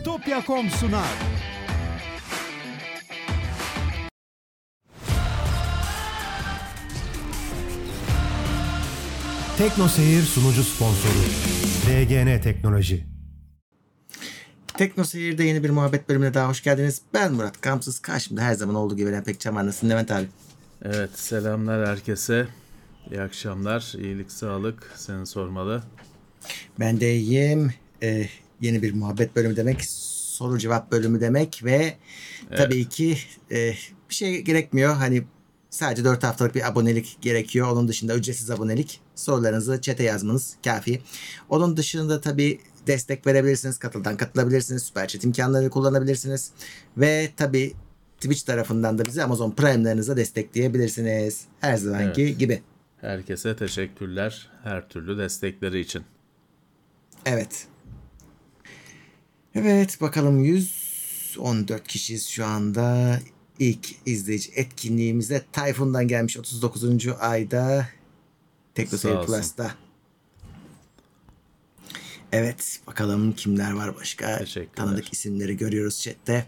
Bitopya.com sunar. Tekno Seyir sunucu sponsoru DGN Teknoloji. Tekno Seyir'de yeni bir muhabbet bölümüne daha hoş geldiniz. Ben Murat Kamsız. Karşımda her zaman olduğu gibi Eren Pekcan var. Nasılsın Levent abi? Evet selamlar herkese. İyi akşamlar. iyilik sağlık. Seni sormalı. Ben de iyiyim. Ee, yeni bir muhabbet bölümü demek, soru cevap bölümü demek ve tabii ki e, bir şey gerekmiyor. Hani sadece 4 haftalık bir abonelik gerekiyor. Onun dışında ücretsiz abonelik. Sorularınızı çete yazmanız kafi. Onun dışında tabii destek verebilirsiniz. Katıldan katılabilirsiniz. Süper chat imkanları kullanabilirsiniz. Ve tabii Twitch tarafından da bizi Amazon Prime'larınıza destekleyebilirsiniz. Her zamanki Evet. gibi. Herkese teşekkürler her türlü destekleri için. Evet. Evet bakalım 114 kişiyiz şu anda. İlk izleyici etkinliğimize Tayfun'dan gelmiş 39. ayda Tekno Sağ Seyir olsun. Plus'ta. Evet bakalım kimler var başka. Tanıdık isimleri görüyoruz chatte.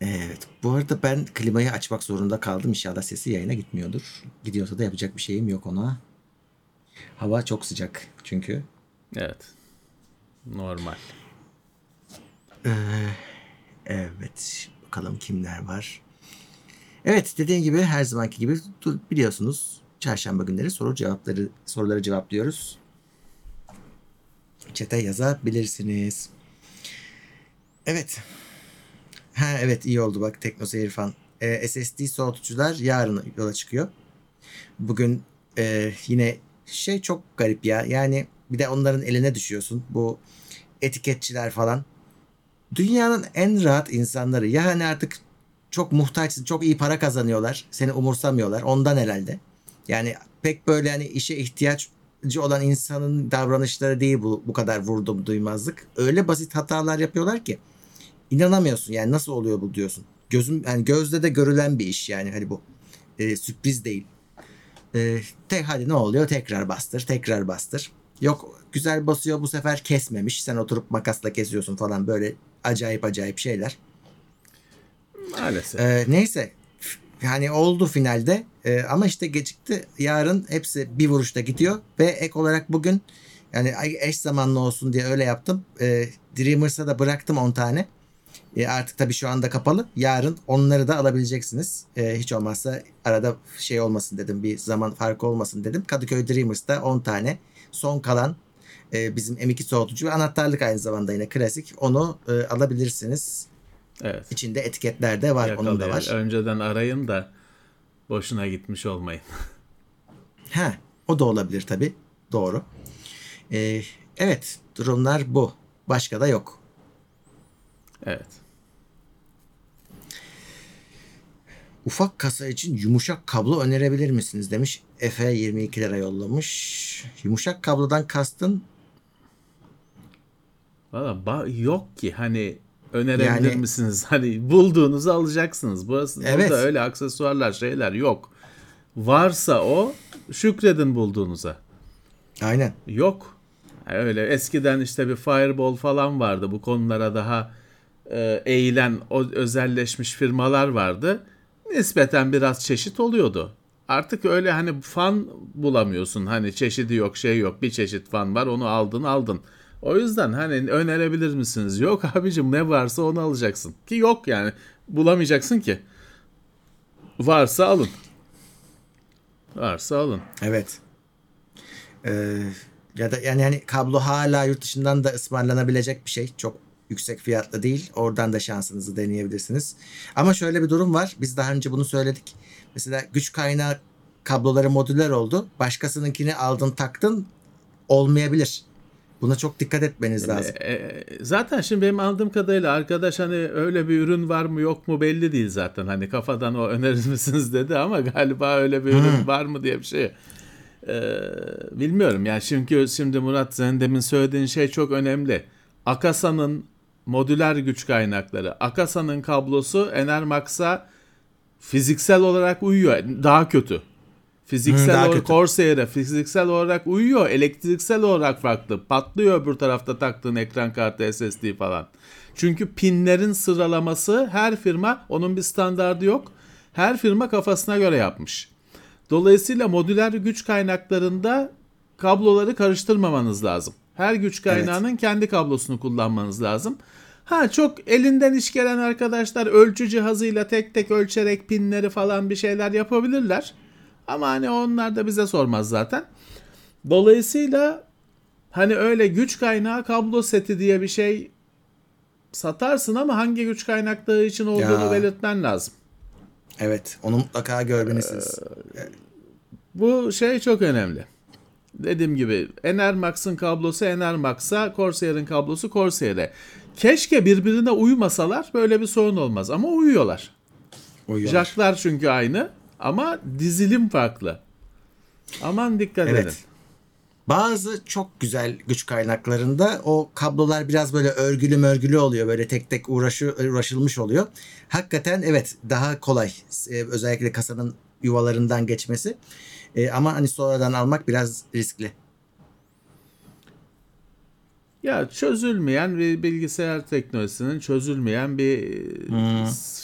Evet bu arada ben klimayı açmak zorunda kaldım. İnşallah sesi yayına gitmiyordur. Gidiyorsa da yapacak bir şeyim yok ona. Hava çok sıcak çünkü. Evet. Normal. Evet. Bakalım kimler var. Evet dediğim gibi her zamanki gibi biliyorsunuz çarşamba günleri soru cevapları soruları cevaplıyoruz. Çete yazabilirsiniz. Evet. Ha evet iyi oldu bak Tekno Seyir fan. Ee, SSD soğutucular yarın yola çıkıyor. Bugün e, yine şey çok garip ya. Yani bir de onların eline düşüyorsun. Bu etiketçiler falan dünyanın en rahat insanları yani artık çok muhtaçsın, çok iyi para kazanıyorlar. Seni umursamıyorlar. Ondan herhalde. Yani pek böyle hani işe ihtiyacı olan insanın davranışları değil bu bu kadar vurdum duymazlık. Öyle basit hatalar yapıyorlar ki inanamıyorsun. Yani nasıl oluyor bu diyorsun. Gözüm yani gözde de görülen bir iş yani hani bu. Ee, sürpriz değil. Ee, tek hadi ne oluyor? Tekrar bastır, tekrar bastır. Yok güzel basıyor bu sefer kesmemiş. Sen oturup makasla kesiyorsun falan böyle acayip acayip şeyler. Maalesef. Ee, neyse yani oldu finalde Ee, ama işte gecikti. Yarın hepsi bir vuruşta gidiyor ve ek olarak bugün yani eş zamanlı olsun diye öyle yaptım. Ee, Dreamers'a da bıraktım 10 tane. Ee, artık tabii şu anda kapalı. Yarın onları da alabileceksiniz. Ee, hiç olmazsa arada şey olmasın dedim. Bir zaman farkı olmasın dedim. Kadıköy Dreamers'ta 10 tane. Son kalan e, bizim M2 soğutucu ve anahtarlık aynı zamanda yine klasik. Onu e, alabilirsiniz. evet. İçinde etiketler de var. Onun da Yakalayın. var. Önceden arayın da boşuna gitmiş olmayın. Ha, o da olabilir tabii. Doğru. Ee, evet, durumlar bu. Başka da yok. Evet. Ufak kasa için yumuşak kablo önerebilir misiniz demiş. Efe 22 lira yollamış. Yumuşak kablodan kastın Valla yok ki hani önerebilir Yani- misiniz? Hani bulduğunuzu alacaksınız. Burası Evet. burada öyle aksesuarlar şeyler yok. Varsa o şükredin bulduğunuza. aynen. Yok. Öyle eskiden işte bir fireball falan vardı. Bu konulara daha e, eğilen o özelleşmiş firmalar vardı. Nispeten biraz çeşit oluyordu. Artık öyle hani fan bulamıyorsun. Hani çeşidi yok, şey yok. Bir çeşit fan var. Onu aldın, aldın. O yüzden hani önerebilir misiniz? Yok abicim ne varsa onu alacaksın. Ki yok yani. Bulamayacaksın ki. Varsa alın. Varsa alın. Evet. Ee, ya da yani hani kablo hala yurt dışından da ısmarlanabilecek bir şey. Çok yüksek fiyatlı değil. Oradan da şansınızı deneyebilirsiniz. Ama şöyle bir durum var. Biz daha önce bunu söyledik. Mesela güç kaynağı kabloları modüler oldu. Başkasınınkini aldın taktın olmayabilir. Buna çok dikkat etmeniz lazım. E, e, zaten şimdi benim aldığım kadarıyla arkadaş hani öyle bir ürün var mı yok mu belli değil zaten. Hani kafadan o önerir misiniz dedi ama galiba öyle bir ürün var mı diye bir şey. E, bilmiyorum yani çünkü şimdi Murat senin demin söylediğin şey çok önemli. Akasa'nın modüler güç kaynakları. Akasa'nın kablosu Enermax'a fiziksel olarak uyuyor. Daha kötü. Fiziksel Hı, olarak. Corsair'e fiziksel olarak uyuyor. Elektriksel olarak farklı. Patlıyor öbür tarafta taktığın ekran kartı SSD falan. Çünkü pinlerin sıralaması her firma onun bir standardı yok. Her firma kafasına göre yapmış. Dolayısıyla modüler güç kaynaklarında kabloları karıştırmamanız lazım. Her güç kaynağının kendi kablosunu kullanmanız lazım. Ha çok elinden iş gelen arkadaşlar ölçü cihazıyla tek tek ölçerek pinleri falan bir şeyler yapabilirler. Ama hani onlar da bize sormaz zaten. Dolayısıyla hani öyle güç kaynağı kablo seti diye bir şey satarsın ama hangi güç kaynakları için olduğunu Ya. belirtmen lazım. Evet. Onu mutlaka görmelisiniz. Bu şey çok önemli. Dediğim gibi Enermax'ın kablosu Enermax'a, Corsair'in kablosu Corsair'e. Keşke birbirine uymasalar böyle bir sorun olmaz ama uyuyorlar. Uyuyorlar. Jacklar çünkü aynı ama dizilim farklı. Aman dikkat edin. Evet. Bazı çok güzel güç kaynaklarında o kablolar biraz böyle örgülü mörgülü oluyor. Böyle tek tek uğraşı, uğraşılmış oluyor. Hakikaten evet daha kolay. Ee, özellikle kasanın yuvalarından geçmesi. Ee, ama hani sonradan almak biraz riskli. Ya çözülmeyen bir bilgisayar teknolojisinin çözülmeyen bir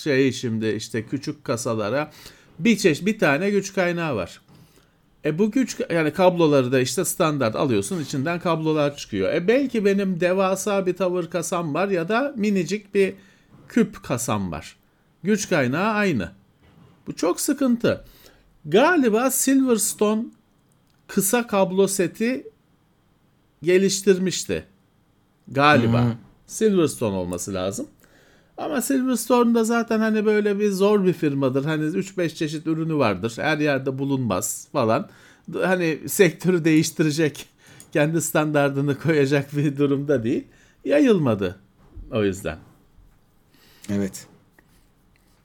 şey şimdi işte küçük kasalara bir çeşit bir tane güç kaynağı var. E bu güç yani kabloları da işte standart alıyorsun içinden kablolar çıkıyor. E belki benim devasa bir tavır kasam var ya da minicik bir küp kasam var. Güç kaynağı aynı. Bu çok sıkıntı. Galiba Silverstone kısa kablo seti geliştirmişti. Galiba. Silverstone olması lazım. Ama Silverstone da zaten hani böyle bir zor bir firmadır. Hani 3-5 çeşit ürünü vardır. Her yerde bulunmaz falan. Hani sektörü değiştirecek, kendi standardını koyacak bir durumda değil. Yayılmadı o yüzden. Evet.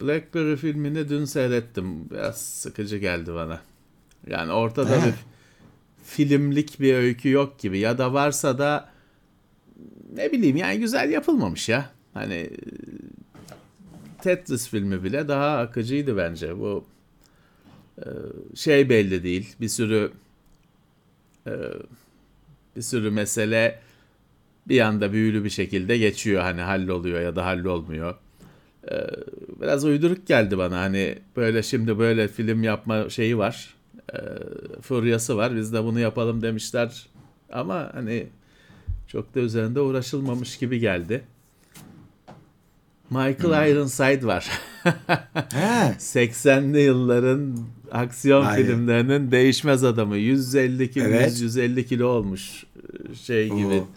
Blackberry filmini dün seyrettim. Biraz sıkıcı geldi bana. Yani ortada He. bir filmlik bir öykü yok gibi. Ya da varsa da ne bileyim yani güzel yapılmamış ya. Hani e, Tetris filmi bile daha akıcıydı bence. Bu e, şey belli değil. Bir sürü e, bir sürü mesele bir anda büyülü bir şekilde geçiyor. Hani halloluyor ya da hallolmuyor biraz uyduruk geldi bana. Hani böyle şimdi böyle film yapma şeyi var. Furyası var. Biz de bunu yapalım demişler. Ama hani çok da üzerinde uğraşılmamış gibi geldi. Michael Ironside var. He. 80'li yılların aksiyon Aynen. filmlerinin değişmez adamı. 150 kilo, Evet. 150 kilo olmuş şey gibi. Oo.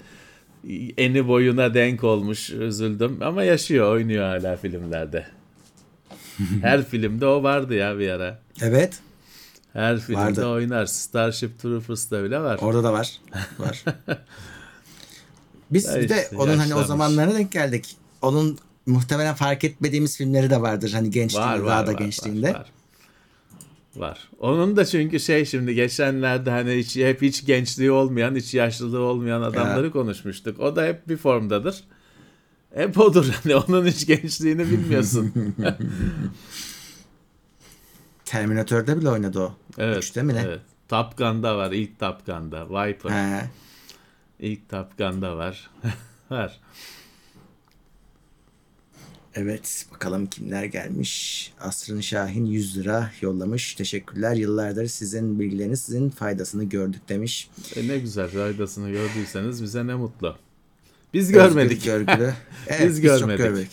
Eni boyuna denk olmuş. Üzüldüm ama yaşıyor, oynuyor hala filmlerde. Her filmde o vardı ya bir ara. Evet. Her filmde Vardı. oynar. Starship Troopers'ta bile var. Orada da var. Var. Biz Ya bir de işte, onun hani o yaşlanmış. zamanlarına denk geldik. Onun muhtemelen fark etmediğimiz filmleri de vardır. Hani gençliğinde var, var, daha da var, gençliğinde. Var, var. Var. Onun da çünkü şey şimdi geçenlerde hani hiç, hep hiç gençliği olmayan, hiç yaşlılığı olmayan adamları konuşmuştuk. O da hep bir formdadır. Hep odur. Hani onun hiç gençliğini bilmiyorsun. Terminator'da bile oynadı o. evet. Üçte mi ne? Evet. Top Gun'da var. ilk Top Gun'da. Viper. He. İlk Top Gun'da var. var. Evet bakalım kimler gelmiş. Asrın Şahin 100 lira yollamış. Teşekkürler. Yıllardır sizin bilgileriniz sizin faydasını gördük demiş. E ne güzel faydasını gördüyseniz bize ne mutlu. Biz görmedik. Özgür Görgülü. Evet, Biz biz, çok görmedik. görmedik.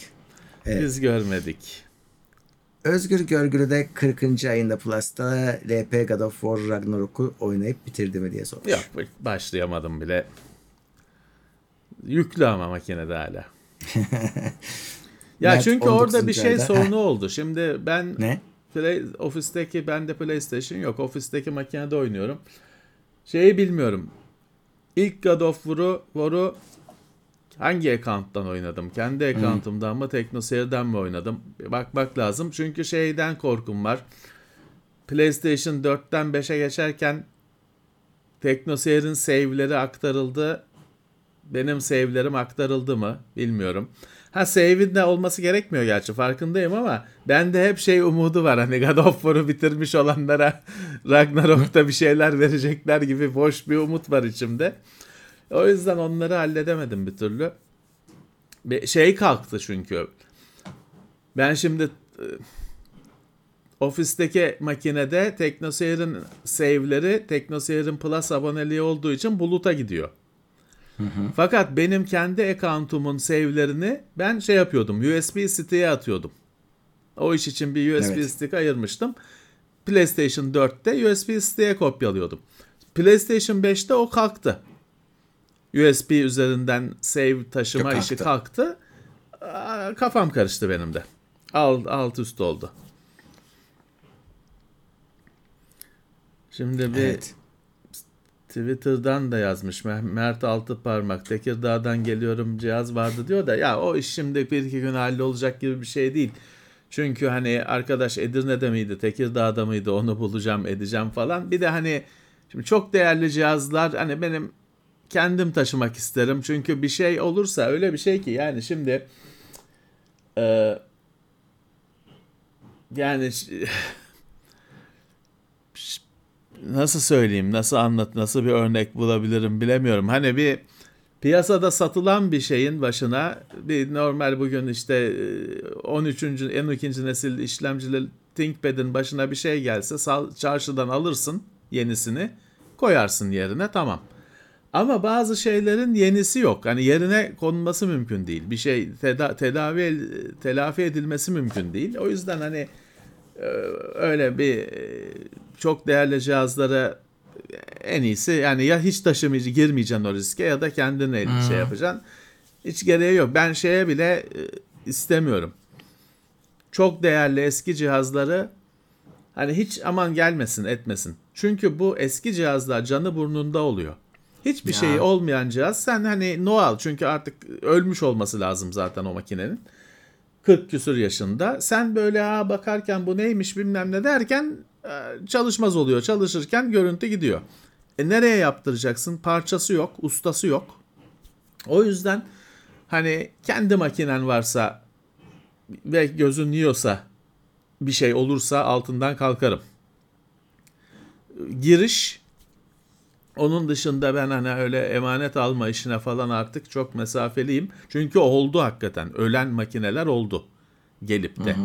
Evet. Biz görmedik. Özgür Görgülü de 40. ayında Plus'ta LP God of War Ragnarok'u oynayıp bitirdi mi diye sormuş. Yok başlayamadım bile. Yüklü ama makinede hala. ya Mert çünkü orada 19. bir şey ayda. sorunu oldu. Şimdi ben Ne? Play, ofisteki bende PlayStation yok. Ofisteki makinede oynuyorum. Şeyi bilmiyorum. İlk God of War'u, War'u hangi account'tan oynadım? Kendi account'umdan mı, TeknoSeyir'den mi oynadım? Bakmak lazım. Çünkü şeyden korkum var. PlayStation 4'ten 5'e geçerken TeknoSeyir'in save'leri aktarıldı. Benim save'lerim aktarıldı mı bilmiyorum. Ha save'in de olması gerekmiyor gerçi farkındayım ama bende hep şey umudu var. Hani God of War'u bitirmiş olanlara Ragnarok'ta bir şeyler verecekler gibi boş bir umut var içimde. O yüzden onları halledemedim bir türlü. Bir şey kalktı çünkü. Ben şimdi e, ofisteki makinede TeknoSeyir'in save'leri TeknoSeyir'in Plus aboneliği olduğu için buluta gidiyor. Fakat benim kendi account'umun save'lerini ben şey yapıyordum. USB stick'e atıyordum. O iş için bir USB Evet. stick ayırmıştım. PlayStation 4'te USB stick'e kopyalıyordum. PlayStation 5'te o kalktı. USB üzerinden save taşıma Yok, işi kalktı. kalktı. Kafam karıştı benim de. Alt, alt üst oldu. Şimdi bir Evet. Twitter'dan da yazmış Mert Altıparmak Tekirdağ'dan geliyorum cihaz vardı diyor da ya o iş şimdi bir iki gün hallolacak gibi bir şey değil. Çünkü hani arkadaş Edirne'de miydi Tekirdağ'da mıydı onu bulacağım edeceğim falan. Bir de hani şimdi çok değerli cihazlar hani benim kendim taşımak isterim. Çünkü bir şey olursa öyle bir şey ki yani şimdi e, yani nasıl söyleyeyim, nasıl anlat, nasıl bir örnek bulabilirim bilemiyorum. Hani bir piyasada satılan bir şeyin başına bir normal bugün işte e, 13. en 12. nesil işlemcili ThinkPad'in başına bir şey gelse sal- çarşıdan alırsın yenisini koyarsın yerine tamam. Ama bazı şeylerin yenisi yok. Hani yerine konulması mümkün değil. Bir şey teda- tedavi telafi edilmesi mümkün değil. O yüzden hani e, öyle bir e, çok değerli cihazlara en iyisi yani ya hiç taşımayıcı girmeyeceksin o riske ya da kendin el şey yapacaksın. Hiç gereği yok. Ben şeye bile e, istemiyorum. Çok değerli eski cihazları hani hiç aman gelmesin etmesin. Çünkü bu eski cihazlar canı burnunda oluyor. Hiçbir Ya. şeyi olmayan cihaz sen hani Noel çünkü artık ölmüş olması lazım zaten o makinenin. 40 küsur yaşında. Sen böyle ha bakarken bu neymiş bilmem ne derken e, çalışmaz oluyor. Çalışırken görüntü gidiyor. E nereye yaptıracaksın? Parçası yok, ustası yok. O yüzden hani kendi makinen varsa ve gözün yiyorsa bir şey olursa altından kalkarım. Giriş onun dışında ben hani öyle emanet alma işine falan artık çok mesafeliyim. Çünkü oldu hakikaten. Ölen makineler oldu gelip de.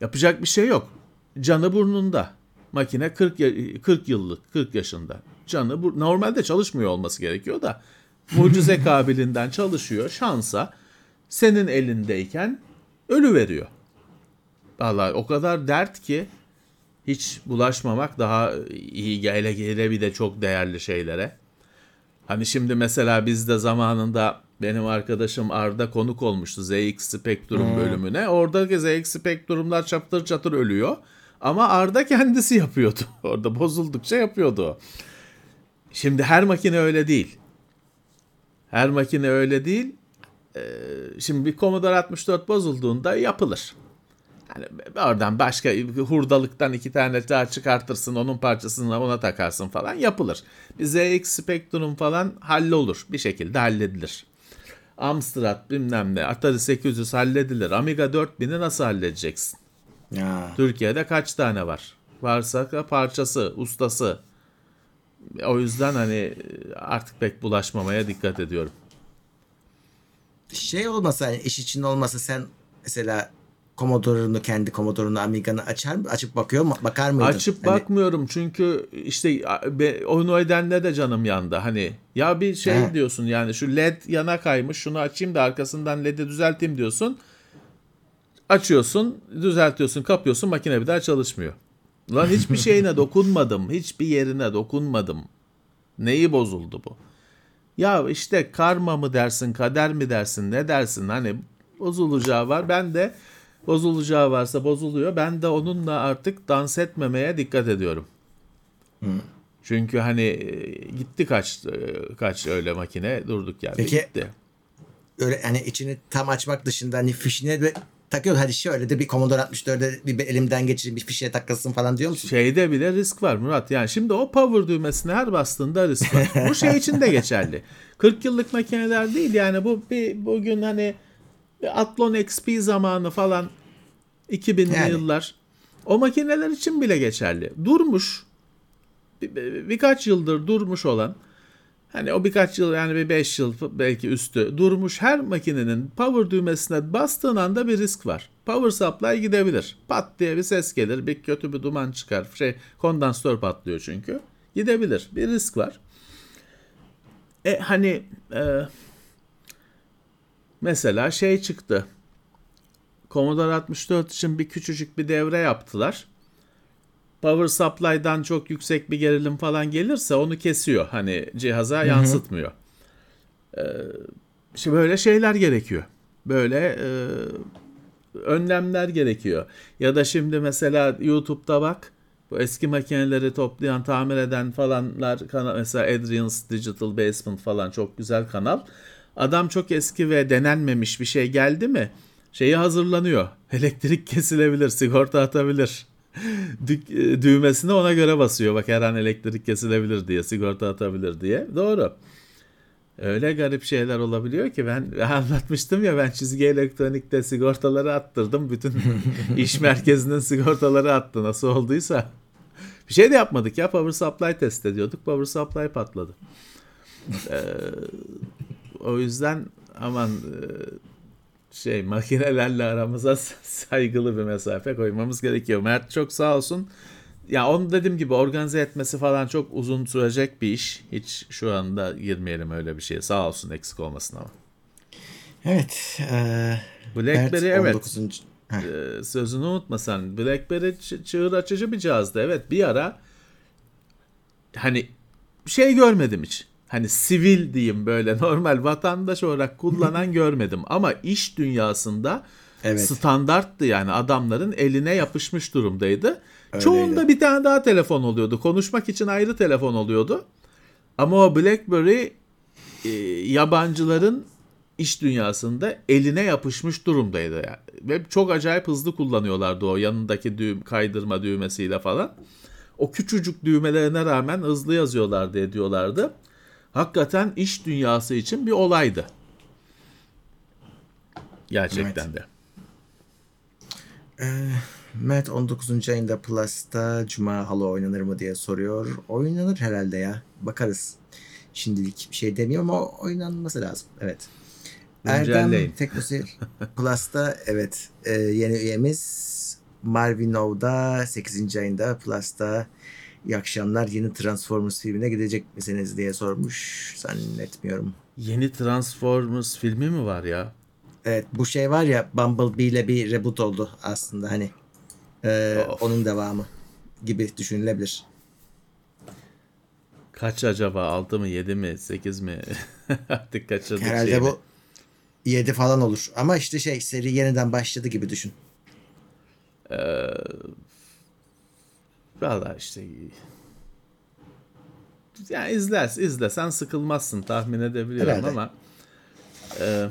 Yapacak bir şey yok. Canı burnunda. Makine 40 ya- 40 yıllık, 40 yaşında. Canı bu normalde çalışmıyor olması gerekiyor da mucize kabiliğinden çalışıyor. Şansa senin elindeyken ölü veriyor. Vallahi o kadar dert ki hiç bulaşmamak daha iyi gele gele bir de çok değerli şeylere. Hani şimdi mesela bizde zamanında benim arkadaşım Arda konuk olmuştu ZX Spectrum bölümüne. Oradaki ZX Spectrum'lar çatır çatır ölüyor. Ama Arda kendisi yapıyordu. Orada bozuldukça yapıyordu. Şimdi her makine öyle değil. Her makine öyle değil. Ee, şimdi bir Commodore 64 bozulduğunda yapılır. Yani oradan başka hurdalıktan iki tane daha çıkartırsın onun parçasını ona takarsın falan yapılır. Bir ZX Spectrum falan hallolur bir şekilde halledilir. Amstrad bilmem ne Atari 800 halledilir. Amiga 4000'i nasıl halledeceksin? Ya. Türkiye'de kaç tane var? Varsa da parçası, ustası. O yüzden hani artık pek bulaşmamaya dikkat ediyorum. Şey olmasa yani iş için olmasa sen mesela Commodore'unu kendi Commodore'unu Amiga'nı açar mı? Açıp bakıyor mu? Bakar mıydın? Açıp Hani- bakmıyorum çünkü işte onu edenle de canım yandı. Hani ya bir şey He. diyorsun yani şu led yana kaymış şunu açayım da arkasından led'i düzelteyim diyorsun. Açıyorsun, düzeltiyorsun, kapıyorsun makine bir daha çalışmıyor. Lan hiçbir şeyine dokunmadım. Hiçbir yerine dokunmadım. Neyi bozuldu bu? Ya işte karma mı dersin, kader mi dersin, ne dersin? Hani bozulacağı var. Ben de bozulacağı varsa bozuluyor. Ben de onunla artık dans etmemeye dikkat ediyorum. Çünkü hani e, gitti kaç e, kaç öyle makine durduk yerde Peki- gitti. öyle hani içini tam açmak dışında hani fişine de takıyor. Hadi şöyle de bir Commodore 64'e bir elimden geçireyim bir fişe takılsın falan diyor musun? Şeyde bile risk var Murat. Yani şimdi o power düğmesine her bastığında risk var. bu şey için de geçerli. 40 yıllık makineler değil yani bu bir bugün hani bir Athlon XP zamanı falan 2000'li Yani. yıllar o makineler için bile geçerli. Durmuş bir- birkaç yıldır durmuş olan hani o birkaç yıl yani bir 5 yıl belki üstü durmuş her makinenin power düğmesine bastığın anda bir risk var. Power supply gidebilir. Pat diye bir ses gelir. Bir kötü bir duman çıkar. Şey kondansatör patlıyor çünkü. Gidebilir. Bir risk var. E hani e, mesela şey çıktı. Commodore 64 için bir küçücük bir devre yaptılar. Power supply'dan çok yüksek bir gerilim falan gelirse onu kesiyor. Hani cihaza yansıtmıyor. Ee, işte böyle şeyler gerekiyor. Böyle e, önlemler gerekiyor. Ya da şimdi mesela YouTube'da bak bu eski makineleri toplayan, tamir eden falanlar kanal mesela Adrian's Digital Basement falan çok güzel kanal. Adam çok eski ve denenmemiş bir şey geldi mi? Şeyi hazırlanıyor. Elektrik kesilebilir, sigorta atabilir. E, düğmesine ona göre basıyor. Bak her an elektrik kesilebilir diye, sigorta atabilir diye. Doğru. Öyle garip şeyler olabiliyor ki ben anlatmıştım ya ben çizgi elektronikte sigortaları attırdım. Bütün iş merkezinin sigortaları attı nasıl olduysa. Bir şey de yapmadık ya power supply test ediyorduk. Power supply patladı. Ee, o yüzden aman e, şey makinelerle aramıza saygılı bir mesafe koymamız gerekiyor. Mert çok sağ olsun. Ya onu dediğim gibi organize etmesi falan çok uzun sürecek bir iş. Hiç şu anda girmeyelim öyle bir şeye. Sağ olsun eksik olmasın ama. Evet. eee BlackBerry Mert evet. 19. Heh. Ee, sözünü unutma sen. BlackBerry çığır açıcı bir cihazdı. Evet bir ara hani şey görmedim hiç. Hani sivil diyeyim böyle normal vatandaş olarak kullanan görmedim. Ama iş dünyasında Evet. standarttı yani adamların eline yapışmış durumdaydı. Öyleydi. Çoğunda bir tane daha telefon oluyordu. Konuşmak için ayrı telefon oluyordu. Ama o BlackBerry e, yabancıların iş dünyasında eline yapışmış durumdaydı. Yani. Ve çok acayip hızlı kullanıyorlardı o yanındaki düğüm, kaydırma düğmesiyle falan. O küçücük düğmelerine rağmen hızlı yazıyorlardı ediyorlardı. Hakikaten iş dünyası için bir olaydı. Gerçekten de. Mert 19. ayında Plus'ta Cuma Halo oynanır mı diye soruyor. Oynanır herhalde ya. Bakarız. Şimdilik bir şey demiyorum ama oynanması lazım. Evet. Erdem. Teknoseyir Plus'ta evet e, yeni üyemiz Marvinov'da 8. ayında Plus'ta iyi akşamlar yeni Transformers filmine gidecek misiniz diye sormuş. Zannetmiyorum. Yeni Transformers filmi mi var ya? Evet bu şey var ya Bumblebee ile bir reboot oldu aslında hani. E, Of. onun devamı gibi düşünülebilir. Kaç acaba? 6 mı 7 mi 8 mi? Artık kaçırdık Herhalde şeyini. bu 7 falan olur. Ama işte şey seri yeniden başladı gibi düşün. Valla işte yani izler, izlesen sıkılmazsın tahmin edebiliyorum Herhalde. ama e,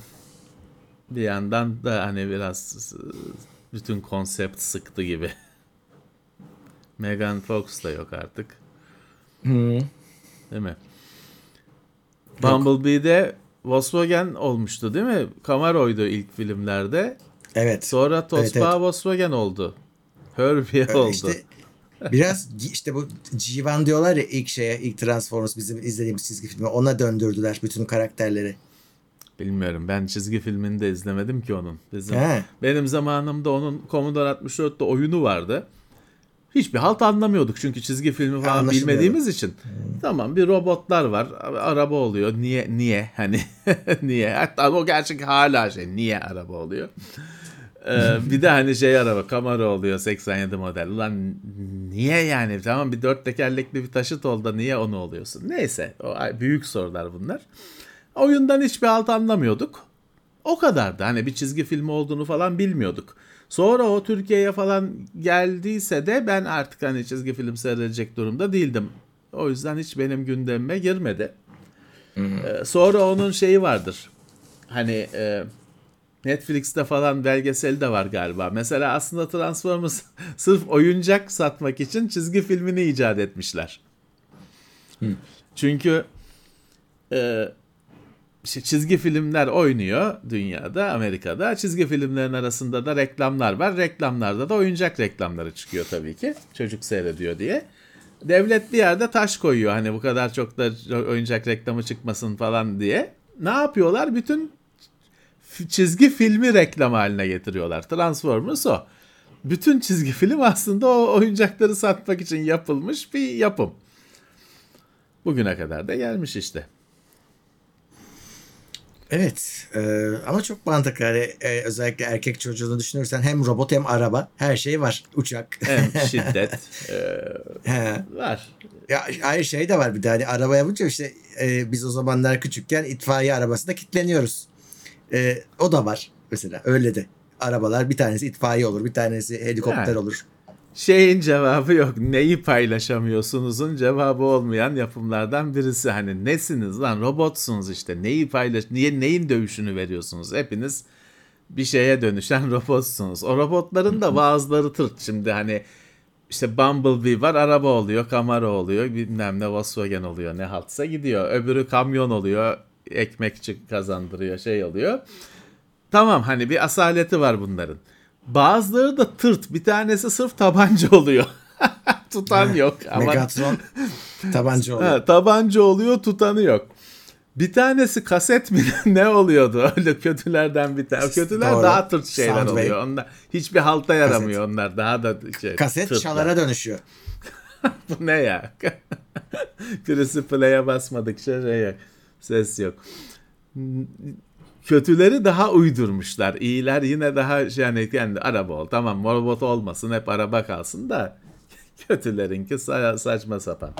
bir yandan da hani biraz e, bütün konsept sıktı gibi. Megan Fox da yok artık. Değil mi? Bumblebee'de Volkswagen olmuştu değil mi? Camaro'ydu ilk filmlerde. Evet. Sonra Tospa evet. Volkswagen oldu. Herbie Öyle oldu. işte biraz işte bu Civan diyorlar ya ilk şeye ilk Transformers bizim izlediğimiz çizgi filmi ona döndürdüler bütün karakterleri. Bilmiyorum. Ben çizgi filmini de izlemedim ki onun. Bizim He. benim zamanımda onun Commodore 64'te oyunu vardı. Hiçbir halt anlamıyorduk çünkü çizgi filmi falan bilmediğimiz için. Tamam bir robotlar var. Araba oluyor. Niye niye hani niye? Hatta o gerçek hala şey niye araba oluyor? Ee, bir de hani şey araba Camaro oluyor 87 model. Ulan niye yani? Tamam bir dört tekerlekli bir taşıt ol da niye onu oluyorsun? Neyse o büyük sorular bunlar. Oyundan hiçbir halt anlamıyorduk. O kadardı. Hani bir çizgi filmi olduğunu falan bilmiyorduk. Sonra o Türkiye'ye falan geldiyse de ben artık hani çizgi film seyredecek durumda değildim. O yüzden hiç benim gündemime girmedi. Ee, sonra onun şeyi vardır. Hani e, Netflix'te falan belgeseli de var galiba. Mesela aslında Transformers sırf oyuncak satmak için çizgi filmini icat etmişler. Çünkü e, işte çizgi filmler oynuyor dünyada, Amerika'da. Çizgi filmlerin arasında da reklamlar var. Reklamlarda da oyuncak reklamları çıkıyor tabii ki. Çocuk seyrediyor diye. Devlet bir yerde taş koyuyor hani bu kadar çok da oyuncak reklamı çıkmasın falan diye. Ne yapıyorlar? Bütün çizgi filmi reklam haline getiriyorlar. Transformers o. Bütün çizgi film aslında o oyuncakları satmak için yapılmış bir yapım. Bugüne kadar da gelmiş işte. Evet e, ama çok mantıklı. Hani, e, özellikle erkek çocuğunu düşünürsen hem robot hem araba her şey var. Uçak. Hem şiddet e, He. var. Ya aynı şey de var bir de hani araba yapınca işte e, biz o zamanlar küçükken itfaiye arabasında kilitleniyoruz. E, o da var mesela öyle de. Arabalar bir tanesi itfaiye olur bir tanesi helikopter Yani. olur. Şeyin cevabı yok. Neyi paylaşamıyorsunuzun cevabı olmayan yapımlardan birisi. Hani nesiniz lan robotsunuz işte. Neyi paylaş niye neyin dövüşünü veriyorsunuz? Hepiniz bir şeye dönüşen robotsunuz. O robotların da bazıları tırt. Şimdi hani işte Bumblebee var araba oluyor, Camaro oluyor, bilmem ne Volkswagen oluyor, ne haltsa gidiyor. Öbürü kamyon oluyor, ekmekçi kazandırıyor, şey oluyor. Tamam hani bir asaleti var bunların. Bazıları da tırt. Bir tanesi sırf tabanca oluyor. Tutan yok. Ama Megatron tabanca oluyor. Ha, tabanca oluyor, tutanı yok. Bir tanesi kaset mi ne oluyordu? Öyle kötülerden bir tane. Kötüler Doğru. daha tırt şeyler Soundwave. oluyor. Onlar hiçbir halta yaramıyor onlar. Daha da şey, Kaset tırtlar. çalara dönüşüyor. Bu ne ya? Birisi play'e basmadıkça şey yok. Ses yok. Kötüleri daha uydurmuşlar. İyiler yine daha şey yani kendi araba ol. Tamam robot olmasın hep araba kalsın da kötülerinki sa- saçma sapan.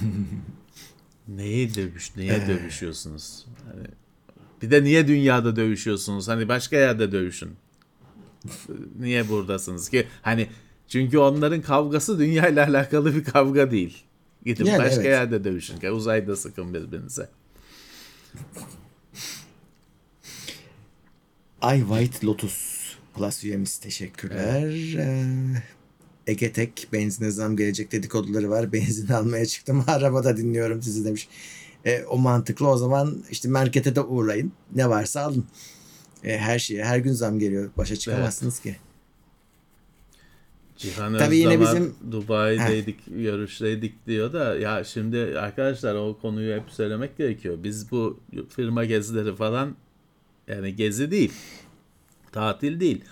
Neyi dövüş, neye dövüşüyorsunuz? Hani bir de niye dünyada dövüşüyorsunuz? Hani başka yerde dövüşün. Niye buradasınız ki? Hani çünkü onların kavgası dünyayla alakalı bir kavga değil. Gidin Yani başka evet. yerde dövüşün. Uzayda sıkın birbirinize. Ay White Lotus Plus üyemiz teşekkürler. Ee, Ege Tek benzine zam gelecek dedikoduları var. Benzin almaya çıktım. Arabada dinliyorum sizi demiş. E, o mantıklı o zaman işte markete de uğrayın. Ne varsa alın. E, her şeye her gün zam geliyor. Başa çıkamazsınız ki. Cihan Tabii yine Özdamar bizim- Dubai'deydik, görüşteydik diyor da ya şimdi arkadaşlar o konuyu hep söylemek gerekiyor. Biz bu firma gezileri falan yani gezi değil, tatil değil.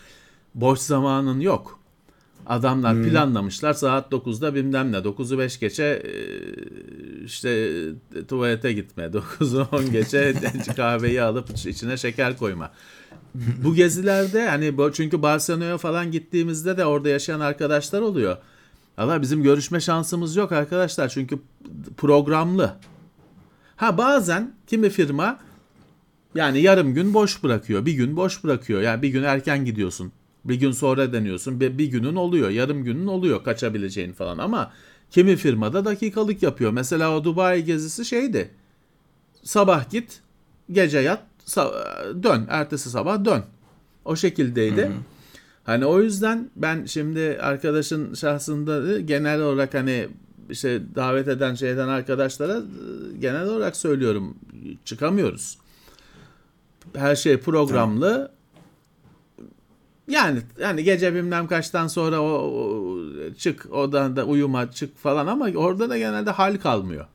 Boş zamanın yok. Adamlar planlamışlar saat 9'da bilmem ne 9'u 5 geçe e, işte tuvalete gitme 9'u 10 geçe kahveyi alıp içine şeker koyma. Bu gezilerde hani çünkü Barcelona'ya falan gittiğimizde de orada yaşayan arkadaşlar oluyor. Allah bizim görüşme şansımız yok arkadaşlar çünkü programlı. Ha bazen kimi firma yani yarım gün boş bırakıyor, bir gün boş bırakıyor. Yani bir gün erken gidiyorsun, bir gün sonra deniyorsun, bir, bir günün oluyor, yarım günün oluyor kaçabileceğin falan. Ama kimi firmada dakikalık yapıyor. Mesela o Dubai gezisi şeydi. Sabah git, gece yat, dön, ertesi sabah dön. O şekildeydi. Hani o yüzden ben şimdi arkadaşın şahsında genel olarak hani işte davet eden şeyden arkadaşlara e, genel olarak söylüyorum çıkamıyoruz. Her şey programlı. Yani yani gece bilmem kaçtan sonra o, o- çık odan da uyuma çık falan ama orada da genelde hal kalmıyor.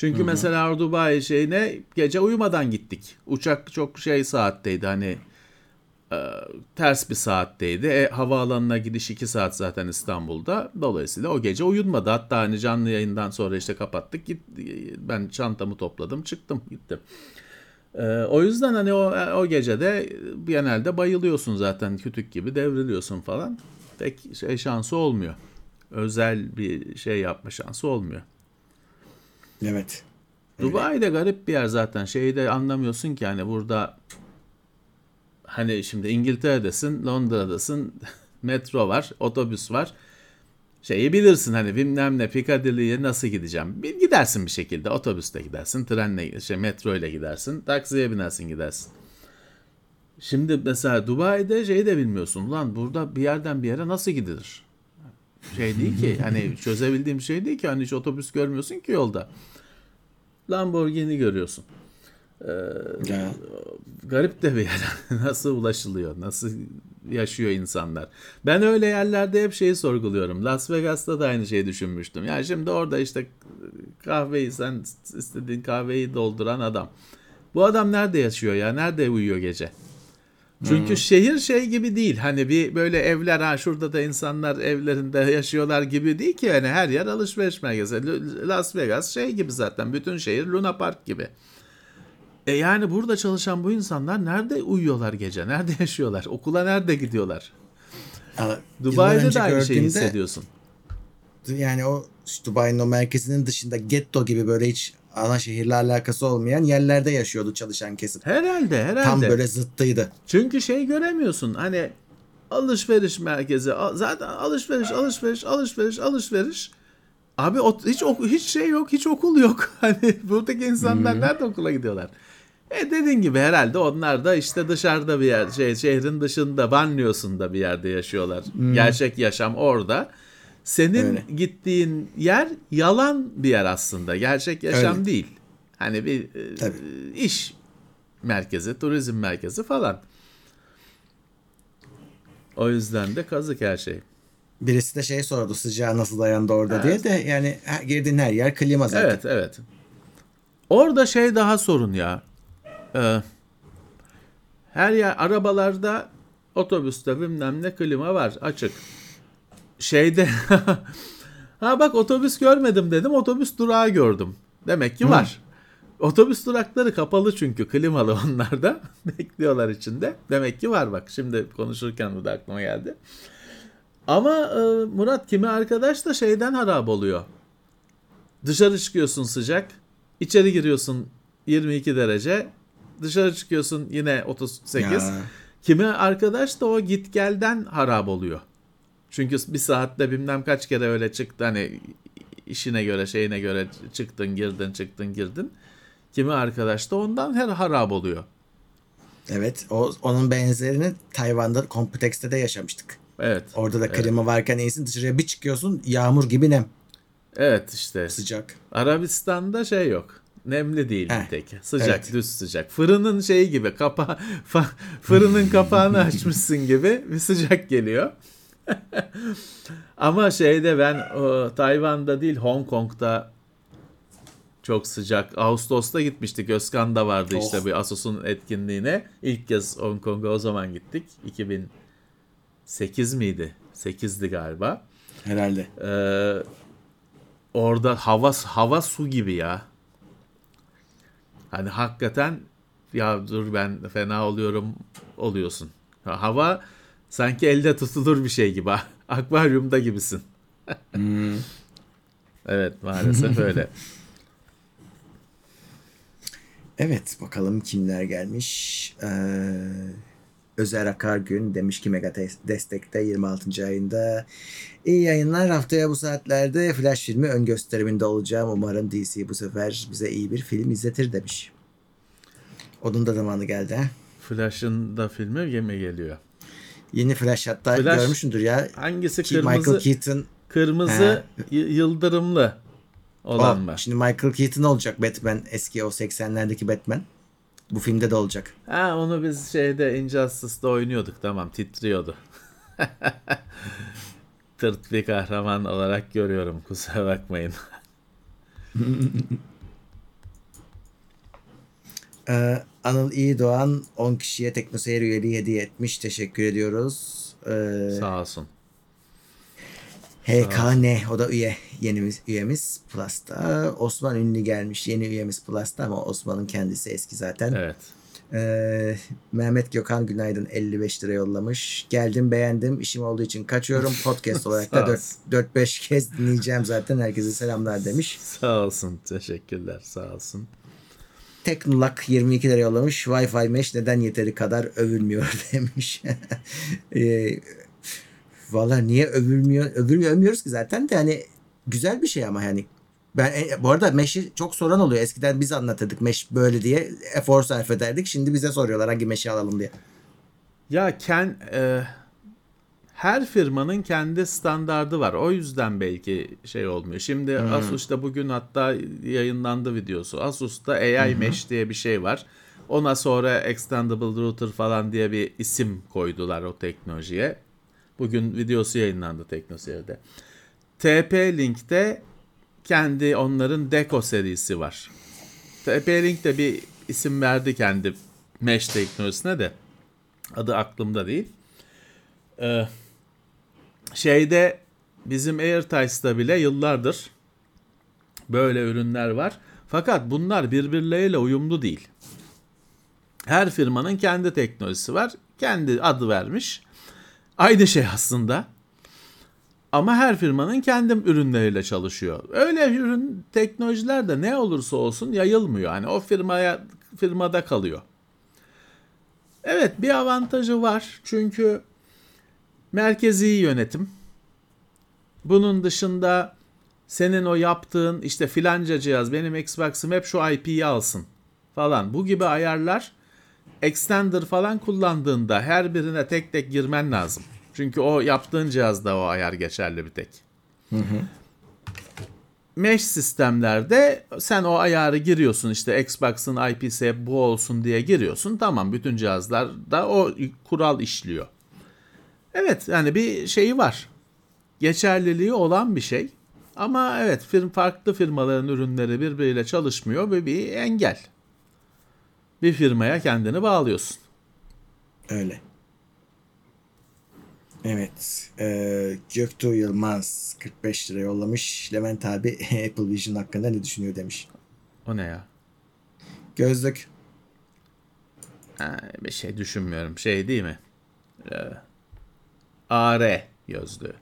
Çünkü mesela Dubai şeyine gece uyumadan gittik. Uçak çok şey saatteydi hani e, ters bir saatteydi. E, havaalanına gidiş 2 saat zaten İstanbul'da. Dolayısıyla o gece uyunmadı. Hatta hani canlı yayından sonra işte kapattık. Git, ben çantamı topladım çıktım gittim. E, o yüzden hani o, o gecede genelde bayılıyorsun zaten kütük gibi devriliyorsun falan. Pek şey şansı olmuyor. Özel bir şey yapma şansı olmuyor. Evet. Dubai de garip bir yer zaten. Şeyi de anlamıyorsun ki hani burada hani şimdi İngiltere'desin, Londra'dasın, metro var, otobüs var. Şeyi bilirsin hani bilmem ne Piccadilly'ye nasıl gideceğim. Bir gidersin bir şekilde. Otobüste gidersin, trenle, şey metro ile gidersin, taksiye binersin gidersin. Şimdi mesela Dubai'de şey de bilmiyorsun. Lan burada bir yerden bir yere nasıl gidilir? Şey değil ki hani çözebildiğim şey değil ki hani hiç otobüs görmüyorsun ki yolda. Lamborghini görüyorsun. Ya. Garip de bir yer. nasıl ulaşılıyor? Nasıl yaşıyor insanlar? Ben öyle yerlerde hep şeyi sorguluyorum. Las Vegas'ta da aynı şeyi düşünmüştüm. Yani şimdi orada işte kahveyi sen istediğin kahveyi dolduran adam. Bu adam nerede yaşıyor ya? Nerede uyuyor gece? Çünkü şehir şey gibi değil. Hani bir böyle evler ha şurada da insanlar evlerinde yaşıyorlar gibi değil ki. Yani her yer alışveriş merkezi. Las Vegas şey gibi zaten. Bütün şehir Luna Park gibi. E yani burada çalışan bu insanlar nerede uyuyorlar gece? Nerede yaşıyorlar? Okula nerede gidiyorlar? Dubai'de de aynı şeyi hissediyorsun. Yani o Dubai'nin o merkezinin dışında getto gibi böyle hiç ana şehirle alakası olmayan yerlerde yaşıyordu çalışan kesim. Herhalde herhalde. Tam böyle zıttıydı. Çünkü şey göremiyorsun hani alışveriş merkezi zaten alışveriş alışveriş alışveriş alışveriş. Abi hiç hiç şey yok hiç okul yok. Hani buradaki insanlar nerede okula gidiyorlar? E dediğin gibi herhalde onlar da işte dışarıda bir yer şey şehrin dışında banliyosunda bir yerde yaşıyorlar. Gerçek yaşam orada senin Öyle. gittiğin yer yalan bir yer aslında gerçek yaşam Öyle. değil hani bir e, Tabii. iş merkezi, turizm merkezi falan. O yüzden de kazık her şey. Birisi de şey sordu sıcağı nasıl dayandı orada diye de yani girdiğin her yer klima zaten. Evet, evet. Orada şey daha sorun ya. Ee, her yer arabalarda, otobüste bilmem ne klima var açık. Şeyde ha bak otobüs görmedim dedim. Otobüs durağı gördüm. Demek ki var. Otobüs durakları kapalı çünkü klimalı onlarda. Bekliyorlar içinde. Demek ki var bak. Şimdi konuşurken bu da aklıma geldi. Ama e, Murat kimi arkadaş da şeyden harap oluyor. Dışarı çıkıyorsun sıcak. içeri giriyorsun 22 derece. Dışarı çıkıyorsun yine 38. Ya. Kimi arkadaş da o git gelden harap oluyor. Çünkü bir saatte bilmem kaç kere öyle çıktı hani işine göre şeyine göre çıktın girdin çıktın girdin. Kimi arkadaş da ondan her harap oluyor. Evet. O, onun benzerini Tayvan'da Complex'te de yaşamıştık. Evet. Orada da klima varken iyisin dışarıya bir çıkıyorsun yağmur gibi nem Evet işte. sıcak. Arabistan'da şey yok. Nemli değil Heh, bir tek. Sıcak, evet. düz sıcak. Fırının şeyi gibi kapa fırının kapağını açmışsın gibi bir sıcak geliyor. Ama şeyde ben o, Tayvan'da değil Hong Kong'da çok sıcak. Ağustos'ta gitmiştik. Özkan da vardı işte Oh. bir Asus'un etkinliğine. İlk kez Hong Kong'a o zaman gittik. 2008 miydi? 8'di galiba. Herhalde. Ee, orada hava hava su gibi ya. Hani hakikaten ya dur ben fena oluyorum oluyorsun. Ha, Hava sanki elde tutulur bir şey gibi. Akvaryumda gibisin. evet maalesef öyle. Evet bakalım kimler gelmiş. Ee, Özer Akargün demiş ki Mega Des- Destek'te 26. ayında. İyi yayınlar. Haftaya bu saatlerde Flash filmi ön gösteriminde olacağım. Umarım DC bu sefer bize iyi bir film izletir demiş. Onun da zamanı geldi ha. Flash'ın da filmi yeme geliyor. Yeni Flash hatta Flash- görmüşsündür ya. Hangisi Ki kırmızı Michael Keaton. kırmızı y- yıldırımlı olan O, mı? şimdi Michael Keaton olacak Batman. Eski o 80'lerdeki Batman. Bu filmde de olacak. Ha onu biz şeyde Injustice'da oynuyorduk tamam titriyordu. Tırt bir kahraman olarak görüyorum kusura bakmayın. Ee, Anıl İyi Doğan 10 kişiye teknoseyir üyeliği hediye etmiş. Teşekkür ediyoruz. Ee, Sağ olsun. HKN o da üye. Yeni üyemiz Plus'ta. Osman Ünlü gelmiş. Yeni üyemiz Plus'ta ama Osman'ın kendisi eski zaten. Evet. Ee, Mehmet Gökhan Günaydın 55 lira yollamış. Geldim beğendim. İşim olduğu için kaçıyorum. Podcast olarak da olsun. 4-5 kez dinleyeceğim zaten. Herkese selamlar demiş. Sağ olsun. Teşekkürler. Sağ olsun. Teknolak 22 lira yollamış. Wi-Fi mesh neden yeteri kadar övülmüyor demiş. ee, Valla niye övülmüyor? Övülmüyor övmüyoruz ki zaten de hani güzel bir şey ama yani. Ben e, bu arada mesh'i çok soran oluyor. Eskiden biz anlatırdık mesh böyle diye efor sarf ederdik. Şimdi bize soruyorlar hangi mesh'i alalım diye. Ya ken e, her firmanın kendi standardı var. O yüzden belki şey olmuyor. Şimdi Asus'ta bugün hatta yayınlandı videosu. Asus'ta AI Mesh diye bir şey var. Ona sonra Extendable Router falan diye bir isim koydular o teknolojiye. Bugün videosu yayınlandı Teknoseyir'de. TP-Link'te kendi onların Deco serisi var. TP-Link de bir isim verdi kendi mesh teknolojisine de. Adı aklımda değil. Ee, şeyde bizim AirTice'da bile yıllardır böyle ürünler var. Fakat bunlar birbirleriyle uyumlu değil. Her firmanın kendi teknolojisi var. Kendi adı vermiş. Aynı şey aslında. Ama her firmanın kendi ürünleriyle çalışıyor. Öyle ürün teknolojiler de ne olursa olsun yayılmıyor. Hani o firmaya firmada kalıyor. Evet bir avantajı var. Çünkü merkezi yönetim. Bunun dışında senin o yaptığın işte filanca cihaz benim Xbox'ım hep şu IP'yi alsın falan. Bu gibi ayarlar extender falan kullandığında her birine tek tek girmen lazım. Çünkü o yaptığın cihazda o ayar geçerli bir tek. Mesh sistemlerde sen o ayarı giriyorsun işte Xbox'ın IP'si bu olsun diye giriyorsun. Tamam bütün cihazlarda o kural işliyor. Evet yani bir şeyi var. Geçerliliği olan bir şey. Ama evet firm, farklı firmaların ürünleri birbiriyle çalışmıyor ve bir engel. Bir firmaya kendini bağlıyorsun. Öyle. Evet. E, Göktuğ Yılmaz 45 lira yollamış. Levent abi Apple Vision hakkında ne düşünüyor demiş. O ne ya? Gözlük. Ha, bir şey düşünmüyorum. Şey değil mi? Ee, AR gözlüğü.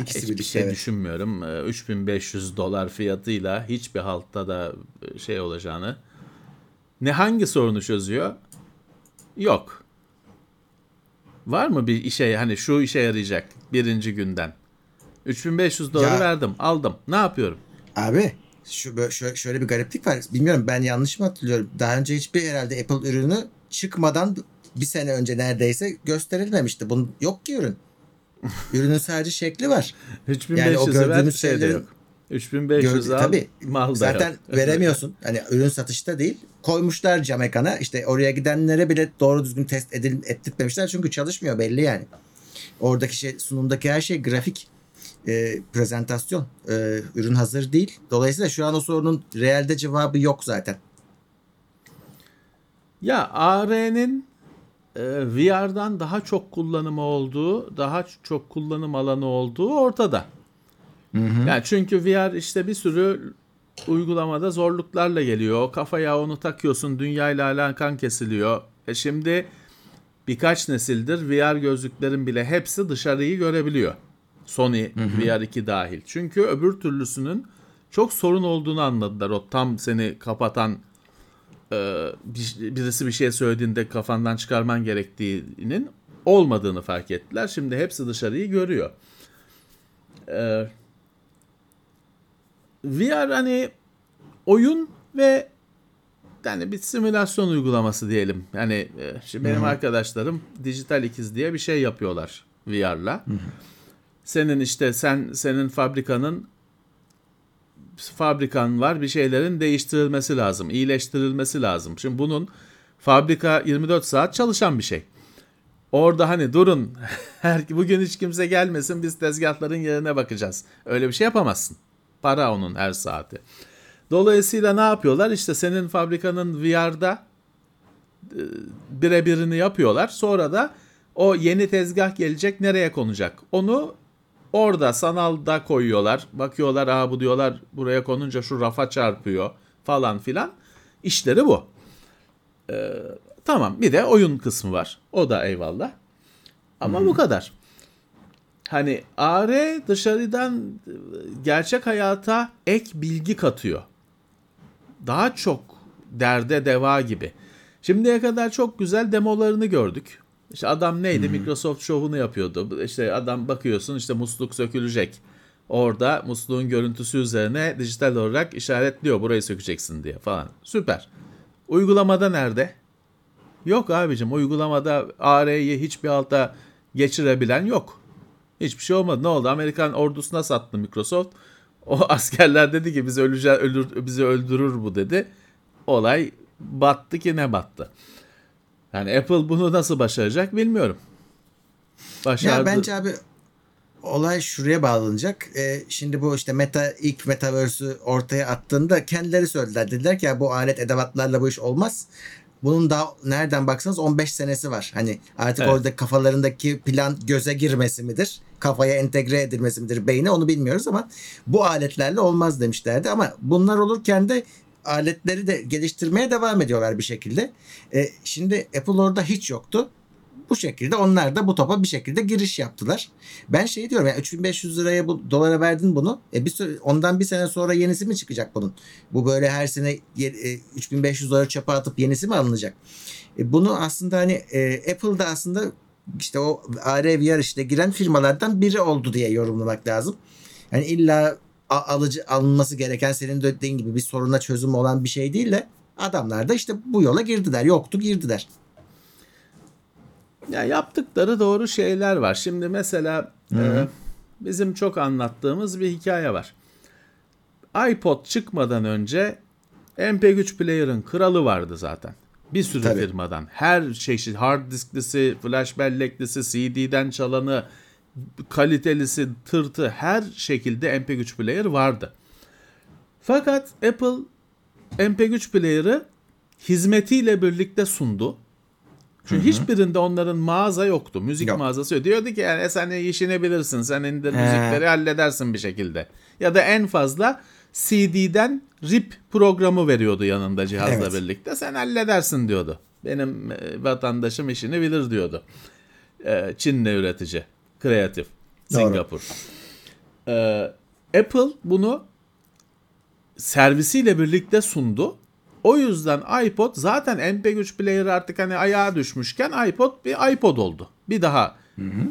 İkisi Hiçbir birlikte, şey evet. düşünmüyorum. Ee, 3500 dolar fiyatıyla hiçbir haltta da şey olacağını. Ne hangi sorunu çözüyor? Yok. Var mı bir işe hani şu işe yarayacak birinci günden? 3500 doları Ya- verdim, aldım. Ne yapıyorum? Abi şu bö- şö- şöyle bir gariplik var. Bilmiyorum ben yanlış mı hatırlıyorum. Daha önce hiçbir herhalde Apple ürünü çıkmadan bir sene önce neredeyse gösterilmemişti. Bunun yok ki ürün. Ürünün sadece şekli var. 3500'ü Yani gördüğümüz şey de yok. 3500 Gör- al, tabii. mal da Zaten yok. veremiyorsun. Hani ürün satışta değil. Koymuşlar cam ekana. İşte oraya gidenlere bile doğru düzgün test edil ettirmemişler. Çünkü çalışmıyor belli yani. Oradaki şey sunumdaki her şey grafik. e, prezentasyon. E, ürün hazır değil. Dolayısıyla şu an o sorunun realde cevabı yok zaten. Ya AR'nin VR'dan daha çok kullanımı olduğu, daha çok kullanım alanı olduğu ortada. Yani çünkü VR işte bir sürü uygulamada zorluklarla geliyor. Kafaya onu takıyorsun, dünyayla alakan kesiliyor. E şimdi birkaç nesildir VR gözlüklerin bile hepsi dışarıyı görebiliyor. Sony VR2 dahil. Çünkü öbür türlüsünün çok sorun olduğunu anladılar. O tam seni kapatan birisi bir şey söylediğinde kafandan çıkarman gerektiğinin olmadığını fark ettiler. Şimdi hepsi dışarıyı görüyor. E, VR hani oyun ve yani bir simülasyon uygulaması diyelim. Yani e, şimdi benim arkadaşlarım dijital ikiz diye bir şey yapıyorlar VR'la. Senin işte sen senin fabrikanın fabrikan var bir şeylerin değiştirilmesi lazım, iyileştirilmesi lazım. Şimdi bunun fabrika 24 saat çalışan bir şey. Orada hani durun bugün hiç kimse gelmesin biz tezgahların yerine bakacağız. Öyle bir şey yapamazsın. Para onun her saati. Dolayısıyla ne yapıyorlar? İşte senin fabrikanın VR'da e, birebirini yapıyorlar. Sonra da o yeni tezgah gelecek nereye konacak? Onu orada sanalda koyuyorlar. Bakıyorlar aa bu diyorlar buraya konunca şu rafa çarpıyor falan filan. İşleri bu. Ee, tamam bir de oyun kısmı var. O da eyvallah. Ama bu kadar. Hani AR dışarıdan e, gerçek hayata ek bilgi katıyor. Daha çok derde deva gibi. Şimdiye kadar çok güzel demolarını gördük. İşte adam neydi? Microsoft şovunu yapıyordu. İşte adam bakıyorsun işte musluk sökülecek. Orada musluğun görüntüsü üzerine dijital olarak işaretliyor burayı sökeceksin diye falan. Süper. Uygulamada nerede? Yok abicim uygulamada AR'yi hiçbir alta geçirebilen yok. Hiçbir şey olmadı. Ne oldu? Amerikan ordusuna sattı Microsoft. O askerler dedi ki biz öleceğiz, ölür, bizi öldürür bu dedi. Olay battı ki ne battı. Yani Apple bunu nasıl başaracak bilmiyorum. Başardı. Ya bence abi olay şuraya bağlanacak. Ee, şimdi bu işte Meta ilk Metaverse'ü ortaya attığında kendileri söylediler. Dediler ki ya bu alet edevatlarla bu iş olmaz. Bunun daha nereden baksanız 15 senesi var. Hani artık Evet. orada kafalarındaki plan göze girmesi midir? Kafaya entegre edilmesi midir? Beyne onu bilmiyoruz ama bu aletlerle olmaz demişlerdi. Ama bunlar olurken de aletleri de geliştirmeye devam ediyorlar bir şekilde. Ee, şimdi Apple orada hiç yoktu. Bu şekilde onlar da bu topa bir şekilde giriş yaptılar. Ben şey diyorum ya 3500 liraya bu dolara verdin bunu. E bir süre, ondan bir sene sonra yenisi mi çıkacak bunun? Bu böyle her sene ye- e, 3500 dolar çöpe atıp yenisi mi alınacak? E bunu aslında hani e, Apple'da aslında işte o AR VR işte giren firmalardan biri oldu diye yorumlamak lazım. Yani illa alıcı alınması gereken senin de dediğin gibi bir soruna çözüm olan bir şey değil de adamlar da işte bu yola girdiler. Yoktu girdiler. Ya yaptıkları doğru şeyler var. Şimdi mesela e, bizim çok anlattığımız bir hikaye var. iPod çıkmadan önce MP3 player'ın kralı vardı zaten. Bir sürü Tabii. firmadan. Her çeşit hard disklisi, flash belleklisi, CD'den çalanı, kalitelisi, tırtı her şekilde MP3 player vardı. Fakat Apple MP3 player'ı hizmetiyle birlikte sundu. Çünkü hiçbirinde onların mağaza yoktu. Müzik Yok. mağazası yok. Diyordu ki yani "E sen işini bilirsin. Sen indir He. müzikleri halledersin bir şekilde. Ya da en fazla CD'den RIP programı veriyordu yanında cihazla Evet. birlikte. Sen halledersin diyordu. Benim e, vatandaşım işini bilir diyordu. E, Çinli üretici. Kreatif. Singapur. E, Apple bunu servisiyle birlikte sundu. O yüzden iPod zaten MP3 player artık hani ayağa düşmüşken iPod bir iPod oldu. Bir daha.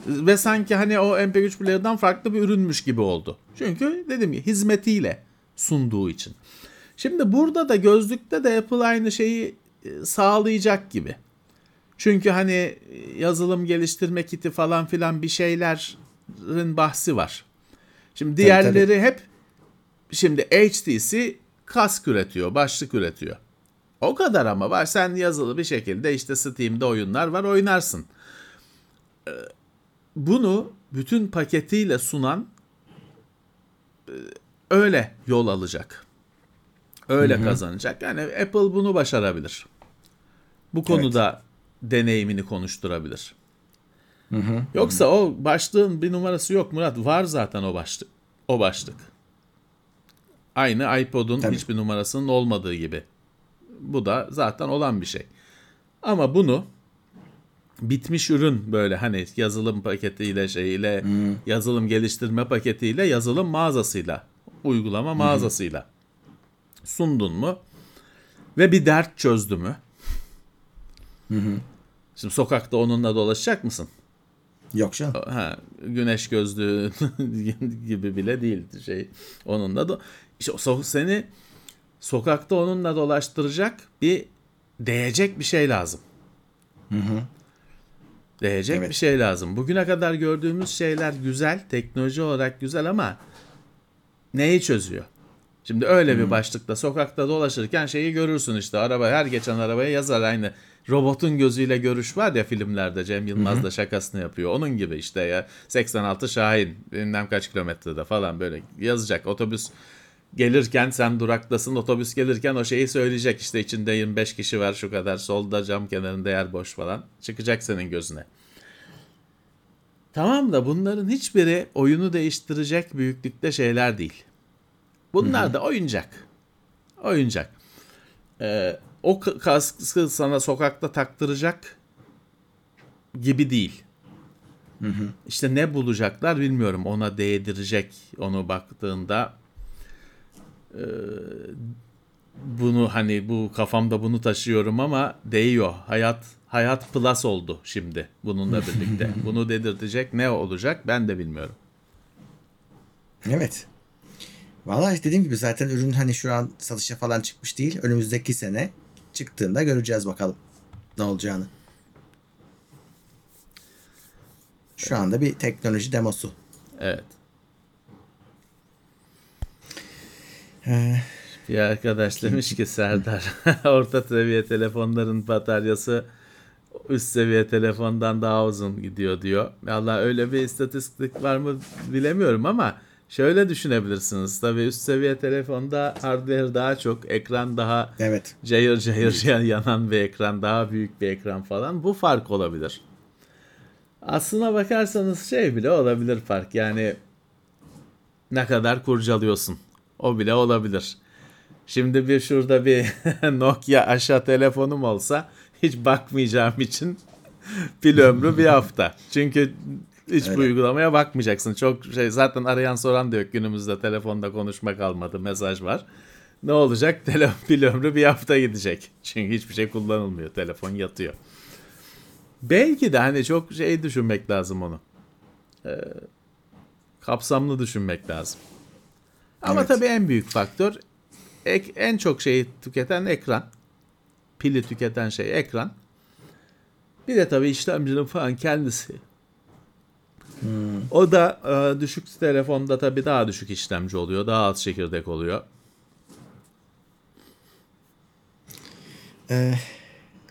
Ve sanki hani o MP3 player'dan farklı bir ürünmüş gibi oldu. Çünkü dedim ya hizmetiyle sunduğu için. Şimdi burada da gözlükte de Apple aynı şeyi e, sağlayacak gibi. Çünkü hani yazılım geliştirme kiti falan filan bir şeylerin bahsi var. Şimdi Tabii, diğerleri hep şimdi HTC kask üretiyor, başlık üretiyor. O kadar ama var. Sen yazılı bir şekilde işte Steam'de oyunlar var oynarsın. Ee, Bunu bütün paketiyle sunan e, öyle yol alacak. Öyle kazanacak. Yani Apple bunu başarabilir. Bu konuda deneyimini konuşturabilir. Yoksa o başlığın bir numarası yok Murat. Var zaten o başlık. O başlık. Aynı iPod'un Tabii. hiçbir numarasının olmadığı gibi. Bu da zaten olan bir şey. Ama bunu bitmiş ürün böyle hani yazılım paketiyle şeyle yazılım geliştirme paketiyle yazılım mağazasıyla uygulama mağazasıyla sundun mu ve bir dert çözdü mü? Şimdi sokakta onunla dolaşacak mısın? Yok canım. ha, güneş gözlüğü gibi bile değil şey onunla da işte so- seni sokakta onunla dolaştıracak bir değecek bir şey lazım. Değecek Evet. bir şey lazım. Bugüne kadar gördüğümüz şeyler güzel, teknoloji olarak güzel ama neyi çözüyor? Şimdi öyle bir başlıkta sokakta dolaşırken şeyi görürsün işte araba her geçen arabaya yazar aynı robotun gözüyle görüş var ya filmlerde Cem Yılmaz da şakasını yapıyor. Onun gibi işte ya 86 Şahin bilmem kaç kilometrede falan böyle yazacak otobüs gelirken sen duraktasın otobüs gelirken o şeyi söyleyecek işte içinde 25 kişi var şu kadar solda cam kenarında yer boş falan çıkacak senin gözüne. Tamam da bunların hiçbiri oyunu değiştirecek büyüklükte şeyler değil. Bunlar da oyuncak. Oyuncak. Ee, o kaskı sana sokakta taktıracak gibi değil. İşte ne bulacaklar bilmiyorum. Ona değdirecek onu baktığında Ee, bunu hani bu kafamda bunu taşıyorum ama değiyor. Hayat hayat plus oldu şimdi bununla birlikte. bunu dedirtecek ne olacak ben de bilmiyorum. Evet. Vallahi dediğim gibi zaten ürün hani şu an satışa falan çıkmış değil. Önümüzdeki sene çıktığında göreceğiz bakalım. ne olacağını. Şu anda bir teknoloji demosu. Evet. Ee, Bir arkadaş demiş ki Serdar orta seviye telefonların bataryası üst seviye telefondan daha uzun gidiyor diyor. Valla öyle bir istatistik var mı bilemiyorum ama şöyle düşünebilirsiniz. Tabii üst seviye telefonda hardware daha çok, ekran daha evet. cayır cayır yanan bir ekran, daha büyük bir ekran falan. Bu fark olabilir. Aslına bakarsanız şey bile olabilir fark. Yani ne kadar kurcalıyorsun. O bile olabilir. Şimdi bir şurada bir Nokia aşağı telefonum olsa hiç bakmayacağım için pil ömrü bir hafta. Çünkü hiç bu Öyle. uygulamaya bakmayacaksın. Çok şey zaten arayan soran diyor günümüzde telefonda konuşma kalmadı mesaj var. Ne olacak? Tele, pil ömrü bir hafta gidecek. Çünkü hiçbir şey kullanılmıyor. Telefon yatıyor. Belki de hani çok şey düşünmek lazım onu. Ee, kapsamlı düşünmek lazım. Ama Evet. tabii en büyük faktör ek, en çok şeyi tüketen ekran. Pili tüketen şey ekran. Bir de tabii işlemcinin falan kendisi. O da e, düşük telefonda tabii daha düşük işlemci oluyor. Daha az çekirdek oluyor. Ee,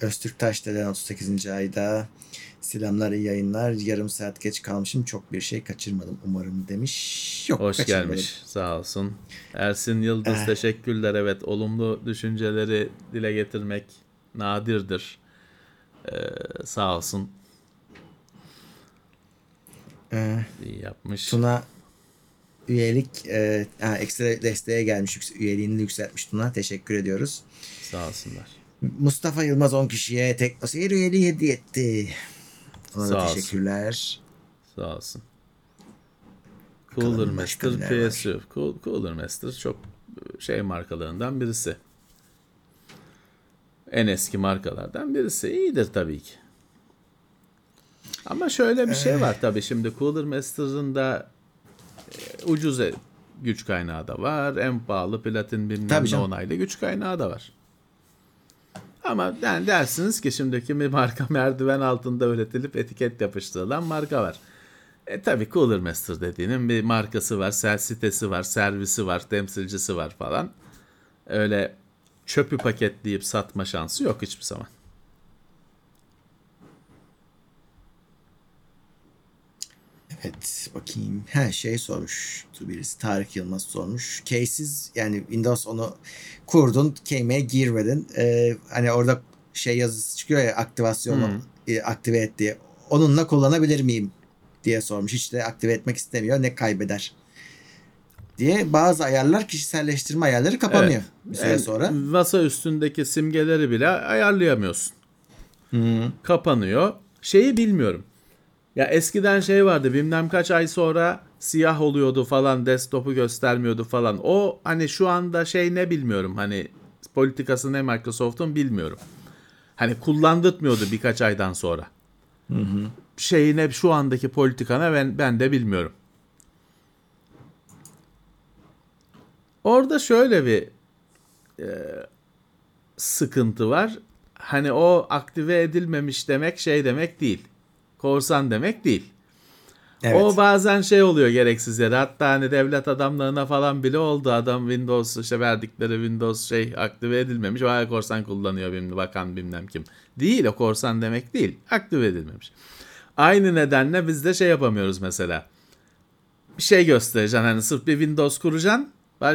Öztürk Taşdelen 38. ayda. Selamlar iyi yayınlar. Yarım saat geç kalmışım. Çok bir şey kaçırmadım umarım demiş. Yok Hoş kaçırmadım. gelmiş. Sağ olsun. Ersin Yıldız Eh. teşekkürler. Evet olumlu düşünceleri dile getirmek nadirdir. Ee, sağ olsun. Ee, İyi yapmış. Tuna üyelik e, ha, ekstra desteğe gelmiş. Üyeliğini yükseltmiş Tuna. Teşekkür ediyoruz. Sağ olsunlar. Mustafa Yılmaz 10 kişiye teknoseyir üyeliği hediye etti. Ona Sağ da olsun. teşekkürler. Sağ olsun. Bakalım Cooler Master. Cool- Cooler Master çok şey markalarından birisi. En eski markalardan birisi. İyidir tabii ki. Ama şöyle bir şey var tabii şimdi Cooler Master'ın da e, ucuz e- güç kaynağı da var. En pahalı platin bilmem ne onaylı güç kaynağı da var. Ama yani dersiniz ki şimdi kimi marka merdiven altında üretilip etiket yapıştırılan marka var. E tabi Cooler Master dediğinin bir markası var, sel sitesi var, servisi var, temsilcisi var falan. Öyle çöpü paketleyip satma şansı yok hiçbir zaman. Evet bakayım. Her şey sormuş. Birisi Tarık Yılmaz sormuş. Case'siz yani Windows onu kurdun. Keyme'ye girmedin. Ee, hani orada şey yazısı çıkıyor ya aktivasyonu e, aktive et diye. Onunla kullanabilir miyim diye sormuş. Hiç de aktive etmek istemiyor. Ne kaybeder diye bazı ayarlar kişiselleştirme ayarları kapanıyor Evet. bir süre En- sonra. Masa üstündeki simgeleri bile ayarlayamıyorsun. Kapanıyor. Şeyi bilmiyorum. Ya eskiden şey vardı bilmem kaç ay sonra siyah oluyordu falan desktop'u göstermiyordu falan. O hani şu anda şey ne bilmiyorum hani politikası ne Microsoft'un bilmiyorum. Hani kullandırtmıyordu birkaç aydan sonra. Şeyine şu andaki politikana ben, ben de bilmiyorum. Orada şöyle bir e, sıkıntı var. Hani o aktive edilmemiş demek şey demek değil. Korsan demek değil. Evet. O bazen şey oluyor gereksiz yere. Hatta hani devlet adamlarına falan bile oldu. Adam Windows işte verdikleri Windows şey aktive edilmemiş. Vay korsan kullanıyor bilmem bakan bilmem kim. Değil o korsan demek değil. Aktive edilmemiş. Aynı nedenle biz de şey yapamıyoruz mesela. Bir şey göstereceksin hani sırf bir Windows kuracaksın.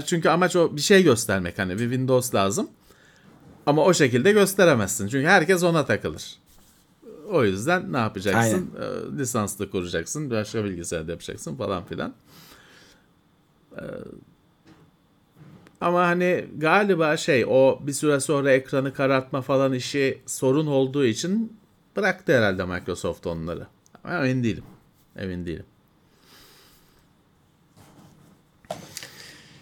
Çünkü amaç o bir şey göstermek hani bir Windows lazım. Ama o şekilde gösteremezsin. Çünkü herkes ona takılır. O yüzden ne yapacaksın? Ee, lisanslı kuracaksın. Başka bilgisayarda yapacaksın falan filan. Ee, ama hani galiba şey o bir süre sonra ekranı karartma falan işi sorun olduğu için bıraktı herhalde Microsoft onları. Ama emin değilim. Emin değilim.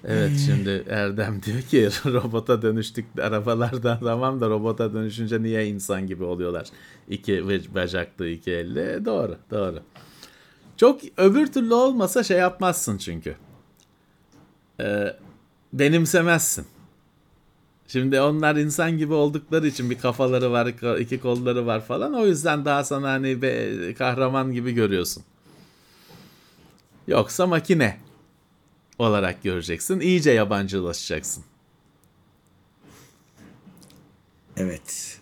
Evet şimdi Erdem diyor ki robota dönüştük arabalardan tamam da robota dönüşünce niye insan gibi oluyorlar? İki bac- bacaklı iki elli. Doğru doğru. Çok öbür türlü olmasa şey yapmazsın çünkü. Ee, benimsemezsin. Şimdi onlar insan gibi oldukları için bir kafaları var, iki kolları var falan. O yüzden daha sana hani be, kahraman gibi görüyorsun. Yoksa makine olarak göreceksin. İyice yabancılaşacaksın. Evet.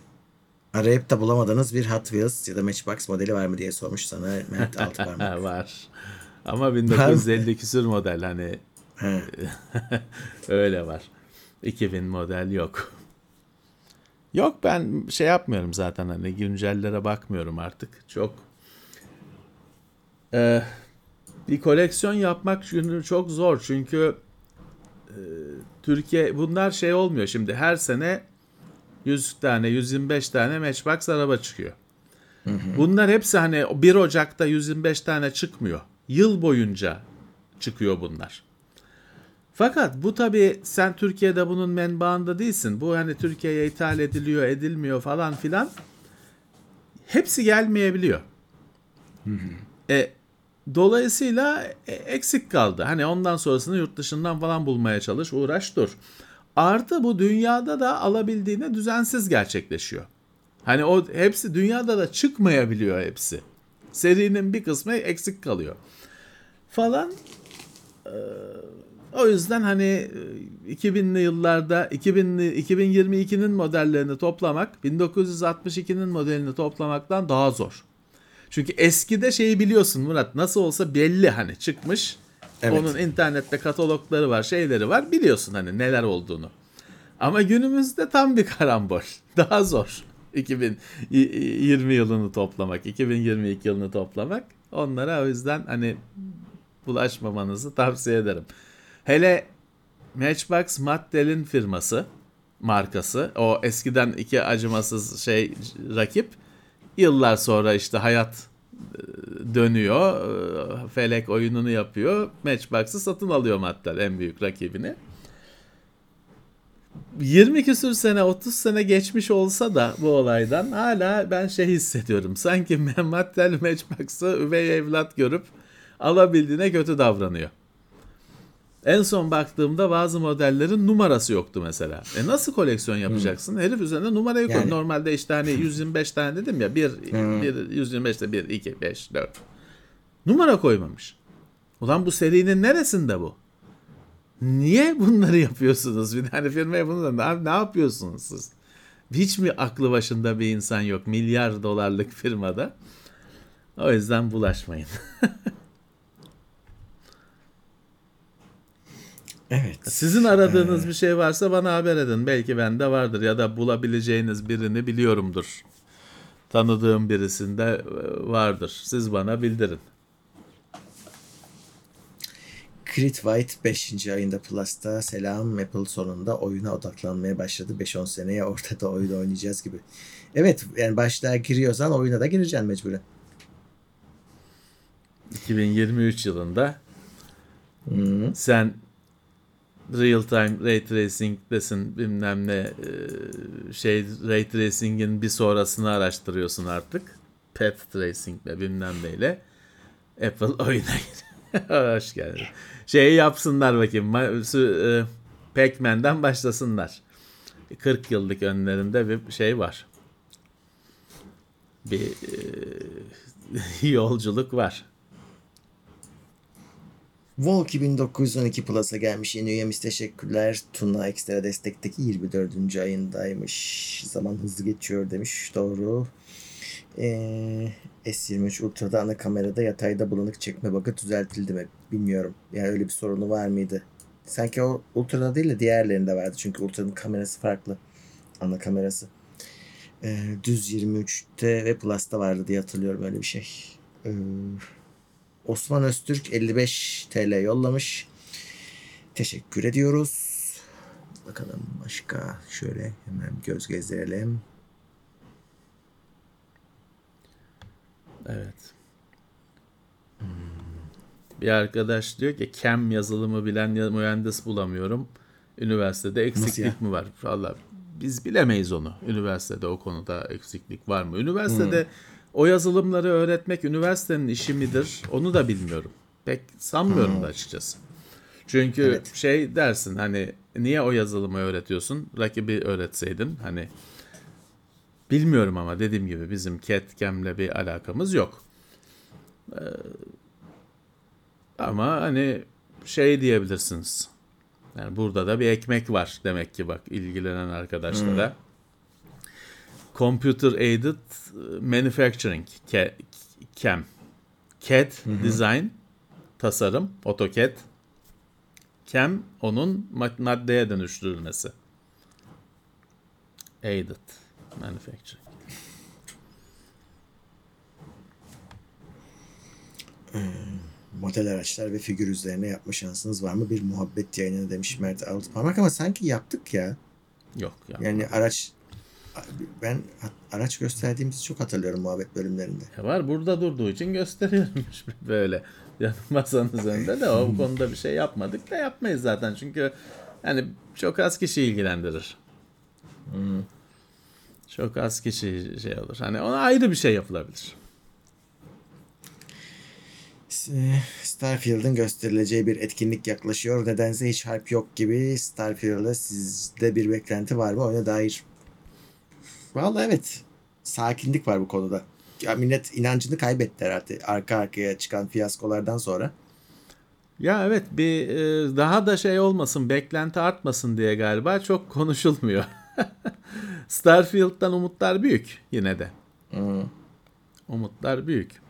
Arayıp da bulamadığınız bir Hot Wheels ya da Matchbox modeli var mı diye sormuş sana Mert Altıparmak. var. Ama 1950 küsür model hani öyle var. 2000 model yok. Yok ben şey yapmıyorum zaten hani güncellere bakmıyorum artık. Çok Ee, bir koleksiyon yapmak çok zor çünkü e, Türkiye bunlar şey olmuyor şimdi her sene 100 tane 125 tane Matchbox araba çıkıyor. Bunlar hepsi hani 1 Ocak'ta 125 tane çıkmıyor. Yıl boyunca çıkıyor bunlar. Fakat bu tabii sen Türkiye'de bunun menbaında değilsin. Bu hani Türkiye'ye ithal ediliyor, edilmiyor falan filan. Hepsi gelmeyebiliyor. E, dolayısıyla e, eksik kaldı. Hani ondan sonrasını yurt dışından falan bulmaya çalış, uğraş dur. Artı bu dünyada da alabildiğine düzensiz gerçekleşiyor. Hani o hepsi dünyada da çıkmayabiliyor hepsi. Serinin bir kısmı eksik kalıyor. Falan Ee, o yüzden hani e, 2000'li yıllarda 2000'li 2022'nin modellerini toplamak 1962'nin modelini toplamaktan daha zor. Çünkü eskide şeyi biliyorsun Murat nasıl olsa belli hani çıkmış. Evet. Onun internette katalogları var, şeyleri var. Biliyorsun hani neler olduğunu. Ama günümüzde tam bir karambol. Daha zor. 2020 yılını toplamak, 2022 yılını toplamak. Onlara o yüzden hani bulaşmamanızı tavsiye ederim. Hele Matchbox Mattel'in firması, markası. O eskiden iki acımasız şey rakip. Yıllar sonra işte hayat dönüyor. Felek oyununu yapıyor. Matchbox'ı satın alıyor Mattel en büyük rakibini. 20 küsür sene 30 sene geçmiş olsa da bu olaydan hala ben şey hissediyorum. Sanki Mattel Matchbox'ı üvey evlat görüp alabildiğine kötü davranıyor. En son baktığımda bazı modellerin numarası yoktu mesela. E nasıl koleksiyon yapacaksın? Herif üzerine numarayı koy. Yani- Normalde işte hani 125 tane dedim ya. 1, 1 125'te 1, 2, 5, 4. Numara koymamış. Ulan bu serinin neresinde bu? Niye bunları yapıyorsunuz? Bir tane firmaya bunu da ne, ne yapıyorsunuz siz? Hiç mi aklı başında bir insan yok milyar dolarlık firmada? O yüzden bulaşmayın. Evet. Sizin aradığınız bir şey varsa bana haber edin. Belki bende vardır ya da bulabileceğiniz birini biliyorumdur. Tanıdığım birisinde e, vardır. Siz bana bildirin. Crit White 5. ayında Plus'ta selam Apple sonunda oyuna odaklanmaya başladı. 5-10 seneye ortada oyun oynayacağız gibi. Evet yani başlığa giriyorsan oyuna da gireceksin mecburen. 2023 yılında sen real time ray tracing'desin bilmem ne e, şey ray tracing'in bir sonrasını araştırıyorsun artık. Path tracing'le bilmem neyle Apple oyuna. Hoş geldin. Şeyi yapsınlar bakayım. e, Pac-Man'den başlasınlar. 40 yıllık önlerinde bir şey var. Bir e, yolculuk var. Volk 1912 Plus'a gelmiş yeni üyemiz teşekkürler. Tuna ekstra destekteki 24. ayındaymış. Zaman hızlı geçiyor demiş. Doğru. Ee, S23 Ultra'da ana kamerada yatayda bulanık çekme bug'ı düzeltildi mi? Bilmiyorum. Yani öyle bir sorunu var mıydı? Sanki o Ultra'da değil de diğerlerinde vardı. Çünkü Ultra'nın kamerası farklı. Ana kamerası. Ee, düz 23'te ve Plus'ta vardı diye hatırlıyorum öyle bir şey. Ee, Osman Öztürk 55 TL yollamış. Teşekkür ediyoruz. Bakalım başka şöyle hemen göz gezdirelim. Evet. Bir arkadaş diyor ki CAM yazılımı bilen mühendis bulamıyorum. Üniversitede eksiklik mi var? Valla biz bilemeyiz onu. Üniversitede o konuda eksiklik var mı? Üniversitede o yazılımları öğretmek üniversitenin işi midir? Onu da bilmiyorum. Pek sanmıyorum da açıkçası. Çünkü Evet. şey dersin hani niye o yazılımı öğretiyorsun? Rakibi öğretseydin hani bilmiyorum ama dediğim gibi bizim CAD-CAM'le bir alakamız yok. Ee, ama hani şey diyebilirsiniz. Yani burada da bir ekmek var demek ki bak ilgilenen arkadaşlara. Computer Aided Manufacturing Ca- CAM CAD Design tasarım AutoCAD CAM onun mad- maddeye dönüştürülmesi. Aided Manufacturing. Model araçlar ve figür üzerine yapma şansınız var mı? Bir muhabbet yayını demiş Mert Altıparmak ama sanki yaptık ya. Yok ya. Yani araç ben araç gösterdiğimizi çok hatırlıyorum muhabbet bölümlerinde. Ya var burada durduğu için gösteriyormuş böyle. Yanı masanın üzerinde de o konuda bir şey yapmadık da yapmayız zaten. Çünkü yani çok az kişi ilgilendirir. Çok az kişi şey olur. Hani ona ayrı bir şey yapılabilir. Starfield'ın gösterileceği bir etkinlik yaklaşıyor. Nedense hiç hype yok gibi. Starfield'da sizde bir beklenti var mı? Ona dair. Vallahi evet. Sakinlik var bu konuda. Ya millet inancını kaybetti herhalde. Arka arkaya çıkan fiyaskolardan sonra. Ya evet bir e, daha da şey olmasın, beklenti artmasın diye galiba çok konuşulmuyor. Starfield'dan umutlar büyük yine de. Umutlar büyük.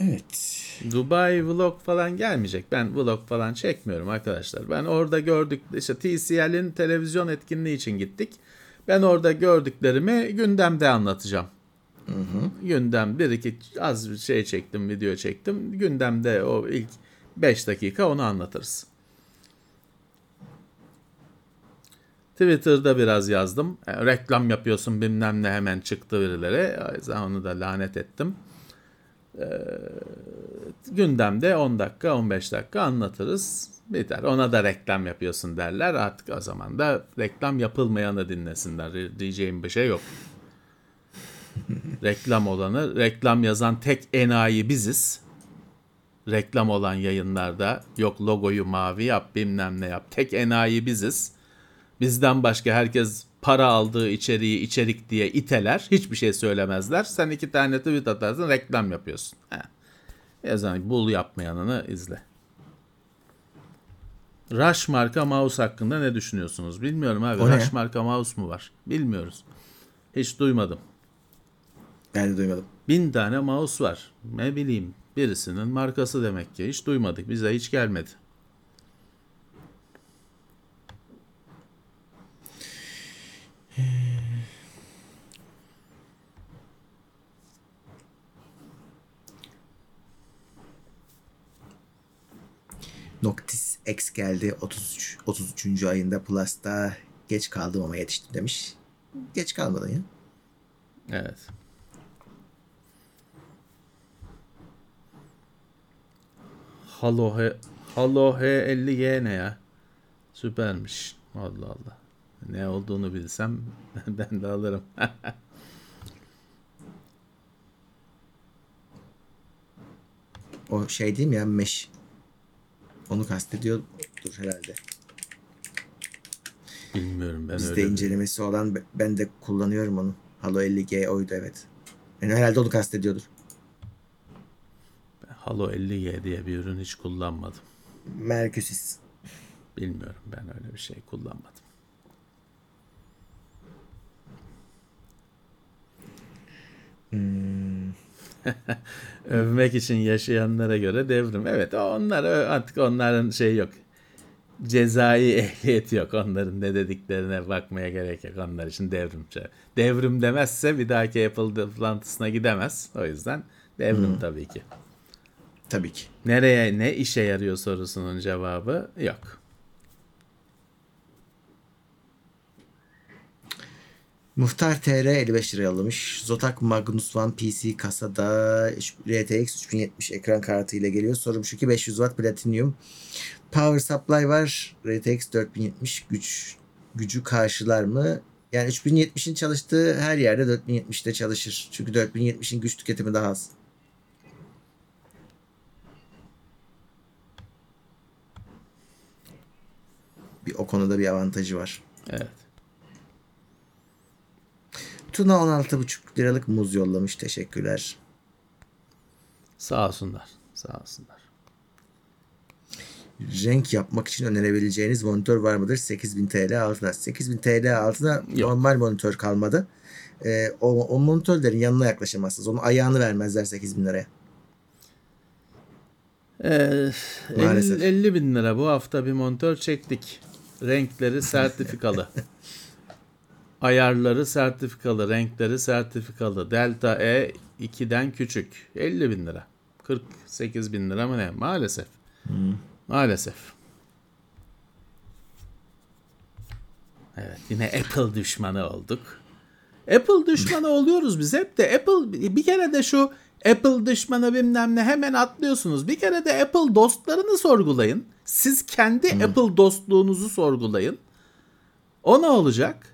Evet. Dubai vlog falan gelmeyecek. Ben vlog falan çekmiyorum arkadaşlar. Ben orada gördük işte TCL'in televizyon etkinliği için gittik. Ben orada gördüklerimi gündemde anlatacağım. Gündem bir iki az bir şey çektim, video çektim. Gündemde o ilk 5 dakika onu anlatırız. Twitter'da biraz yazdım. E, reklam yapıyorsun bilmem ne hemen çıktı birileri. Onu da lanet ettim gündemde 10 dakika 15 dakika anlatırız. Biter. Ona da reklam yapıyorsun derler. Artık o zaman da reklam yapılmayanı dinlesinler. Diyeceğim bir şey yok. reklam olanı, reklam yazan tek enayi biziz. Reklam olan yayınlarda yok logoyu mavi yap bilmem ne yap. Tek enayi biziz. Bizden başka herkes para aldığı içeriği içerik diye iteler. Hiçbir şey söylemezler. Sen iki tane tweet atarsın reklam yapıyorsun. He. O zaman bul yapmayanını izle. Rush marka mouse hakkında ne düşünüyorsunuz? Bilmiyorum abi. O ne? Rush marka mouse mu var? Bilmiyoruz. Hiç duymadım. Ben de duymadım. Bin tane mouse var. Ne bileyim. Birisinin markası demek ki. Hiç duymadık. Bize hiç gelmedi. Noctis X geldi 33 33. ayında Plus'ta geç kaldım ama yetiştim demiş. Geç kalmadın ya. Evet. Halo H Halo H50Y ne ya? Süpermiş. Allah Allah. Ne olduğunu bilsem ben de alırım. O şey değil mi ya mesh. Onu kastediyordur herhalde. Bilmiyorum ben Bizde öyle. incelemesi olan ben de kullanıyorum onu. Halo 50G oydu evet. Yani herhalde onu kastediyordur. Halo 50Y diye bir ürün hiç kullanmadım. Merküsis. Bilmiyorum ben öyle bir şey kullanmadım. Övmek için yaşayanlara göre devrim. Evet onlar artık onların şey yok. Cezai ehliyet yok. Onların ne dediklerine bakmaya gerek yok. Onlar için devrim. Devrim demezse bir dahaki Apple toplantısına gidemez. O yüzden devrim tabii ki. Tabii ki. Nereye ne işe yarıyor sorusunun cevabı yok. Muhtar TR 55 lira yollamış. Zotac Magnus One PC kasada RTX 3070 ekran kartı ile geliyor. Sorum şu ki 500 Watt Platinum. Power Supply var. RTX 4070 güç gücü karşılar mı? Yani 3070'in çalıştığı her yerde 4070'de çalışır. Çünkü 4070'in güç tüketimi daha az. Bir, o konuda bir avantajı var. Evet. Tuna 16,5 liralık muz yollamış. Teşekkürler. Sağ olsunlar. Sağ olsunlar. Renk yapmak için önerebileceğiniz monitör var mıdır? 8000 TL altına. 8000 TL altına Yok. normal monitör kalmadı. Ee, o, o monitörlerin yanına yaklaşamazsınız. Onun ayağını vermezler 8000 liraya. Ee, Maalesef. 50, 50 bin lira bu hafta bir monitör çektik. Renkleri sertifikalı. Ayarları sertifikalı, renkleri sertifikalı. Delta E 2'den küçük. 50 bin lira. 48 bin lira mı ne? Maalesef. Maalesef. Evet yine Apple düşmanı olduk. Apple düşmanı oluyoruz biz hep de. Apple bir kere de şu Apple düşmanı bilmem ne hemen atlıyorsunuz. Bir kere de Apple dostlarını sorgulayın. Siz kendi Apple dostluğunuzu sorgulayın. O ne olacak?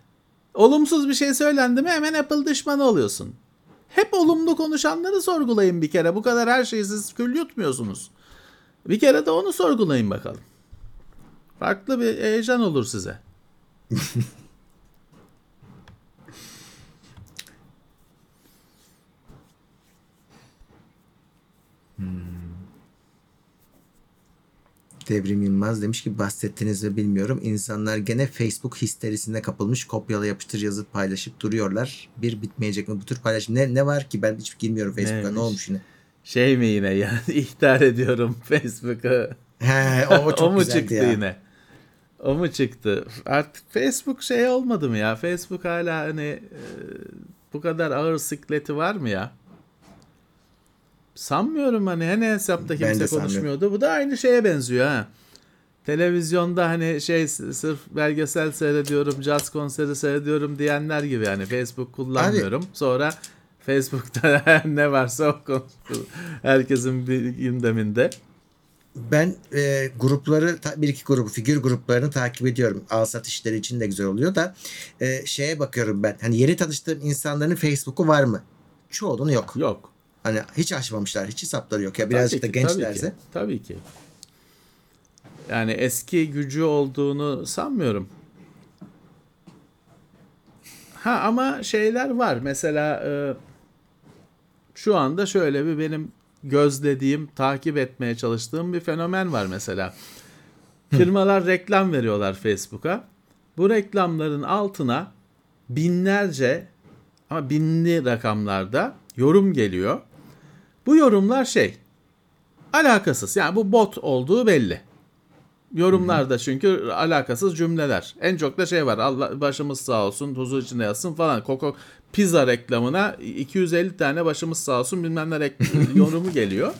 Olumsuz bir şey söylendi mi hemen Apple düşmanı oluyorsun. Hep olumlu konuşanları sorgulayın bir kere. Bu kadar her şeyi siz kül yutmuyorsunuz. Bir kere de onu sorgulayın bakalım. Farklı bir heyecan olur size. Devrim Yılmaz demiş ki bahsettiniz mi bilmiyorum. İnsanlar gene Facebook histerisine kapılmış. Kopyala yapıştır yazıp paylaşıp duruyorlar. Bir bitmeyecek mi bu tür paylaşım? Ne, ne var ki ben hiç girmiyorum Facebook'a. Neymiş? Ne olmuş yine? Şey mi yine yani ihtar ediyorum Facebook'a. He, o, çok o mu çıktı ya. yine? O mu çıktı? Artık Facebook şey olmadı mı ya? Facebook hala hani e, bu kadar ağır sikleti var mı ya? Sanmıyorum hani hani hesapta kimse konuşmuyordu. Bu da aynı şeye benziyor ha. Televizyonda hani şey sırf belgesel seyrediyorum, caz konseri seyrediyorum diyenler gibi yani Facebook kullanmıyorum. Sonra Facebook'ta ne varsa o konu herkesin bir gündeminde. Ben e, grupları bir iki grubu figür gruplarını takip ediyorum. Al sat işleri için de güzel oluyor da e, şeye bakıyorum ben. Hani yeni tanıştığım insanların Facebook'u var mı? Çoğunun yok. Yok. Hani hiç açmamışlar. Hiç hesapları yok. Ya birazcık da Tabii ki, gençlerse. Tabii ki. Tabii ki. Yani eski gücü olduğunu sanmıyorum. Ha ama şeyler var. Mesela e, şu anda şöyle bir benim gözlediğim, takip etmeye çalıştığım bir fenomen var mesela. Firmalar reklam veriyorlar Facebook'a. Bu reklamların altına binlerce ama binli rakamlarda yorum geliyor. Bu yorumlar şey alakasız. Yani bu bot olduğu belli. Yorumlarda çünkü alakasız cümleler. En çok da şey var. Allah başımız sağ olsun, huzur içinde yatsın falan. Koko pizza reklamına 250 tane başımız sağ olsun bilmem ne yorumu geliyor.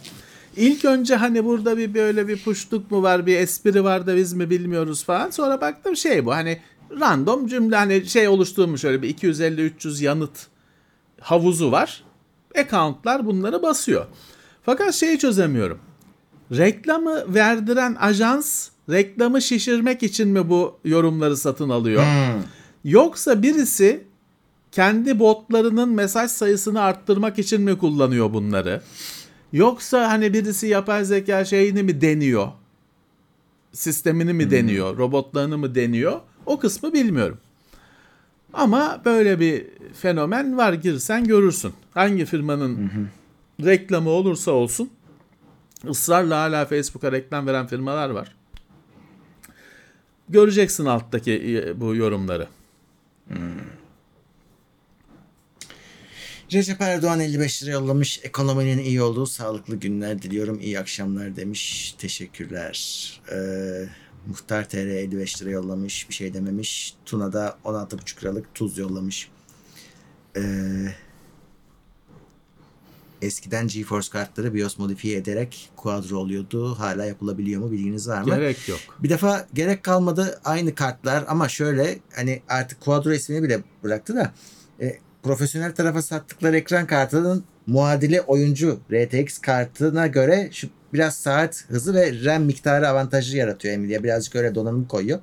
İlk önce hani burada bir böyle bir puşluk mu var, bir espri var da biz mi bilmiyoruz falan. Sonra baktım şey bu hani random cümle hani şey oluşturmuş öyle bir 250-300 yanıt havuzu var. Account'lar bunları basıyor. Fakat şeyi çözemiyorum. Reklamı verdiren ajans reklamı şişirmek için mi bu yorumları satın alıyor? Yoksa birisi kendi botlarının mesaj sayısını arttırmak için mi kullanıyor bunları? Yoksa hani birisi yapay zeka şeyini mi deniyor? Sistemini mi deniyor? Robotlarını mı deniyor? O kısmı bilmiyorum. Ama böyle bir fenomen var girsen görürsün. Hangi firmanın reklamı olursa olsun ısrarla hala Facebook'a reklam veren firmalar var. Göreceksin alttaki e, bu yorumları. Recep Erdoğan 55 lira yollamış. Ekonominin iyi olduğu sağlıklı günler diliyorum. İyi akşamlar demiş. Teşekkürler. Ee, Muhtar TR 55 lira yollamış. Bir şey dememiş. Tuna da 16,5 liralık tuz yollamış. Ee, eskiden GeForce kartları BIOS modifiye ederek quadro oluyordu. Hala yapılabiliyor mu bilginiz var mı? Gerek yok. Bir defa gerek kalmadı aynı kartlar ama şöyle hani artık Quadro ismini bile bıraktı da e, profesyonel tarafa sattıkları ekran kartının muadili oyuncu RTX kartına göre şu biraz saat hızı ve RAM miktarı avantajı yaratıyor Nvidia. Birazcık öyle donanım koyuyor.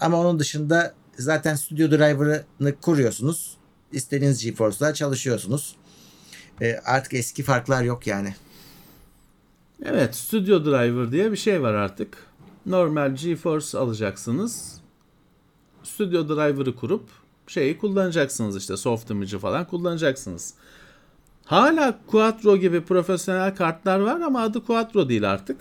Ama onun dışında zaten Studio Driver'ını kuruyorsunuz. İstediğiniz GeForce'da çalışıyorsunuz. E, artık eski farklar yok yani. Evet, Studio Driver diye bir şey var artık. Normal GeForce alacaksınız. Studio Driver'ı kurup şeyi kullanacaksınız işte soft image'ı falan kullanacaksınız. Hala Quattro gibi profesyonel kartlar var ama adı Quattro değil artık.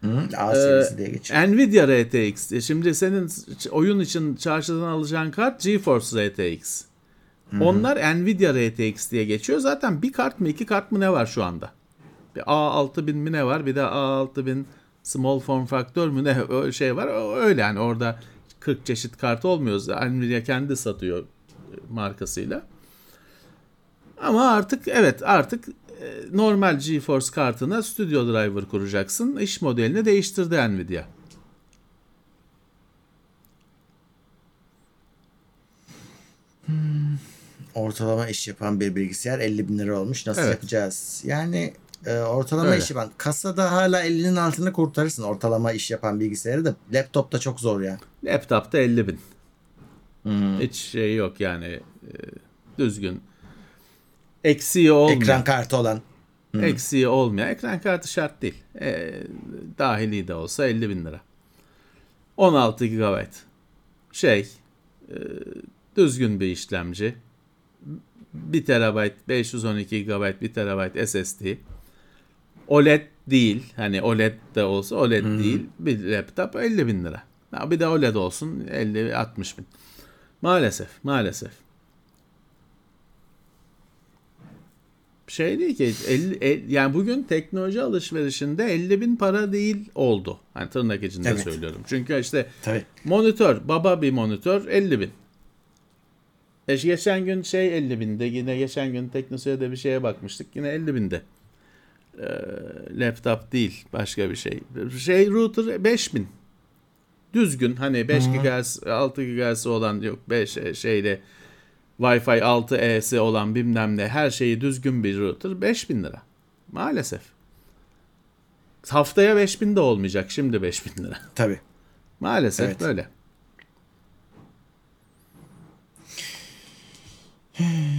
Hı, A serisi diye geçiyor. Nvidia RTX. Şimdi senin oyun için çarşıdan alacağın kart GeForce RTX. Onlar Nvidia RTX diye geçiyor. Zaten bir kart mı iki kart mı ne var şu anda? Bir A6000 mi ne var? Bir de A6000 small form factor mü ne o şey var. Öyle yani orada 40 çeşit kart olmuyor. Nvidia kendi satıyor markasıyla. Ama artık evet artık e, normal GeForce kartına Studio Driver kuracaksın. İş modelini değiştirdi Nvidia. Ortalama iş yapan bir bilgisayar 50 bin lira olmuş. Nasıl Evet. yapacağız? Yani e, ortalama Öyle. iş yapan kasada hala 50'nin altını kurtarırsın ortalama iş yapan bilgisayarı da laptopta çok zor ya. Laptopta 50 bin. Hiç şey yok yani e, düzgün. Eksiği olmayan. Ekran kartı olan. Eksiği olmayan. Ekran kartı şart değil. E, dahili de olsa 50 bin lira. 16 GB. Şey e, düzgün bir işlemci. 1 TB 512 GB 1 TB SSD. OLED değil. Hani OLED de olsa OLED değil. Bir laptop 50 bin lira. Ya bir de OLED olsun 50-60 bin. Maalesef. Maalesef. Şey değil ki 50, el- yani bugün teknoloji alışverişinde 50 bin para değil oldu. Hani tırnak içinde Evet. söylüyorum. Çünkü işte Tabii. monitör baba bir monitör 50 bin. E geçen gün şey 50 binde yine geçen gün Teknoseyir'de bir şeye bakmıştık yine 50 binde. Ee, laptop değil başka bir şey. Şey router 5000. Düzgün hani 5 GHz 6 GHz olan yok 5 şeyle Wi-Fi 6E'si olan bilmem ne her şeyi düzgün bir router 5000 lira. Maalesef. Haftaya 5000 de olmayacak şimdi 5000 lira. Tabii. Maalesef Evet. böyle.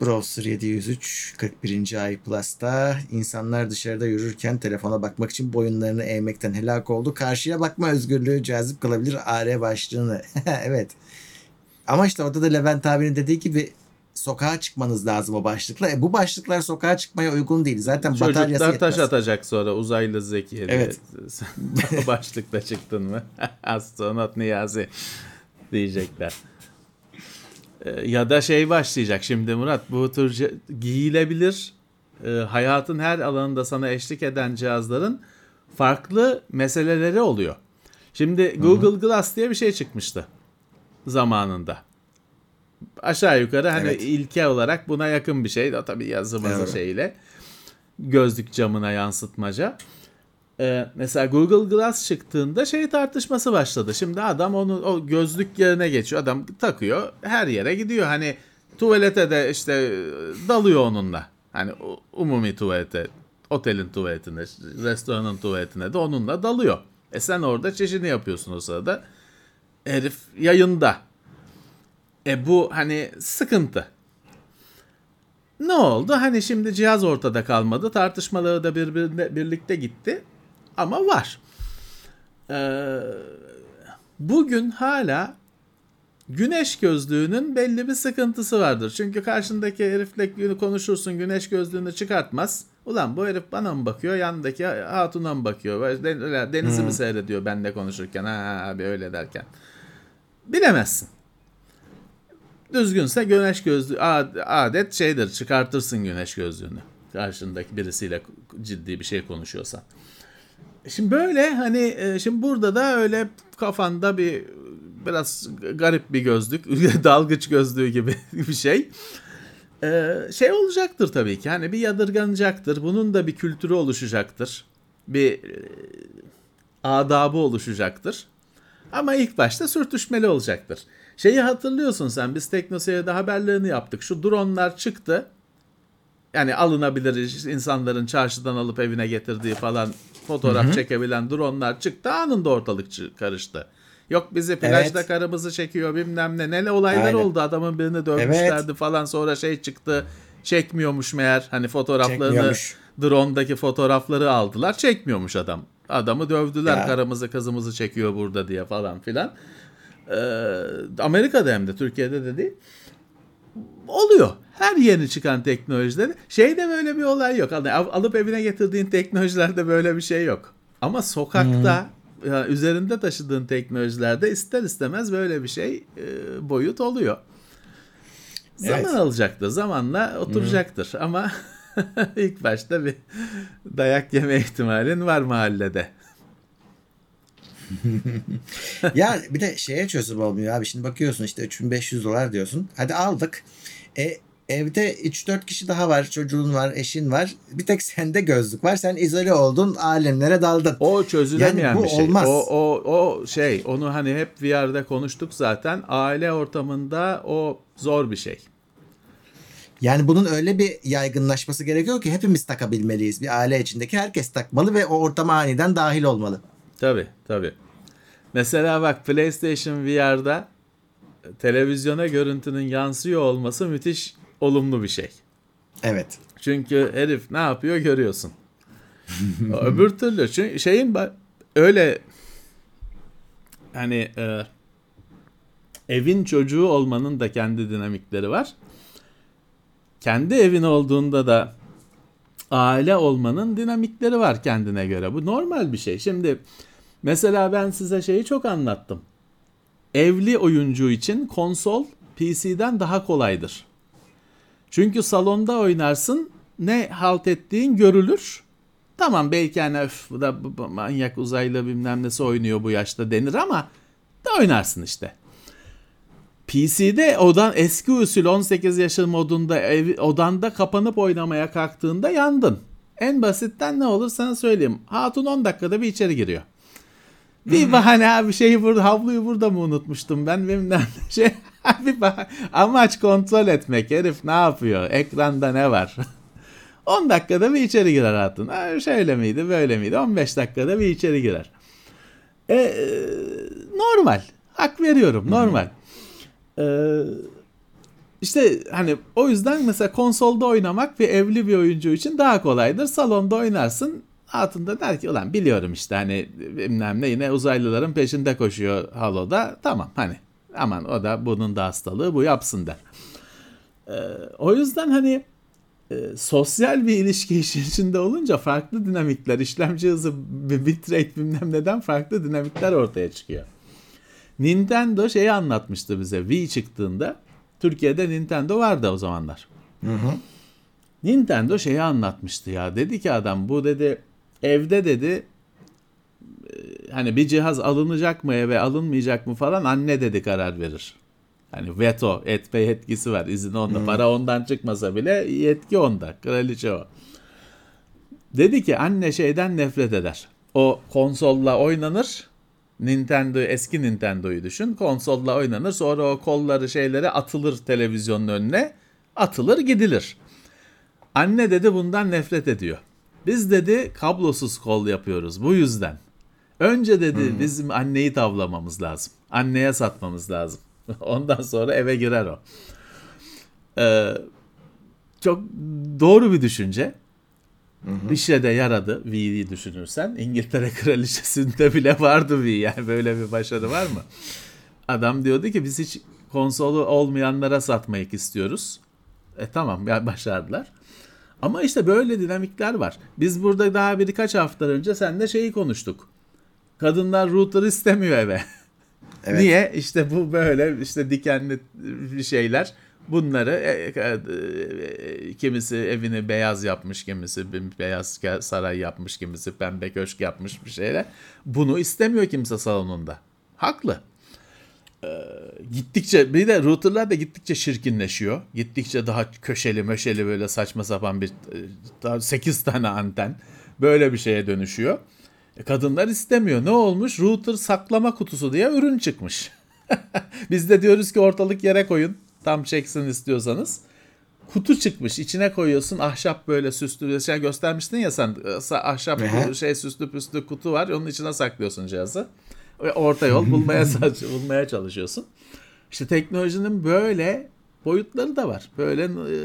Browser 703 41. ay Plus'ta insanlar dışarıda yürürken telefona bakmak için boyunlarını eğmekten helak oldu. Karşıya bakma özgürlüğü cazip kılabilir AR başlığını. evet. Ama işte orada da Levent abinin dediği gibi sokağa çıkmanız lazım o başlıkla. E bu başlıklar sokağa çıkmaya uygun değil. Zaten bataryası Çocuklar yetmez. taş atacak sonra uzaylı Zeki diye. Evet. Başlıkla çıktın mı? Astronot Niyazi diyecekler. Ee, Ya da şey başlayacak şimdi Murat bu tür giyilebilir e, hayatın her alanında sana eşlik eden cihazların farklı meseleleri oluyor. Şimdi Google Glass diye bir şey çıkmıştı zamanında. Aşağı yukarı hani Evet. ilke olarak buna yakın bir şey. Tabii yazı mazı Evet. şeyle. Gözlük camına yansıtmaca. Ee, mesela Google Glass çıktığında şey tartışması başladı. Şimdi adam onu o gözlük yerine geçiyor. Adam takıyor, her yere gidiyor. Hani tuvalete de işte e, dalıyor onunla. Hani umumi tuvalete, otelin tuvaletine, restoranın tuvaletine de onunla dalıyor. E sen orada çeşini yapıyorsun o sırada. Herif yayında. E bu hani sıkıntı. Ne oldu? Hani şimdi cihaz ortada kalmadı. Tartışmaları da birbirine birlikte gitti. Ama var. Ee, bugün hala güneş gözlüğünün belli bir sıkıntısı vardır. Çünkü karşındaki herifle konuşursun güneş gözlüğünü çıkartmaz. Ulan bu herif bana mı bakıyor yanındaki hatuna mı bakıyor? Den- Denizi mi seyrediyor benle konuşurken ha abi öyle derken. Bilemezsin. Düzgünse güneş gözlüğü ad- adet şeydir çıkartırsın güneş gözlüğünü. Karşındaki birisiyle ciddi bir şey konuşuyorsan. Şimdi böyle hani e, şimdi burada da öyle kafanda bir biraz garip bir gözlük, dalgıç gözlüğü gibi bir şey. Ee, şey olacaktır tabii ki. Hani bir yadırganacaktır. Bunun da bir kültürü oluşacaktır. Bir e, adabı oluşacaktır. Ama ilk başta sürtüşmeli olacaktır. Şeyi hatırlıyorsun sen biz Teknoseyir'de haberlerini yaptık. Şu dronlar çıktı. Yani alınabilir insanların çarşıdan alıp evine getirdiği falan fotoğraf çekebilen dronlar çıktı. Anında ortalık karıştı. Yok bizi plajda Evet. karımızı çekiyor bilmem ne. Ne olaylar Aynen. oldu adamın birini dövmüşlerdi falan sonra şey çıktı. Çekmiyormuş meğer hani fotoğraflarını drone'daki fotoğrafları aldılar. Çekmiyormuş adam Adamı dövdüler Ya. karımızı kızımızı çekiyor burada diye falan filan. Ee, Amerika'da hem de Türkiye'de de değil. Oluyor. Her yeni çıkan teknolojide şeyde böyle bir olay yok. Hani al- alıp evine getirdiğin teknolojilerde böyle bir şey yok. Ama sokakta ya, üzerinde taşıdığın teknolojilerde ister istemez böyle bir şey e, boyut oluyor. Zaman Evet. alacaktır. Zamanla oturacaktır. Ama ilk başta bir dayak yeme ihtimalin var mahallede. ya bir de şeye çözüm olmuyor abi. Şimdi bakıyorsun işte 3500 dolar diyorsun. Hadi aldık. E, evde 3-4 kişi daha var. Çocuğun var, eşin var. Bir tek sende gözlük var. Sen izole oldun, alemlere daldın. O çözülemeyen Yani bu bir şey. olmaz. O, o, o şey onu hani hep VR'da konuştuk zaten. Aile ortamında o zor bir şey. Yani bunun öyle bir yaygınlaşması gerekiyor ki hepimiz takabilmeliyiz. Bir aile içindeki herkes takmalı ve o ortama aniden dahil olmalı. Tabii tabii. Mesela bak PlayStation VR'da televizyona görüntünün yansıyor olması müthiş olumlu bir şey. Evet. Çünkü herif ne yapıyor görüyorsun. Öbür türlü çünkü şeyin öyle hani e, evin çocuğu olmanın da kendi dinamikleri var. Kendi evin olduğunda da aile olmanın dinamikleri var kendine göre. Bu normal bir şey. Şimdi mesela ben size şeyi çok anlattım. Evli oyuncu için konsol PC'den daha kolaydır. Çünkü salonda oynarsın ne halt ettiğin görülür. Tamam belki hani öf bu da manyak uzaylı bilmem nesi oynuyor bu yaşta denir ama da oynarsın işte. PC'de odan eski usul 18 yaşın modunda ev, odanda kapanıp oynamaya kalktığında yandın. En basitten ne olur sana söyleyeyim. Hatun 10 dakikada bir içeri giriyor. Bir bahane abi şeyi burada havluyu burada mı unutmuştum ben? Ne şey. Bir bahane. amaç kontrol etmek herif ne yapıyor? Ekranda ne var? 10 dakikada bir içeri girer hatun. Ha, şöyle miydi böyle miydi? 15 dakikada bir içeri girer. E, e, normal. Hak veriyorum normal. E, işte hani o yüzden mesela konsolda oynamak bir evli bir oyuncu için daha kolaydır. Salonda oynarsın Hatun da der ki ulan biliyorum işte hani bilmem ne yine uzaylıların peşinde koşuyor Halo'da. Tamam hani aman o da bunun da hastalığı bu yapsın der. Ee, o yüzden hani e, sosyal bir ilişki işin içinde olunca farklı dinamikler, işlemci hızı, bitrate bilmem neden farklı dinamikler ortaya çıkıyor. Nintendo şeyi anlatmıştı bize Wii çıktığında. Türkiye'de Nintendo vardı o zamanlar. Nintendo şeyi anlatmıştı ya. Dedi ki adam bu dedi evde dedi e, hani bir cihaz alınacak mı eve alınmayacak mı falan anne dedi karar verir. Hani veto etme yetkisi var. İzin onda. Para ondan çıkmasa bile yetki onda. Kraliçe o. Dedi ki anne şeyden nefret eder. O konsolla oynanır. Nintendo eski Nintendo'yu düşün. Konsolla oynanır. Sonra o kolları şeylere atılır televizyonun önüne. Atılır gidilir. Anne dedi bundan nefret ediyor. Biz dedi kablosuz kol yapıyoruz bu yüzden. Önce dedi bizim anneyi tavlamamız lazım. Anneye satmamız lazım. Ondan sonra eve girer o. Ee, çok doğru bir düşünce. İşe de yaradı Wii'yi düşünürsen. İngiltere kraliçesinde bile vardı Wii. Yani böyle bir başarı var mı? Adam diyordu ki biz hiç konsolu olmayanlara satmayık istiyoruz. E tamam ya başardılar. Ama işte böyle dinamikler var. Biz burada daha birkaç hafta önce seninle şeyi konuştuk. Kadınlar router istemiyor eve. Evet. Niye? İşte bu böyle işte dikenli şeyler. Bunları e, e, e, kimisi evini beyaz yapmış, kimisi beyaz saray yapmış, kimisi pembe köşk yapmış bir şeyler. Bunu istemiyor kimse salonunda. Haklı. Ee, gittikçe bir de routerlar da gittikçe şirkinleşiyor. Gittikçe daha köşeli möşeli böyle saçma sapan bir e, daha 8 tane anten böyle bir şeye dönüşüyor. E, kadınlar istemiyor. Ne olmuş? Router saklama kutusu diye ürün çıkmış. Biz de diyoruz ki ortalık yere koyun. Tam çeksin istiyorsanız. Kutu çıkmış. içine koyuyorsun. Ahşap böyle süslü şey göstermiştin ya sen. e, Ahşap şey süslü püslü kutu var. Onun içine saklıyorsun cihazı. Orta yol bulmaya bulmaya çalışıyorsun. İşte teknolojinin böyle boyutları da var. Böyle e,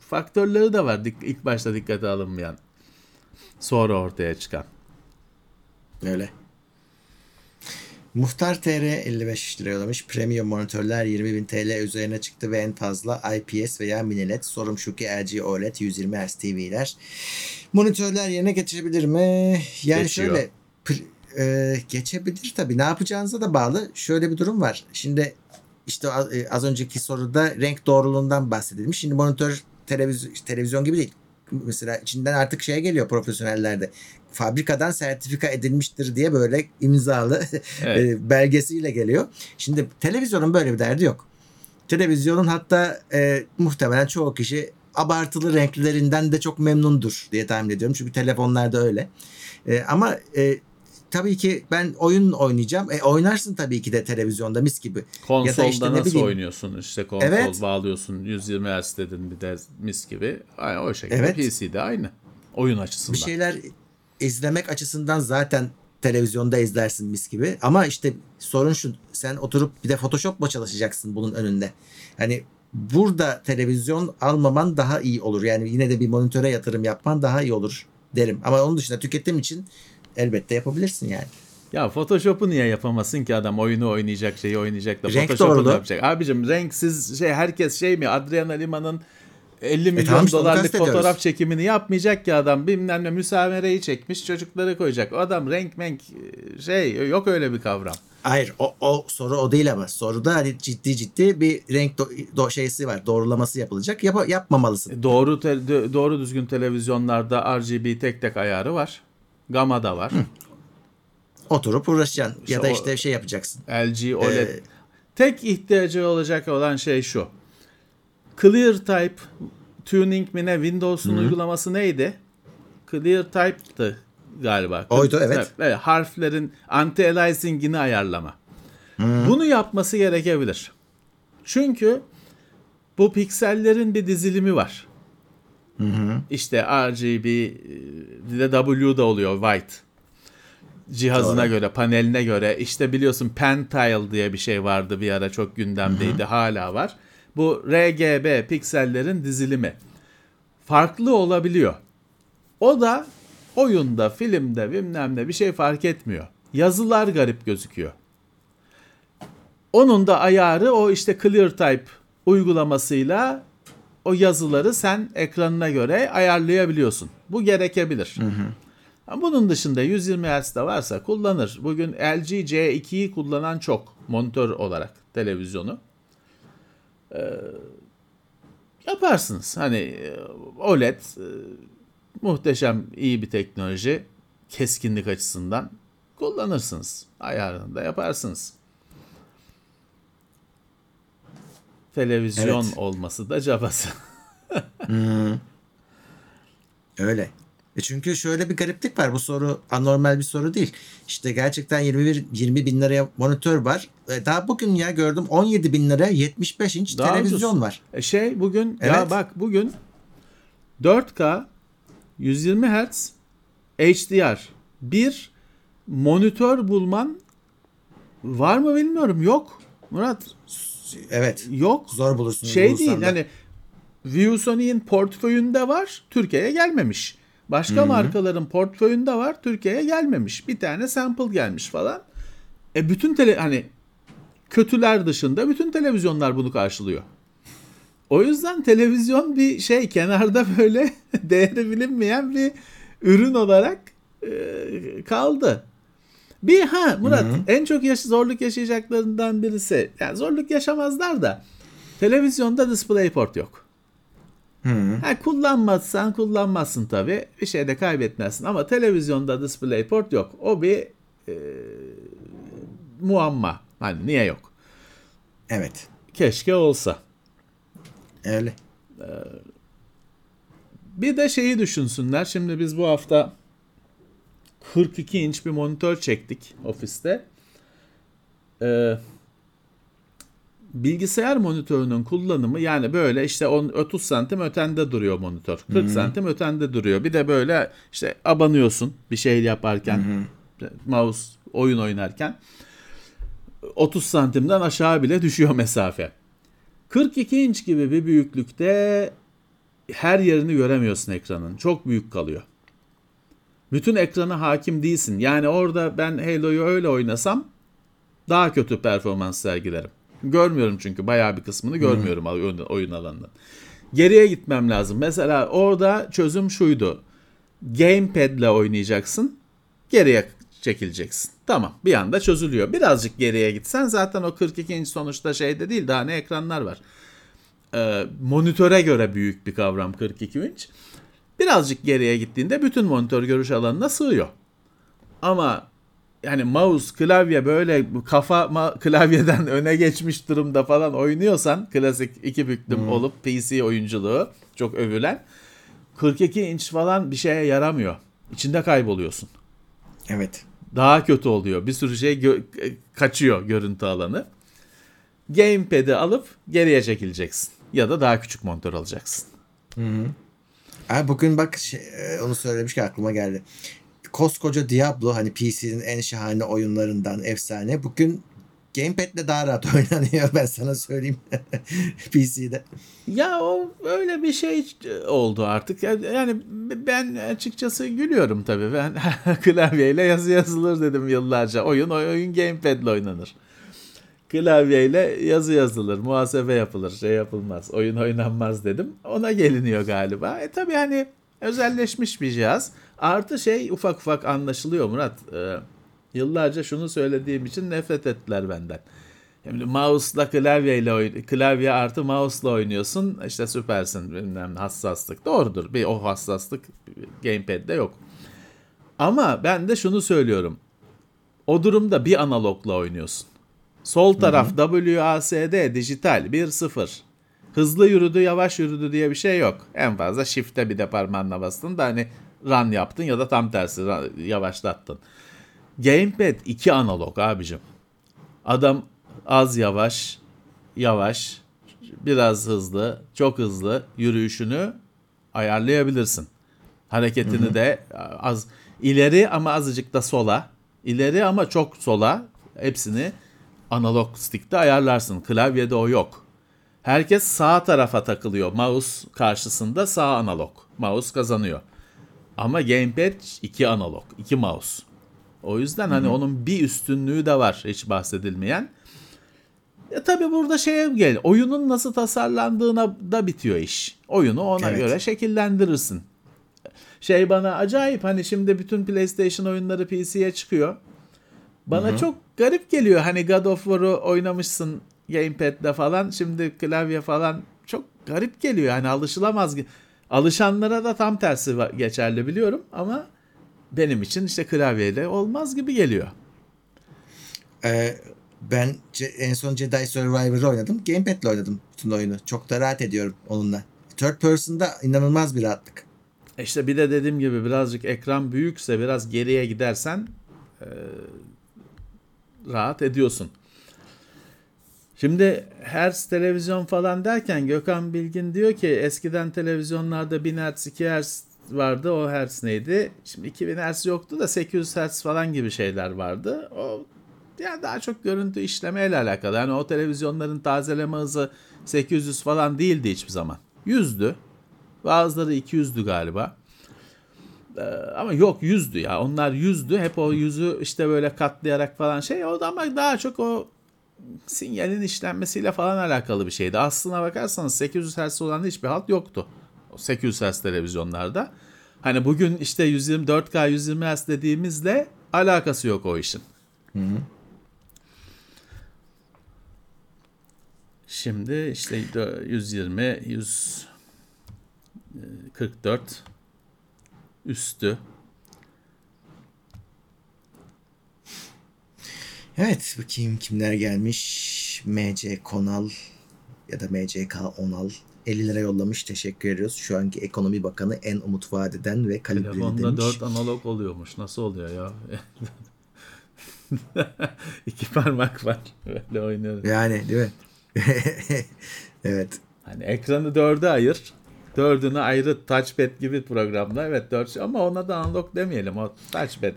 faktörleri de var dik- ilk başta dikkate alınmayan. Sonra ortaya çıkan. Öyle. Muhtar TR 55 lira yollamış. Premium monitörler 20.000 TL üzerine çıktı ve en fazla IPS veya mini LED. Sorum şu ki LG OLED 120 Hz TV'ler. Monitörler yerine geçebilir mi? Yani Geçiyor. şöyle e, geçebilir tabii. Ne yapacağınıza da bağlı. Şöyle bir durum var. Şimdi işte az, e, önceki soruda renk doğruluğundan bahsedilmiş. Şimdi monitör televizyon, televizyon gibi değil. Mesela içinden artık şeye geliyor profesyonellerde. Fabrikadan sertifika edilmiştir diye böyle imzalı Evet. e, belgesiyle geliyor. Şimdi televizyonun böyle bir derdi yok. Televizyonun hatta e, muhtemelen çoğu kişi abartılı renklerinden de çok memnundur diye tahmin ediyorum. Çünkü telefonlarda öyle. E, ama e, tabii ki ben oyun oynayacağım. E, oynarsın tabii ki de televizyonda mis gibi. Konsolda Ya da işte nasıl bileyim. oynuyorsun? İşte konsol Evet. bağlıyorsun 120 Hz dedin bir de mis gibi. Aynı o şekilde Evet. PC'de aynı. Oyun açısından. Bir şeyler izlemek açısından zaten televizyonda izlersin mis gibi. Ama işte sorun şu sen oturup bir de Photoshop'la çalışacaksın bunun önünde. Hani burada televizyon almaman daha iyi olur. Yani yine de bir monitöre yatırım yapman daha iyi olur derim. Ama onun dışında tüketim için elbette yapabilirsin yani. Ya Photoshop'u niye yapamasın ki adam oyunu oynayacak şeyi oynayacak da Renk Photoshop'u da yapacak. Abicim renksiz şey herkes şey mi Adriana Lima'nın 50 milyon E tamam işte onu dolarlık fotoğraf çekimini yapmayacak ki adam bilmem ne müsamereyi çekmiş çocukları koyacak. O adam renk menk şey yok öyle bir kavram. Hayır o, o soru o değil ama soruda hani ciddi ciddi bir renk do, do- şeysi var. Doğrulaması yapılacak. Yap, yapmamalısın. E, Doğru te- doğru düzgün televizyonlarda RGB tek tek ayarı var. Gamma da var. Oturup uğraşacaksın. İşte ya da işte şey yapacaksın. LG OLED. Ee, Tek ihtiyacı olacak olan şey şu. Clear Type Tuning mi ne Windows'un uygulaması neydi? Clear Type'tı galiba. Oydu, evet. evet harflerin anti-aliasing'ini ayarlama. Bunu yapması gerekebilir. Çünkü bu piksellerin bir dizilimi var. İşte RGB bir de W da oluyor white. Cihazına Doğru. göre, paneline göre. İşte biliyorsun Pentile diye bir şey vardı bir ara çok gündemdeydi. Hala var. Bu RGB piksellerin dizilimi. Farklı olabiliyor. O da oyunda, filmde bilmem ne bir şey fark etmiyor. Yazılar garip gözüküyor. Onun da ayarı o işte ClearType uygulamasıyla o yazıları sen ekranına göre ayarlayabiliyorsun. Bu gerekebilir. Ama Bunun dışında 120 Hz de varsa kullanır. Bugün LG C2'yi kullanan çok monitör olarak televizyonu. Ee, yaparsınız. Hani e, OLED e, muhteşem iyi bir teknoloji keskinlik açısından kullanırsınız. Ayarını da yaparsınız. Televizyon Evet. olması da cabası. Öyle. E çünkü şöyle bir gariplik var. Bu soru anormal bir soru değil. İşte gerçekten 21 20 bin liraya monitör var. E daha bugün ya gördüm 17 bin liraya 75 inç Daha televizyon ucuz. var. E şey bugün ya Evet. bak bugün 4K 120 Hz HDR bir monitör bulman var mı bilmiyorum. Yok. Murat Evet. yok. Zor bulursun. Şey değil da. hani ViewSony'in portföyünde var. Türkiye'ye gelmemiş. Başka markaların portföyünde var. Türkiye'ye gelmemiş. Bir tane sample gelmiş falan. E bütün tele hani kötüler dışında bütün televizyonlar bunu karşılıyor. O yüzden televizyon bir şey kenarda böyle değeri bilinmeyen bir ürün olarak e, kaldı. Bir ha Murat en çok yaş zorluk yaşayacaklarından birisi. Yani zorluk yaşamazlar da televizyonda DisplayPort yok. Ha, kullanmazsan kullanmazsın tabii. Bir şey de kaybetmezsin ama televizyonda DisplayPort yok. O bir e, muamma. Hani niye yok? Evet. Keşke olsa. Öyle. Bir de şeyi düşünsünler. Şimdi biz bu hafta 42 inç bir monitör çektik ofiste. Ee, bilgisayar monitörünün kullanımı yani böyle işte 10 30 santim ötende duruyor monitör. 40 santim ötende duruyor. Bir de böyle işte abanıyorsun bir şey yaparken mouse oyun oynarken 30 santimden aşağı bile düşüyor mesafe. 42 inç gibi bir büyüklükte her yerini göremiyorsun ekranın. Çok büyük kalıyor. Bütün ekrana hakim değilsin. Yani orada ben Halo'yu öyle oynasam daha kötü performans sergilerim. Görmüyorum çünkü bayağı bir kısmını görmüyorum oyun, oyun alanından. Geriye gitmem lazım. Mesela orada çözüm şuydu. Gamepad'le oynayacaksın. Geriye çekileceksin. Tamam bir anda çözülüyor. Birazcık geriye gitsen zaten o 42 inç sonuçta şeyde değil daha ne ekranlar var. Ee, monitöre göre büyük bir kavram 42 inç. Birazcık geriye gittiğinde bütün monitör görüş alanına sığıyor. Ama yani mouse, klavye böyle kafa ma- klavyeden öne geçmiş durumda falan oynuyorsan klasik iki büklüm olup PC oyunculuğu çok övülen 42 inç falan bir şeye yaramıyor. İçinde kayboluyorsun. Evet. Daha kötü oluyor. Bir sürü şey gö- kaçıyor görüntü alanı. Gamepad'i alıp geriye çekileceksin. Ya da daha küçük monitör alacaksın. Abi bugün bak şey, e, onu söylemişken aklıma geldi. Koskoca Diablo hani PC'nin en şahane oyunlarından efsane. Bugün Gamepad'le daha rahat oynanıyor ben sana söyleyeyim. PC'de. Ya o öyle bir şey oldu artık. Yani ben açıkçası gülüyorum tabii. Ben klavyeyle yazı yazılır dedim yıllarca. Oyun oyun gamepad'le oynanır. Klavyeyle yazı yazılır, muhasebe yapılır, şey yapılmaz, oyun oynanmaz dedim. Ona geliniyor galiba. E tabii hani özelleşmiş bir cihaz. Artı şey ufak ufak anlaşılıyor Murat. Ee, yıllarca şunu söylediğim için nefret ettiler benden. Şimdi mouse'la klavyeyle oyn klavye artı mouse'la oynuyorsun. İşte süpersin bilmem hassaslık. Doğrudur. Bir o hassaslık gamepad'de yok. Ama ben de şunu söylüyorum. O durumda bir analogla oynuyorsun. Sol taraf WASD dijital 1-0. Hızlı yürüdü, yavaş yürüdü diye bir şey yok. En fazla shift'e bir de parmağınla bastın da hani run yaptın ya da tam tersi yavaşlattın. Gamepad 2 analog abicim. Adam az yavaş, yavaş, biraz hızlı, çok hızlı yürüyüşünü ayarlayabilirsin. Hareketini de az ileri ama azıcık da sola, ileri ama çok sola hepsini analog stick'te ayarlarsın. Klavyede o yok. Herkes sağ tarafa takılıyor. Mouse karşısında sağ analog. Mouse kazanıyor. Ama gamepad iki analog, iki mouse. O yüzden hani onun bir üstünlüğü de var hiç bahsedilmeyen. E tabi burada şeye gel. Oyunun nasıl tasarlandığına da bitiyor iş. Oyunu ona Evet. göre şekillendirirsin. Şey bana acayip hani şimdi bütün PlayStation oyunları PC'ye çıkıyor. Bana çok garip geliyor. Hani God of War'u oynamışsın gamepad'de falan. Şimdi klavye falan çok garip geliyor. Hani alışılamaz. Alışanlara da tam tersi geçerli biliyorum ama benim için işte klavyeyle olmaz gibi geliyor. Ee, ben en son Jedi Survivor'ı oynadım. Gamepad'le oynadım bütün oyunu. Çok da rahat ediyorum onunla. Third person'da inanılmaz bir rahatlık. E İşte bir de dediğim gibi birazcık ekran büyükse biraz geriye gidersen e, rahat ediyorsun. Şimdi Hertz televizyon falan derken Gökhan Bilgin diyor ki eskiden televizyonlarda 1000 Hz 2 Hz vardı o Hertz neydi? Şimdi 2000 Hz yoktu da 800 Hz falan gibi şeyler vardı. O yani daha çok görüntü işlemeyle alakalı. Yani o televizyonların tazeleme hızı 800 falan değildi hiçbir zaman. 100'dü. Bazıları 200'dü galiba. Ee, ama yok 100'dü ya. Onlar 100'dü. Hep o yüzü işte böyle katlayarak falan şey oldu ama daha çok o sinyalin işlenmesiyle falan alakalı bir şeydi. Aslına bakarsanız 800 Hz olan hiçbir halt yoktu. O 800 Hz televizyonlarda. Hani bugün işte 124K 120 Hz dediğimizle alakası yok o işin. Şimdi işte 120, 144 üstü. Evet bakayım kimler gelmiş. MC Konal ya da MCK Onal 50 lira yollamış. Teşekkür ediyoruz. Şu anki ekonomi bakanı en umut vadeden ve kalibreli Telefonda demiş. 4 analog oluyormuş. Nasıl oluyor ya? İki parmak var. Böyle oynuyoruz. Yani değil mi? evet. Hani ekranı dörde ayır. Dördünü ayrı touchpad gibi programda. Evet dört ama ona da analog demeyelim. O touchpad.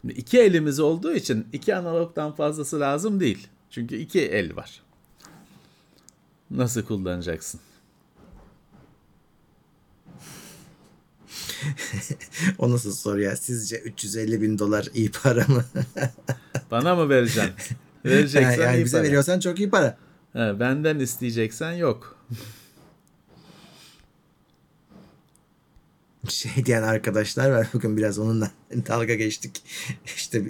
Şimdi iki elimiz olduğu için iki analogdan fazlası lazım değil. Çünkü iki el var. Nasıl kullanacaksın? o nasıl soru ya? Sizce 350 bin dolar iyi para mı? Bana mı vereceksin? Vereceksen yani iyi bize para. veriyorsan çok iyi para. He, benden isteyeceksen yok. Şey diyen arkadaşlar var bugün biraz onunla dalga geçtik. İşte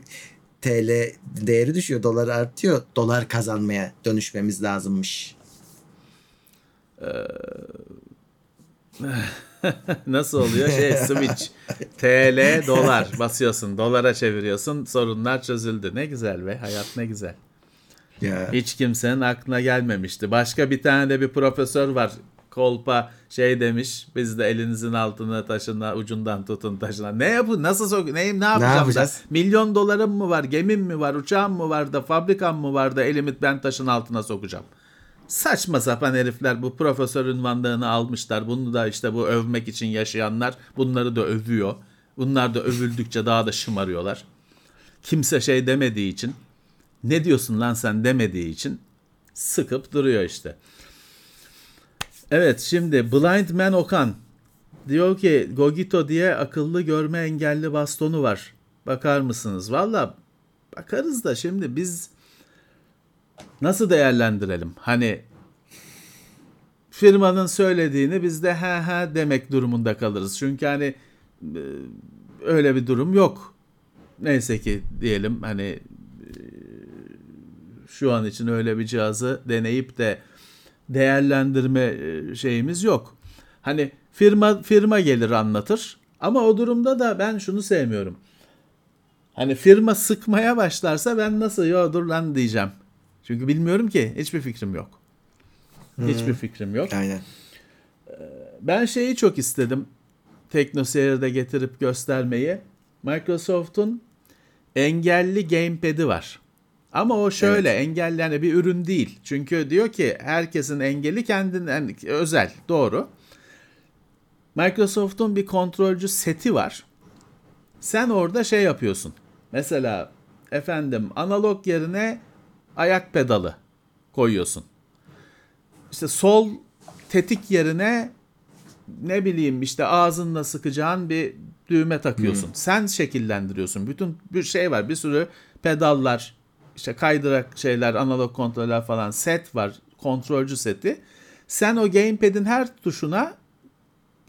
TL değeri düşüyor, dolar artıyor. Dolar kazanmaya dönüşmemiz lazımmış. Nasıl oluyor? Şey switch. TL dolar basıyorsun. Dolara çeviriyorsun. Sorunlar çözüldü. Ne güzel be. Hayat ne güzel. Ya Hiç kimsenin aklına gelmemişti. Başka bir tane de bir profesör var. Kolpa şey demiş. Biz de elinizin altına taşına ucundan tutun taşına. Ne yapın? Nasıl sok? Ne, ne yapacağım? da? yapacağız? Milyon dolarım mı var? Gemim mi var? Uçağım mı var da? Fabrikam mı var da? Elimi ben taşın altına sokacağım. Saçma sapan herifler bu profesör ünvanlığını almışlar. Bunu da işte bu övmek için yaşayanlar bunları da övüyor. Bunlar da övüldükçe daha da şımarıyorlar. Kimse şey demediği için ne diyorsun lan sen demediği için sıkıp duruyor işte. Evet şimdi Blind Man Okan diyor ki Gogito diye akıllı görme engelli bastonu var. Bakar mısınız? Valla bakarız da şimdi biz nasıl değerlendirelim? Hani firmanın söylediğini biz de ha ha demek durumunda kalırız. Çünkü hani e, öyle bir durum yok. Neyse ki diyelim hani şu an için öyle bir cihazı deneyip de değerlendirme e, şeyimiz yok. Hani firma firma gelir anlatır ama o durumda da ben şunu sevmiyorum. Hani firma sıkmaya başlarsa ben nasıl ya dur lan diyeceğim. Çünkü bilmiyorum ki hiçbir fikrim yok. Hiçbir fikrim yok. aynen. Ben şeyi çok istedim. TeknoSeyir'de getirip göstermeyi. Microsoft'un engelli gamepad'i var. Ama o şöyle engelli yani bir ürün değil. Çünkü diyor ki herkesin engeli kendinden özel. Doğru. Microsoft'un bir kontrolcü seti var. Sen orada şey yapıyorsun. Mesela efendim analog yerine ayak pedalı koyuyorsun. İşte sol tetik yerine ne bileyim işte ağzınla sıkacağın bir düğme takıyorsun. Sen şekillendiriyorsun. Bütün bir şey var. Bir sürü pedallar, işte kaydırak şeyler, analog kontroller falan set var. Kontrolcü seti. Sen o gamepad'in her tuşuna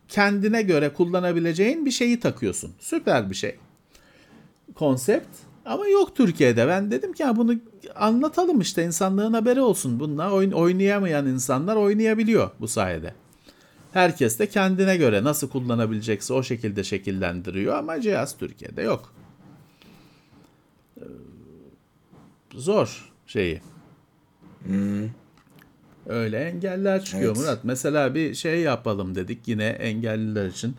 kendine göre kullanabileceğin bir şeyi takıyorsun. Süper bir şey. Konsept. Ama yok Türkiye'de. Ben dedim ki ya bunu anlatalım işte insanlığın haberi olsun. Bununla oyun, oynayamayan insanlar oynayabiliyor bu sayede. Herkes de kendine göre nasıl kullanabilecekse o şekilde şekillendiriyor ama cihaz Türkiye'de yok. Ee, Zor şeyi. Öyle engeller çıkıyor Evet. Murat. Mesela bir şey yapalım dedik yine engelliler için.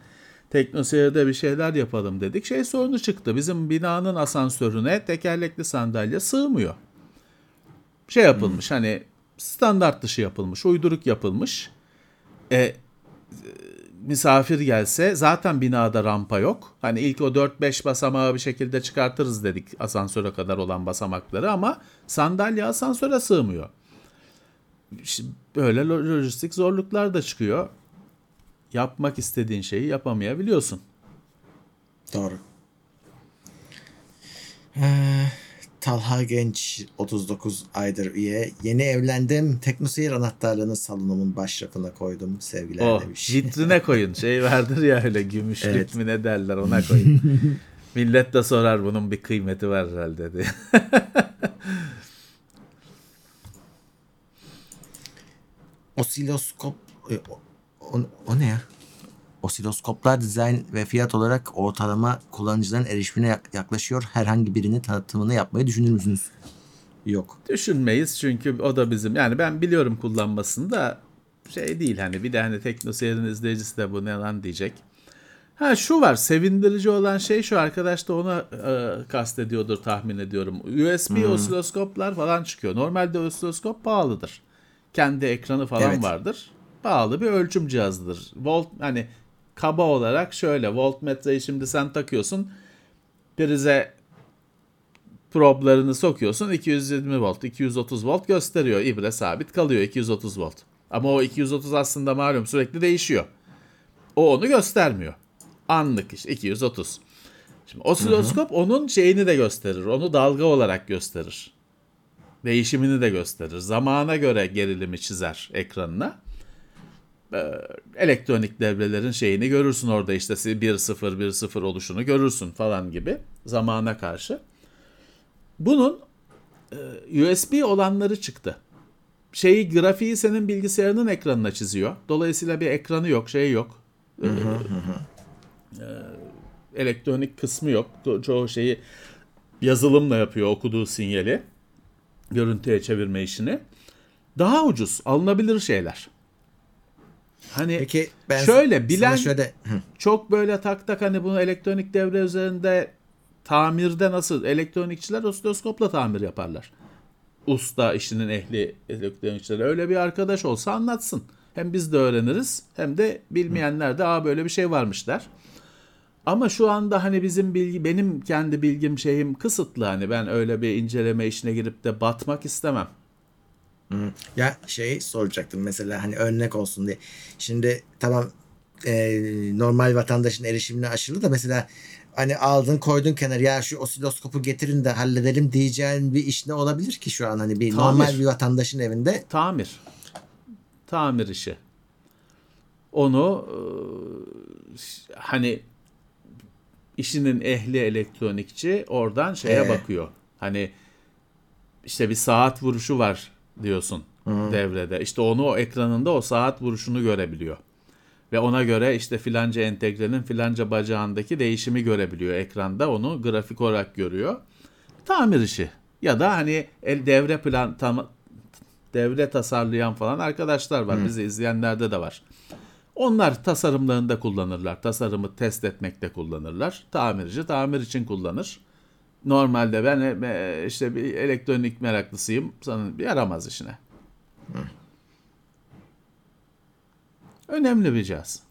Teknoseyir'de bir şeyler yapalım dedik. Şey sorunu çıktı. Bizim binanın asansörüne tekerlekli sandalye sığmıyor. Şey yapılmış hani standart dışı yapılmış, uyduruk yapılmış. E, misafir gelse zaten binada rampa yok. Hani ilk o 4-5 basamağı bir şekilde çıkartırız dedik asansöre kadar olan basamakları ama sandalye asansöre sığmıyor. İşte böyle lo- lojistik zorluklar da çıkıyor. Yapmak istediğin şeyi yapamayabiliyorsun. Doğru. Ee, Talha Genç 39 aydır üye. Yeni evlendim. Teknoseyir anahtarlığını salonumun başrafına koydum. Sevgiler O demiş. vitrine koyun. Şey vardır ya öyle gümüşlük Evet. mü ne derler ona koyun. Millet de sorar bunun bir kıymeti var herhalde diye. Osiloskop e, o, o- o ne ya? Osiloskoplar dizayn ve fiyat olarak ortalama kullanıcıların erişimine yak- yaklaşıyor. Herhangi birini tanıtımını yapmayı düşünür müsünüz? Yok. Düşünmeyiz çünkü o da bizim. Yani ben biliyorum kullanmasını da şey değil hani bir de hani teknoseyrin izleyicisi de bu ne lan diyecek. Ha şu var sevindirici olan şey şu arkadaş da ona e, kastediyordur tahmin ediyorum. USB osiloskoplar falan çıkıyor. Normalde osiloskop pahalıdır. Kendi ekranı falan Evet. vardır. Pahalı bir ölçüm cihazıdır. Volt hani kaba olarak şöyle voltmetreyi şimdi sen takıyorsun. Prize problarını sokuyorsun 220 volt 230 volt gösteriyor ibre sabit kalıyor 230 volt ama o 230 aslında malum sürekli değişiyor o onu göstermiyor Anlık işte 230. Şimdi osiloskop onun şeyini de gösterir. Onu dalga olarak gösterir. Değişimini de gösterir. Zamana göre gerilimi çizer ekranına. Ee, elektronik devrelerin şeyini görürsün orada işte 1-0 1-0 oluşunu görürsün falan gibi zamana karşı. Bunun e, USB olanları çıktı. Şeyi grafiği senin bilgisayarının ekranına çiziyor. Dolayısıyla bir ekranı yok, şey yok. E, elektronik kısmı yok. Ço- çoğu şeyi yazılımla yapıyor okuduğu sinyali. Görüntüye çevirme işini. Daha ucuz, alınabilir şeyler. Hani Peki ben Şöyle, bilen- şöyle çok böyle tak tak hani bunu elektronik devre üzerinde tamirde nasıl elektronikçiler osiloskopla tamir yaparlar. Usta işinin ehli elektronikçiler öyle bir arkadaş olsa anlatsın. Hem biz de öğreniriz hem de bilmeyenler de aa böyle bir şey varmış der. Ama şu anda hani bizim bilgi benim kendi bilgim şeyim kısıtlı hani ben öyle bir inceleme işine girip de batmak istemem. Ya şey soracaktım mesela hani örnek olsun diye. Şimdi tamam e, normal vatandaşın erişimine aşırı da mesela hani aldın koydun kenara ya şu osiloskopu getirin de halledelim diyeceğin bir iş ne olabilir ki şu an hani bir Tamir. normal bir vatandaşın evinde Tamir. Tamir işi. Onu e, hani işinin ehli elektronikçi oradan şeye Ee? bakıyor. Hani işte bir saat vuruşu var diyorsun devrede. İşte onu o ekranında o saat vuruşunu görebiliyor. Ve ona göre işte filanca entegrenin filanca bacağındaki değişimi görebiliyor ekranda. Onu grafik olarak görüyor. Tamir işi. Ya da hani el devre plan tam, devre tasarlayan falan arkadaşlar var. Bizi izleyenlerde de var. Onlar tasarımlarında kullanırlar. Tasarımı test etmekte kullanırlar. Tamirci tamir için kullanır. Normalde ben e, işte bir elektronik meraklısıyım. Sana bir yaramaz işine. Önemli bir cihaz.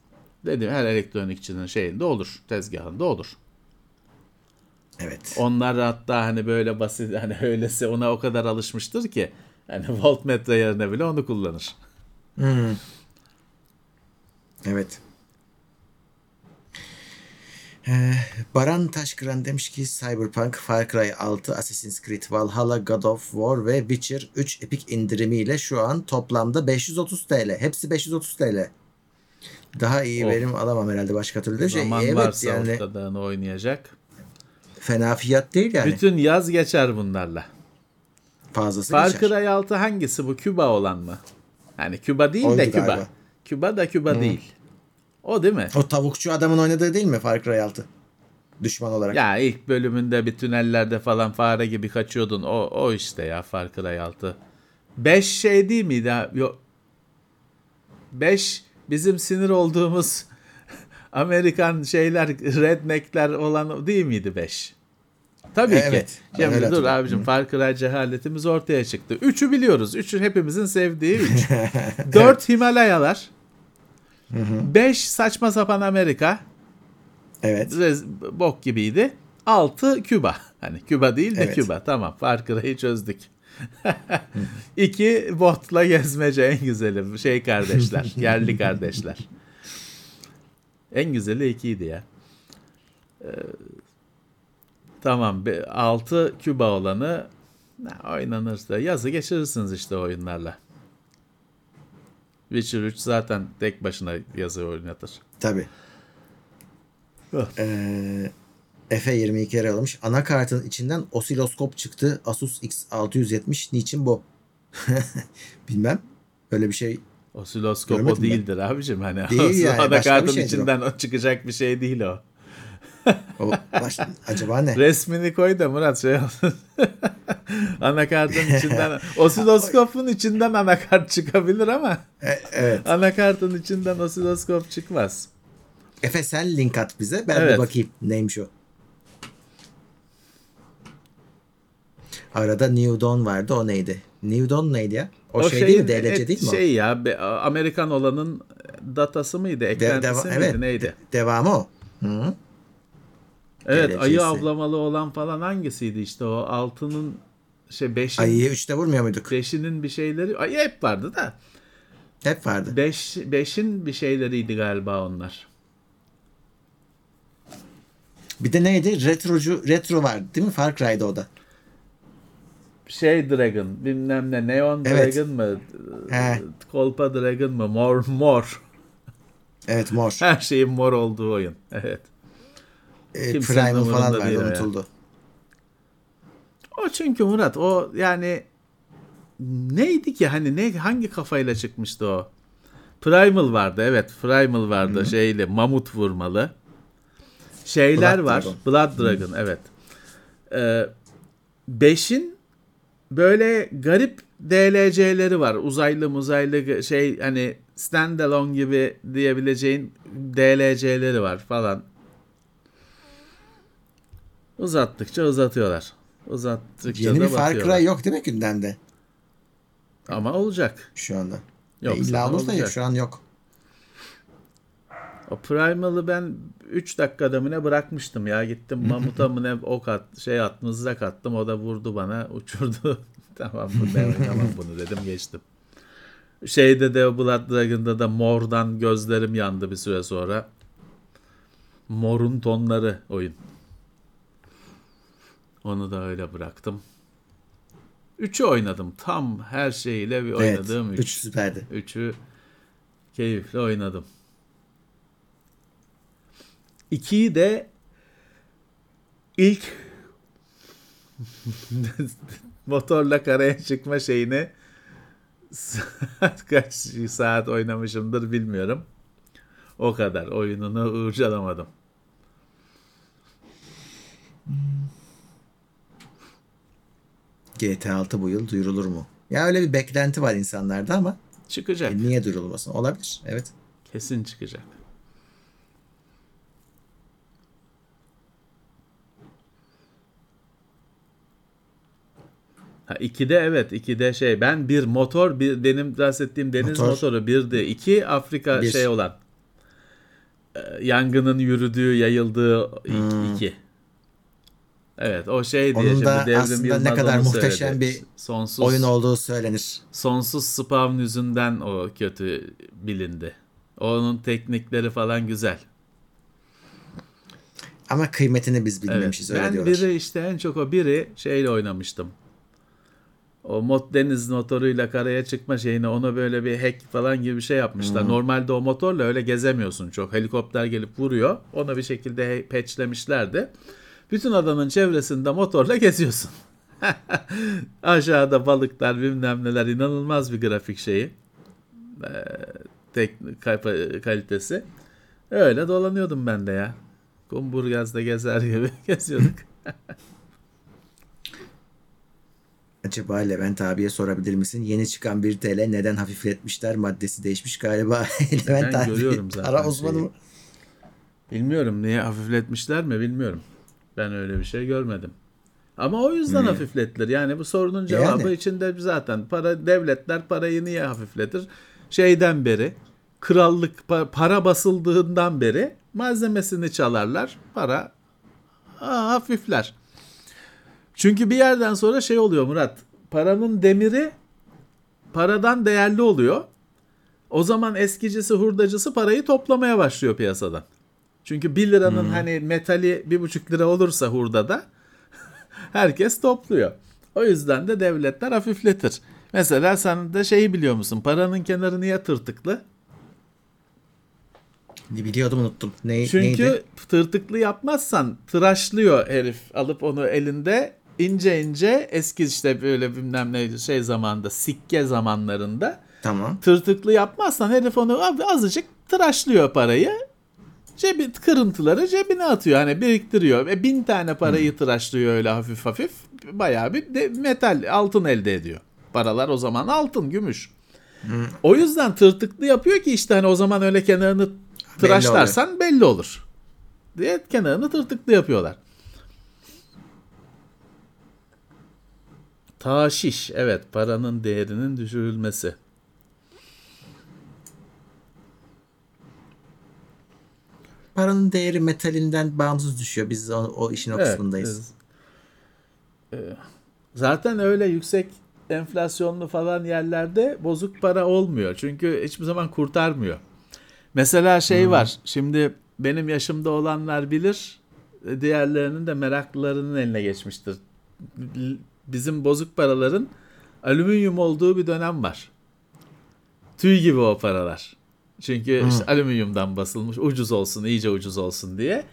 Dedim her elektronikçinin şeyinde olur. Tezgahında olur. evet. Onlar hatta hani böyle basit hani öylesi ona o kadar alışmıştır ki hani voltmetre yerine bile onu kullanır. Hmm. Evet. Ee, Baran Taşkıran demiş ki Cyberpunk, Far Cry 6, Assassin's Creed Valhalla, God of War ve Witcher 3 Epic indirimiyle şu an toplamda 530 TL. Hepsi 530 TL. Daha iyi Of. verim alamam herhalde başka türlü. Şey, Zaman evet varsa yani ortadağını oynayacak. fena fiyat değil yani. Bütün yaz geçer bunlarla. Fazlası Far geçer. Cry 6 hangisi bu? Küba olan mı? Yani Küba değil Oydu de Küba. galiba. Küba da Küba değil. O değil mi? O tavukçu adamın oynadığı değil mi Far Cry 6? Düşman olarak. Ya ilk bölümünde bir tünellerde falan fare gibi kaçıyordun. O, o işte ya Far Cry 6. 5 şey değil miydi? ha? Yok. 5 bizim sinir olduğumuz Amerikan şeyler, redneckler olan değil miydi 5? Tabii Evet, ki. Şimdi öyle dur abicim Far Cry cehaletimiz ortaya çıktı. 3'ü biliyoruz. 3'ü hepimizin sevdiği 3. 4 Himalayalar. 5 saçma sapan Amerika. Evet. Rez, bok gibiydi. 6 Küba. Hani Küba değil de Evet. Küba. Tamam. Far Cry'ı çözdük. İki botla gezmece en güzeli. Şey kardeşler. yerli kardeşler. En güzeli ikiydi ya. Ee, tamam. 6 Küba olanı oynanırsa yazı geçirirsiniz işte oyunlarla. Witcher 3 zaten tek başına yazı oynatır. Tabii. Hı. Ee, Efe 22 kere almış. Anakartın içinden osiloskop çıktı. Asus X670. Niçin bu? Bilmem. Öyle bir şey. Osiloskop Görmedim o ben. değildir abicim hani. Değil yani, Anakartın şeydir içinden o. çıkacak bir şey değil o. O baş, acaba ne? Resmini koy da Murat şey olsun. anakartın içinden osiloskopun içinden anakart çıkabilir ama E, evet. anakartın içinden osiloskop çıkmaz. Efe sen link at bize. Ben Evet. bir bakayım neymiş o. Arada New Dawn vardı. O neydi? New Dawn neydi ya? O, şey değil mi? şeyin DLC et- değil mi o? Şey ya be- Amerikan olanın datası mıydı? De- Eklentisi deva- miydi? evet. Neydi? de- devamı o. Hı. Evet DLC'si. ayı avlamalı olan falan hangisiydi işte o altının şey beşin, Ayı'yı 3'te vurmuyor muyduk? beşinin bir şeyleri ayı hep vardı da. Hep vardı. Beş, beşin bir şeyleriydi galiba onlar. Bir de neydi? Retrocu, retro var değil mi? Far Cry'da o da. Şey Dragon bilmem ne Neon Evet. Dragon mı? He. Kolpa Dragon mı? Mor mor. Evet mor. Her şeyin mor olduğu oyun. Evet. E, Primal falan ya. unutuldu. O çünkü Murat o yani neydi ki hani ne hangi kafayla çıkmıştı o? Primal vardı evet Primal vardı şeyli mamut vurmalı. Şeyler Blood var. Dragon. Blood Dragon evet. Ee, beşin böyle garip DLC'leri var. Uzaylı muzaylı şey hani standalone gibi diyebileceğin DLC'leri var falan. Uzattıkça uzatıyorlar. Uzattıkça Yeni da bir Far. Cry yok değil mi gündemde Ama olacak. şu anda? Yok, e, illa olursa olacak. yok şu an yok. O Primal'ı ben 3 dakikada mı ne bırakmıştım ya. Gittim mamuta mı ne ok at, şey at, mızrak attım. O da vurdu bana, uçurdu. tamam bu ne oynamam bunu dedim geçtim. Şeyde de Blood Dragon'da da mordan gözlerim yandı bir süre sonra. Morun tonları oyun. Onu da öyle bıraktım. 3'ü oynadım. Tam her şeyiyle bir Evet. oynadığım 3. 3 süperdi. Üçü keyifle oynadım. İkiyi de ilk motorla karaya çıkma şeyini saat kaç saat oynamışımdır bilmiyorum. O kadar oyununu uğurcalamadım. GTA 6 bu yıl duyurulur mu? Ya öyle bir beklenti var insanlarda ama Çıkacak. e, niye duyurulmasın? Olabilir. Evet. Kesin çıkacak. Ha, ikide evet ikide şey ben bir motor bir benim bahsettiğim deniz Motor. motoru bir de iki Afrika Bir. şey olan e, yangının yürüdüğü yayıldığı Hmm. Evet o şey diye Onun şimdi da Devrim aslında Yılmaz ne kadar muhteşem söyledi. bir sonsuz Oyun olduğu söylenir. sonsuz spawn yüzünden o kötü bilindi. Onun teknikleri falan güzel. Ama kıymetini biz Evet. bilmemişiz öyle Ben diyorlar. biri işte en çok o biri şeyle oynamıştım. O mod deniz motoruyla karaya çıkma şeyini ona böyle bir hack falan gibi bir şey yapmışlar. Normalde o motorla öyle gezemiyorsun çok. Helikopter gelip vuruyor. Ona bir şekilde patchlemişlerdi. Bütün adanın çevresinde motorla geziyorsun. Aşağıda balıklar bilmem neler inanılmaz bir grafik şeyi. Ee, tek kal- kalitesi. Öyle dolanıyordum ben de ya. Kumburgaz'da gezer gibi geziyorduk. Acaba Levent abiye sorabilir misin? Yeni çıkan 1 TL neden hafifletmişler? Maddesi değişmiş galiba. Levent Ben abi görüyorum zaten para uzmanı şeyi. mı? Bilmiyorum niye hafifletmişler mi bilmiyorum. Ben öyle bir şey görmedim. Ama o yüzden hafifletilir. Yani bu sorunun cevabı Yani. içinde zaten para devletler parayı niye hafifletir? Şeyden beri krallık pa- para basıldığından beri malzemesini çalarlar. Para aa, hafifler. Çünkü bir yerden sonra şey oluyor Murat. Paranın demiri paradan değerli oluyor. O zaman eskicisi hurdacısı parayı toplamaya başlıyor piyasadan. Çünkü 1 liranın hani metali 1,5 lira olursa hurdada herkes topluyor. O yüzden de devletler hafifletir. Mesela sen de şeyi biliyor musun? Paranın kenarı niye tırtıklı? Biliyordum unuttum. Ne, Çünkü neydi? tırtıklı yapmazsan tıraşlıyor herif alıp onu elinde ince ince eski işte böyle bilmem ne şey zamanında sikke zamanlarında Tamam. tırtıklı yapmazsan herif onu azıcık tıraşlıyor parayı. Cebi, kırıntıları cebine atıyor. Hani biriktiriyor. Ve bin tane parayı tıraşlıyor öyle hafif hafif. Bayağı bir de metal, altın elde ediyor. Paralar o zaman altın, gümüş. O yüzden tırtıklı yapıyor ki işte hani o zaman öyle kenarını tıraşlarsan belli olur. Diye kenarını tırtıklı yapıyorlar. Taşiş. Evet paranın değerinin düşürülmesi. Paranın değeri metalinden bağımsız düşüyor. Biz o, o işin o Evet, kısmındayız. e, e, zaten öyle yüksek enflasyonlu falan yerlerde bozuk para olmuyor. Çünkü hiçbir zaman kurtarmıyor. Mesela şey var. Şimdi benim yaşımda olanlar bilir. diğerlerinin de meraklılarının eline geçmiştir. Bizim bozuk paraların alüminyum olduğu bir dönem var. Tüy gibi o paralar. Çünkü işte alüminyumdan basılmış ucuz olsun iyice ucuz olsun diye.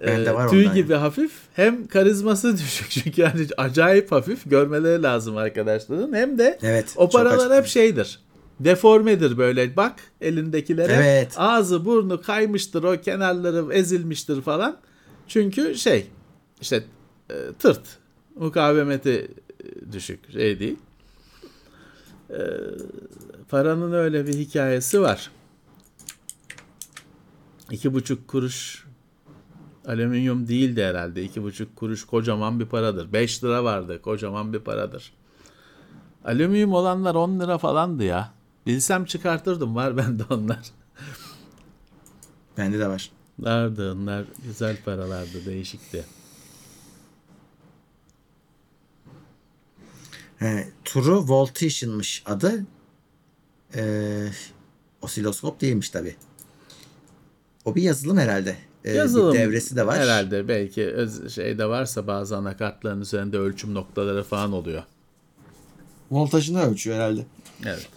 Bende Ee, var tüy gibi hafif hem karizması düşük. Çünkü yani acayip hafif görmeleri lazım arkadaşların. Hem de Evet, o paralar hep şeydir. Deformedir böyle. Bak elindekilere. Evet. ağzı burnu kaymıştır o kenarları ezilmiştir falan. Çünkü şey işte e, tırt. Mukavemeti e, düşük. Şey değil. E, paranın öyle bir hikayesi var iki buçuk kuruş alüminyum değildi herhalde. iki buçuk kuruş kocaman bir paradır. 5 lira vardı kocaman bir paradır. Alüminyum olanlar 10 lira falandı ya. Bilsem çıkartırdım var bende onlar. Bende de var. Vardı onlar güzel paralardı değişikti. He, True Voltation'mış adı. Ee, osiloskop değilmiş tabi. O bir yazılım herhalde. Ee, Yazılım bir devresi de var. Herhalde belki öz, şeyde varsa bazı anakartların üzerinde ölçüm noktaları falan oluyor. Voltajını ölçüyor herhalde. Evet.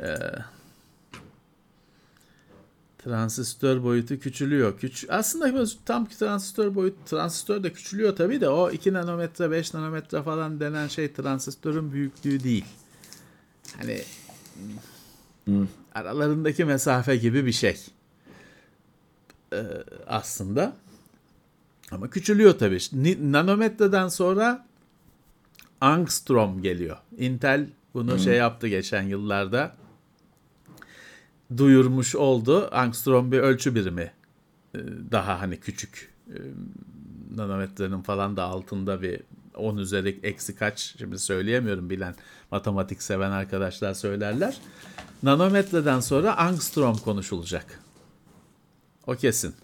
Ee, transistör boyutu küçülüyor. Küç aslında tam ki transistör boyut transistör de küçülüyor tabii de o 2 nanometre 5 nanometre falan denen şey transistörün büyüklüğü değil. Hani aralarındaki mesafe gibi bir şey. Ee, aslında. Ama küçülüyor tabii. Nanometreden sonra Angstrom geliyor. Intel bunu şey yaptı geçen yıllarda. Duyurmuş oldu. Angstrom bir ölçü birimi. Ee, Daha hani küçük e, nanometrenin falan da altında bir 10 üzeri eksi kaç şimdi söyleyemiyorum bilen matematik seven arkadaşlar söylerler. Nanometreden sonra angstrom konuşulacak. O kesin.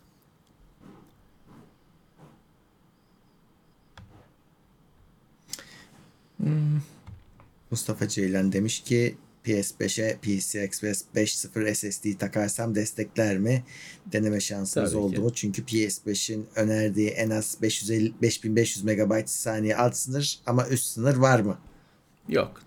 Mustafa Ceylan demiş ki PS5'e PC Express 5.0 SSD takarsam destekler mi? Deneme şansınız Tabii oldu ki. mu? Çünkü PS5'in önerdiği en az 550 5500 MB saniye alt sınır ama üst sınır var mı? Yok.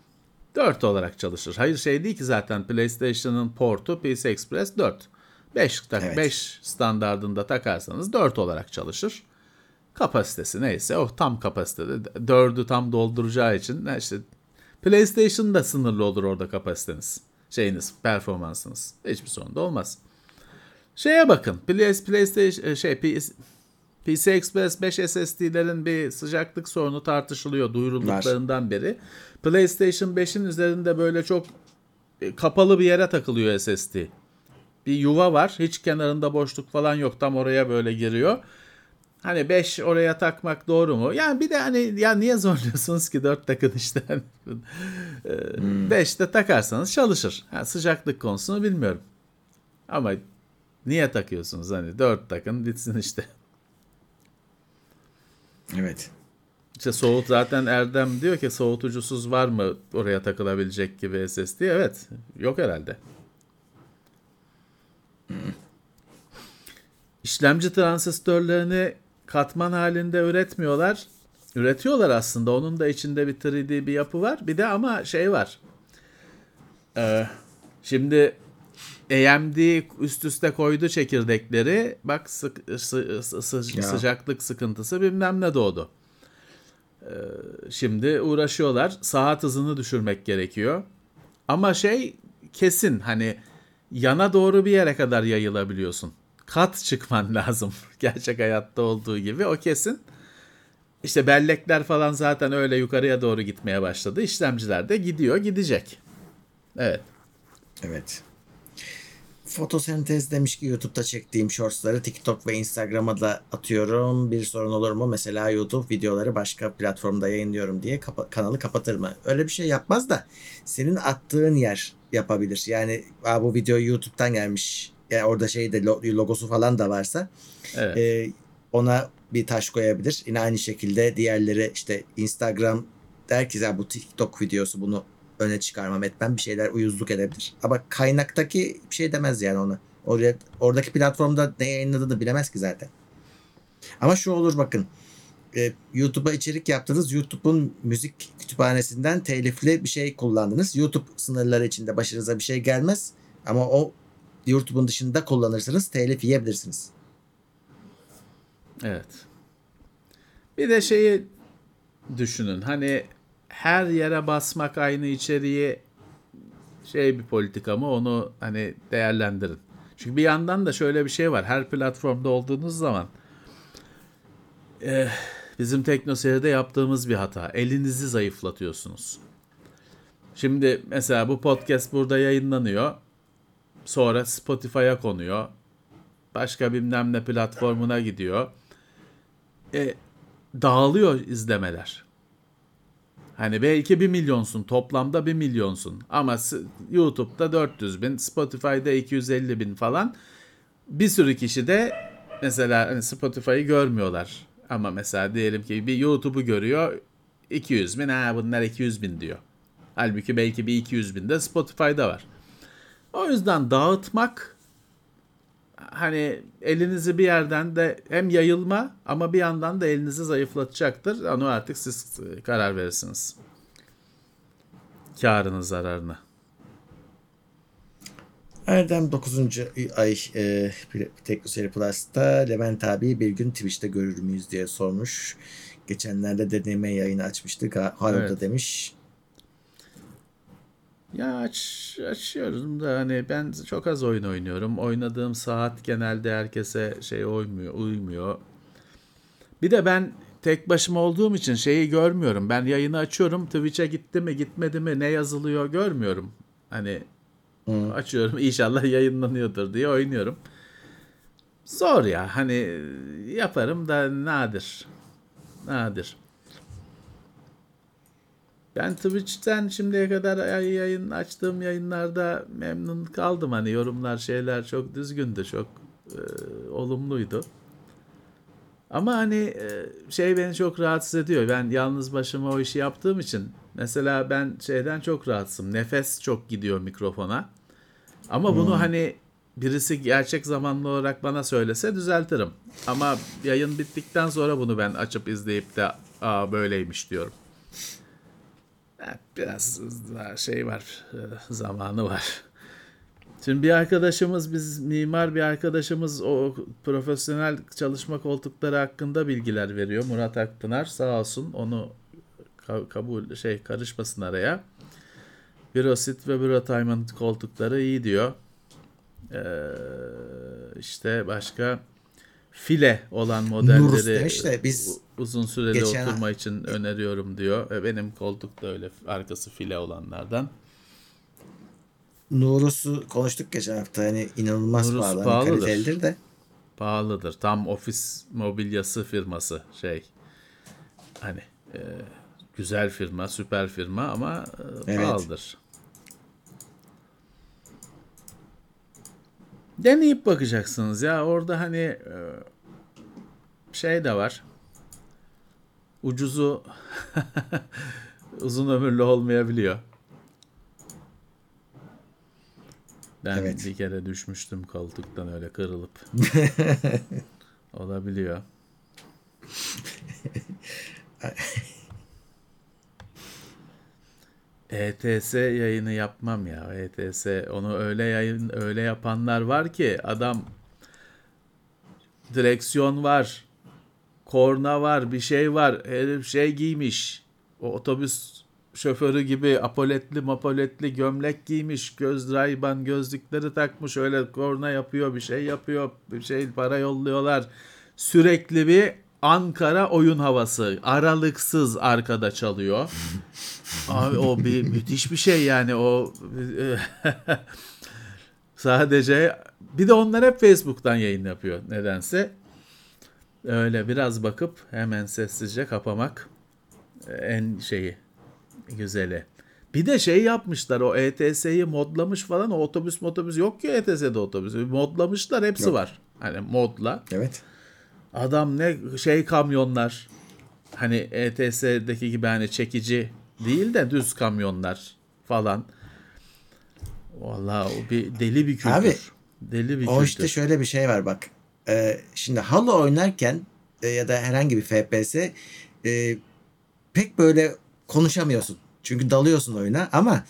4 olarak çalışır. Hayır şey değil ki zaten PlayStation'ın portu PC Express 4. 5 tak Evet. 5 standardında takarsanız 4 olarak çalışır. Kapasitesi neyse o tam kapasitede 4'ü tam dolduracağı için işte PlayStation'da sınırlı olur orada kapasiteniz. Şeyiniz, performansınız. Hiçbir sorun da olmaz. Şeye bakın. PS, PlayStation şey PS, PC Express 5 SSD'lerin bir sıcaklık sorunu tartışılıyor duyurulduklarından beri. PlayStation 5'in üzerinde böyle çok e, kapalı bir yere takılıyor SSD. Bir yuva var. Hiç kenarında boşluk falan yok. Tam oraya böyle giriyor. Hani 5 oraya takmak doğru mu? Yani bir de hani ya niye zorluyorsunuz ki 4 takın işte. 5 de takarsanız çalışır. Ha, sıcaklık konusunu bilmiyorum. Ama niye takıyorsunuz hani 4 takın bitsin işte. Evet. İşte soğut zaten Erdem diyor ki soğutucusuz var mı oraya takılabilecek gibi SSD? Evet. Yok herhalde. İşlemci transistörlerini katman halinde üretmiyorlar. Üretiyorlar aslında. Onun da içinde bir 3D bir yapı var. Bir de ama şey var. Ee, şimdi AMD üst üste koydu çekirdekleri. Bak sı- sı- sı- Ya. sıcaklık sıkıntısı bilmem ne doğdu. Ee, şimdi uğraşıyorlar. Saat hızını düşürmek gerekiyor. Ama şey kesin hani yana doğru bir yere kadar yayılabiliyorsun. Kat çıkman lazım. Gerçek hayatta olduğu gibi o kesin. İşte bellekler falan zaten öyle yukarıya doğru gitmeye başladı. İşlemciler de gidiyor gidecek. Evet. Evet. Fotosentez demiş ki YouTube'da çektiğim shortsları TikTok ve Instagram'a da atıyorum. Bir sorun olur mu? Mesela YouTube videoları başka platformda yayınlıyorum diye kapa- kanalı kapatır mı? Öyle bir şey yapmaz da senin attığın yer yapabilir. Yani Aa, bu video YouTube'dan gelmiş. Yani orada şey de lo- logosu falan da varsa Evet. e, ona bir taş koyabilir. Yine aynı şekilde diğerleri işte Instagram der ki "Ya bu TikTok videosu bunu öne çıkarmam etmem bir şeyler uyuzluk edebilir. Ama kaynaktaki bir şey demez yani ona. Oraya, oradaki platformda ne yayınladığını bilemez ki zaten. Ama şu olur bakın. E, YouTube'a içerik yaptınız. YouTube'un müzik kütüphanesinden telifli bir şey kullandınız. YouTube sınırları içinde başınıza bir şey gelmez. Ama o YouTube'un dışında kullanırsanız telif yiyebilirsiniz. Evet. Bir de şeyi düşünün. Hani her yere basmak aynı içeriği şey bir politika mı onu hani değerlendirin. Çünkü bir yandan da şöyle bir şey var. Her platformda olduğunuz zaman eh, bizim teknoseyirde yaptığımız bir hata. Elinizi zayıflatıyorsunuz. Şimdi mesela bu podcast burada yayınlanıyor. Sonra Spotify'a konuyor. Başka bilmem ne platformuna gidiyor. E, dağılıyor izlemeler. Hani belki 1 milyonsun toplamda 1 milyonsun ama YouTube'da 400 bin Spotify'da 250 bin falan bir sürü kişi de mesela hani Spotify'ı görmüyorlar ama mesela diyelim ki bir YouTube'u görüyor 200 bin ha bunlar 200 bin diyor. Halbuki belki bir 200 bin de Spotify'da var. O yüzden dağıtmak hani elinizi bir yerden de hem yayılma ama bir yandan da elinizi zayıflatacaktır. Onu artık siz e, karar verirsiniz. Karını zararını. Erdem 9. ay e, Teknoseyir Plus'ta Levent abi bir gün Twitch'te görür müyüz diye sormuş. Geçenlerde deneme yayını açmıştık. Ha- Hayır Evet. demiş. Ya aç, açıyorum da hani ben çok az oyun oynuyorum. Oynadığım saat genelde herkese şey uymuyor, uymuyor. Bir de ben tek başıma olduğum için şeyi görmüyorum. Ben yayını açıyorum. Twitch'e gitti mi gitmedi mi ne yazılıyor görmüyorum. Hani açıyorum inşallah yayınlanıyordur diye oynuyorum. Zor ya hani yaparım da nadir. Nadir. Ben Twitch'ten şimdiye kadar yay- yayın açtığım yayınlarda memnun kaldım. Hani yorumlar şeyler çok düzgündü, çok e, olumluydu. Ama hani e, şey beni çok rahatsız ediyor. Ben yalnız başıma o işi yaptığım için mesela ben şeyden çok rahatsızım. Nefes çok gidiyor mikrofona. Ama bunu hani birisi gerçek zamanlı olarak bana söylese düzeltirim. Ama yayın bittikten sonra bunu ben açıp izleyip de aa böyleymiş diyorum. Evet, biraz daha şey var, e, zamanı var. Şimdi bir arkadaşımız, biz mimar bir arkadaşımız o profesyonel çalışma koltukları hakkında bilgiler veriyor. Murat Akpınar sağ olsun onu ka- kabul şey karışmasın araya. Bürosit ve Büro koltukları iyi diyor. Ee, işte başka file olan modelleri de biz uzun süreli geçen- oturma için öneriyorum diyor. E, Benim koltuk da öyle arkası file olanlardan. Nurus'u konuştuk geçen hafta. Hani inanılmaz Nurus pahalı. Hani pahalıdır. kalitelidir de. Pahalıdır. Tam ofis mobilyası firması şey. Hani e, güzel firma, süper firma ama e, Evet. pahalıdır. Deneyip bakacaksınız ya. Orada hani e, şey de var. Ucuzu uzun ömürlü olmayabiliyor. Ben Evet. bir kere düşmüştüm koltuktan öyle kırılıp. Olabiliyor. ETS yayını yapmam ya. ETS onu öyle yayın öyle yapanlar var ki adam direksiyon var. Korna var, bir şey var. Herif şey giymiş. O otobüs şoförü gibi apoletli mapoletli gömlek giymiş. Göz rayban gözlükleri takmış. Öyle korna yapıyor, bir şey yapıyor. Bir şey para yolluyorlar. Sürekli bir Ankara oyun havası. Aralıksız arkada çalıyor. Abi o bir müthiş bir şey yani o sadece bir de onlar hep Facebook'tan yayın yapıyor nedense. Öyle biraz bakıp hemen sessizce kapamak e, en şeyi güzeli. Bir de şey yapmışlar o ETS'yi modlamış falan o otobüs motobüs yok ki ETS'de otobüs. Modlamışlar hepsi Yok. var. Hani modla. Evet. Adam ne şey kamyonlar hani ETS'deki gibi hani çekici değil de düz kamyonlar falan. Vallahi o bir deli bir kültür. Abi, deli bir O kültür. işte şöyle bir şey var bak. Ee, şimdi Halo oynarken e, ya da herhangi bir FPS e, pek böyle konuşamıyorsun. Çünkü dalıyorsun oyuna ama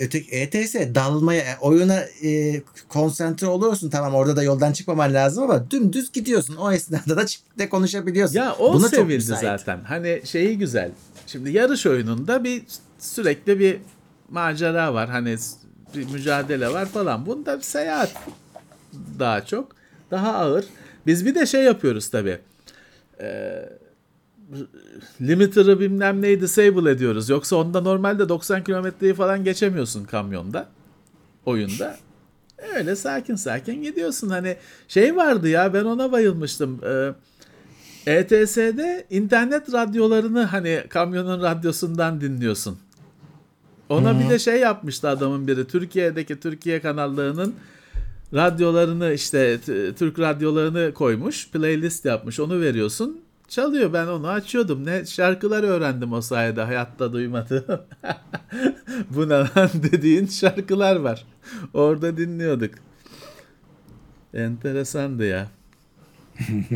öteki ETS dalmaya e, oyuna e, konsantre oluyorsun tamam orada da yoldan çıkmaman lazım ama dümdüz gidiyorsun o esnada da çıkıp de konuşabiliyorsun. Ya o Buna sevildi zaten. Hani şeyi güzel. Şimdi yarış oyununda bir sürekli bir macera var. Hani bir mücadele var falan. Bunda seyahat daha çok. Daha ağır. Biz bir de şey yapıyoruz tabii. Ee, limiter'ı bilmem neyi disable ediyoruz. Yoksa onda normalde 90 kilometreyi falan geçemiyorsun kamyonda. Oyunda. Öyle sakin sakin gidiyorsun. Hani şey vardı ya ben ona bayılmıştım. Ee, ETS'de internet radyolarını hani kamyonun radyosundan dinliyorsun. Ona bir de şey yapmıştı adamın biri. Türkiye'deki Türkiye kanallarının radyolarını işte Türk radyolarını koymuş. Playlist yapmış. Onu veriyorsun. Çalıyor ben onu açıyordum. Ne şarkılar öğrendim o sayede hayatta duymadığım. Bu ne lan dediğin şarkılar var. Orada dinliyorduk. Enteresandı ya.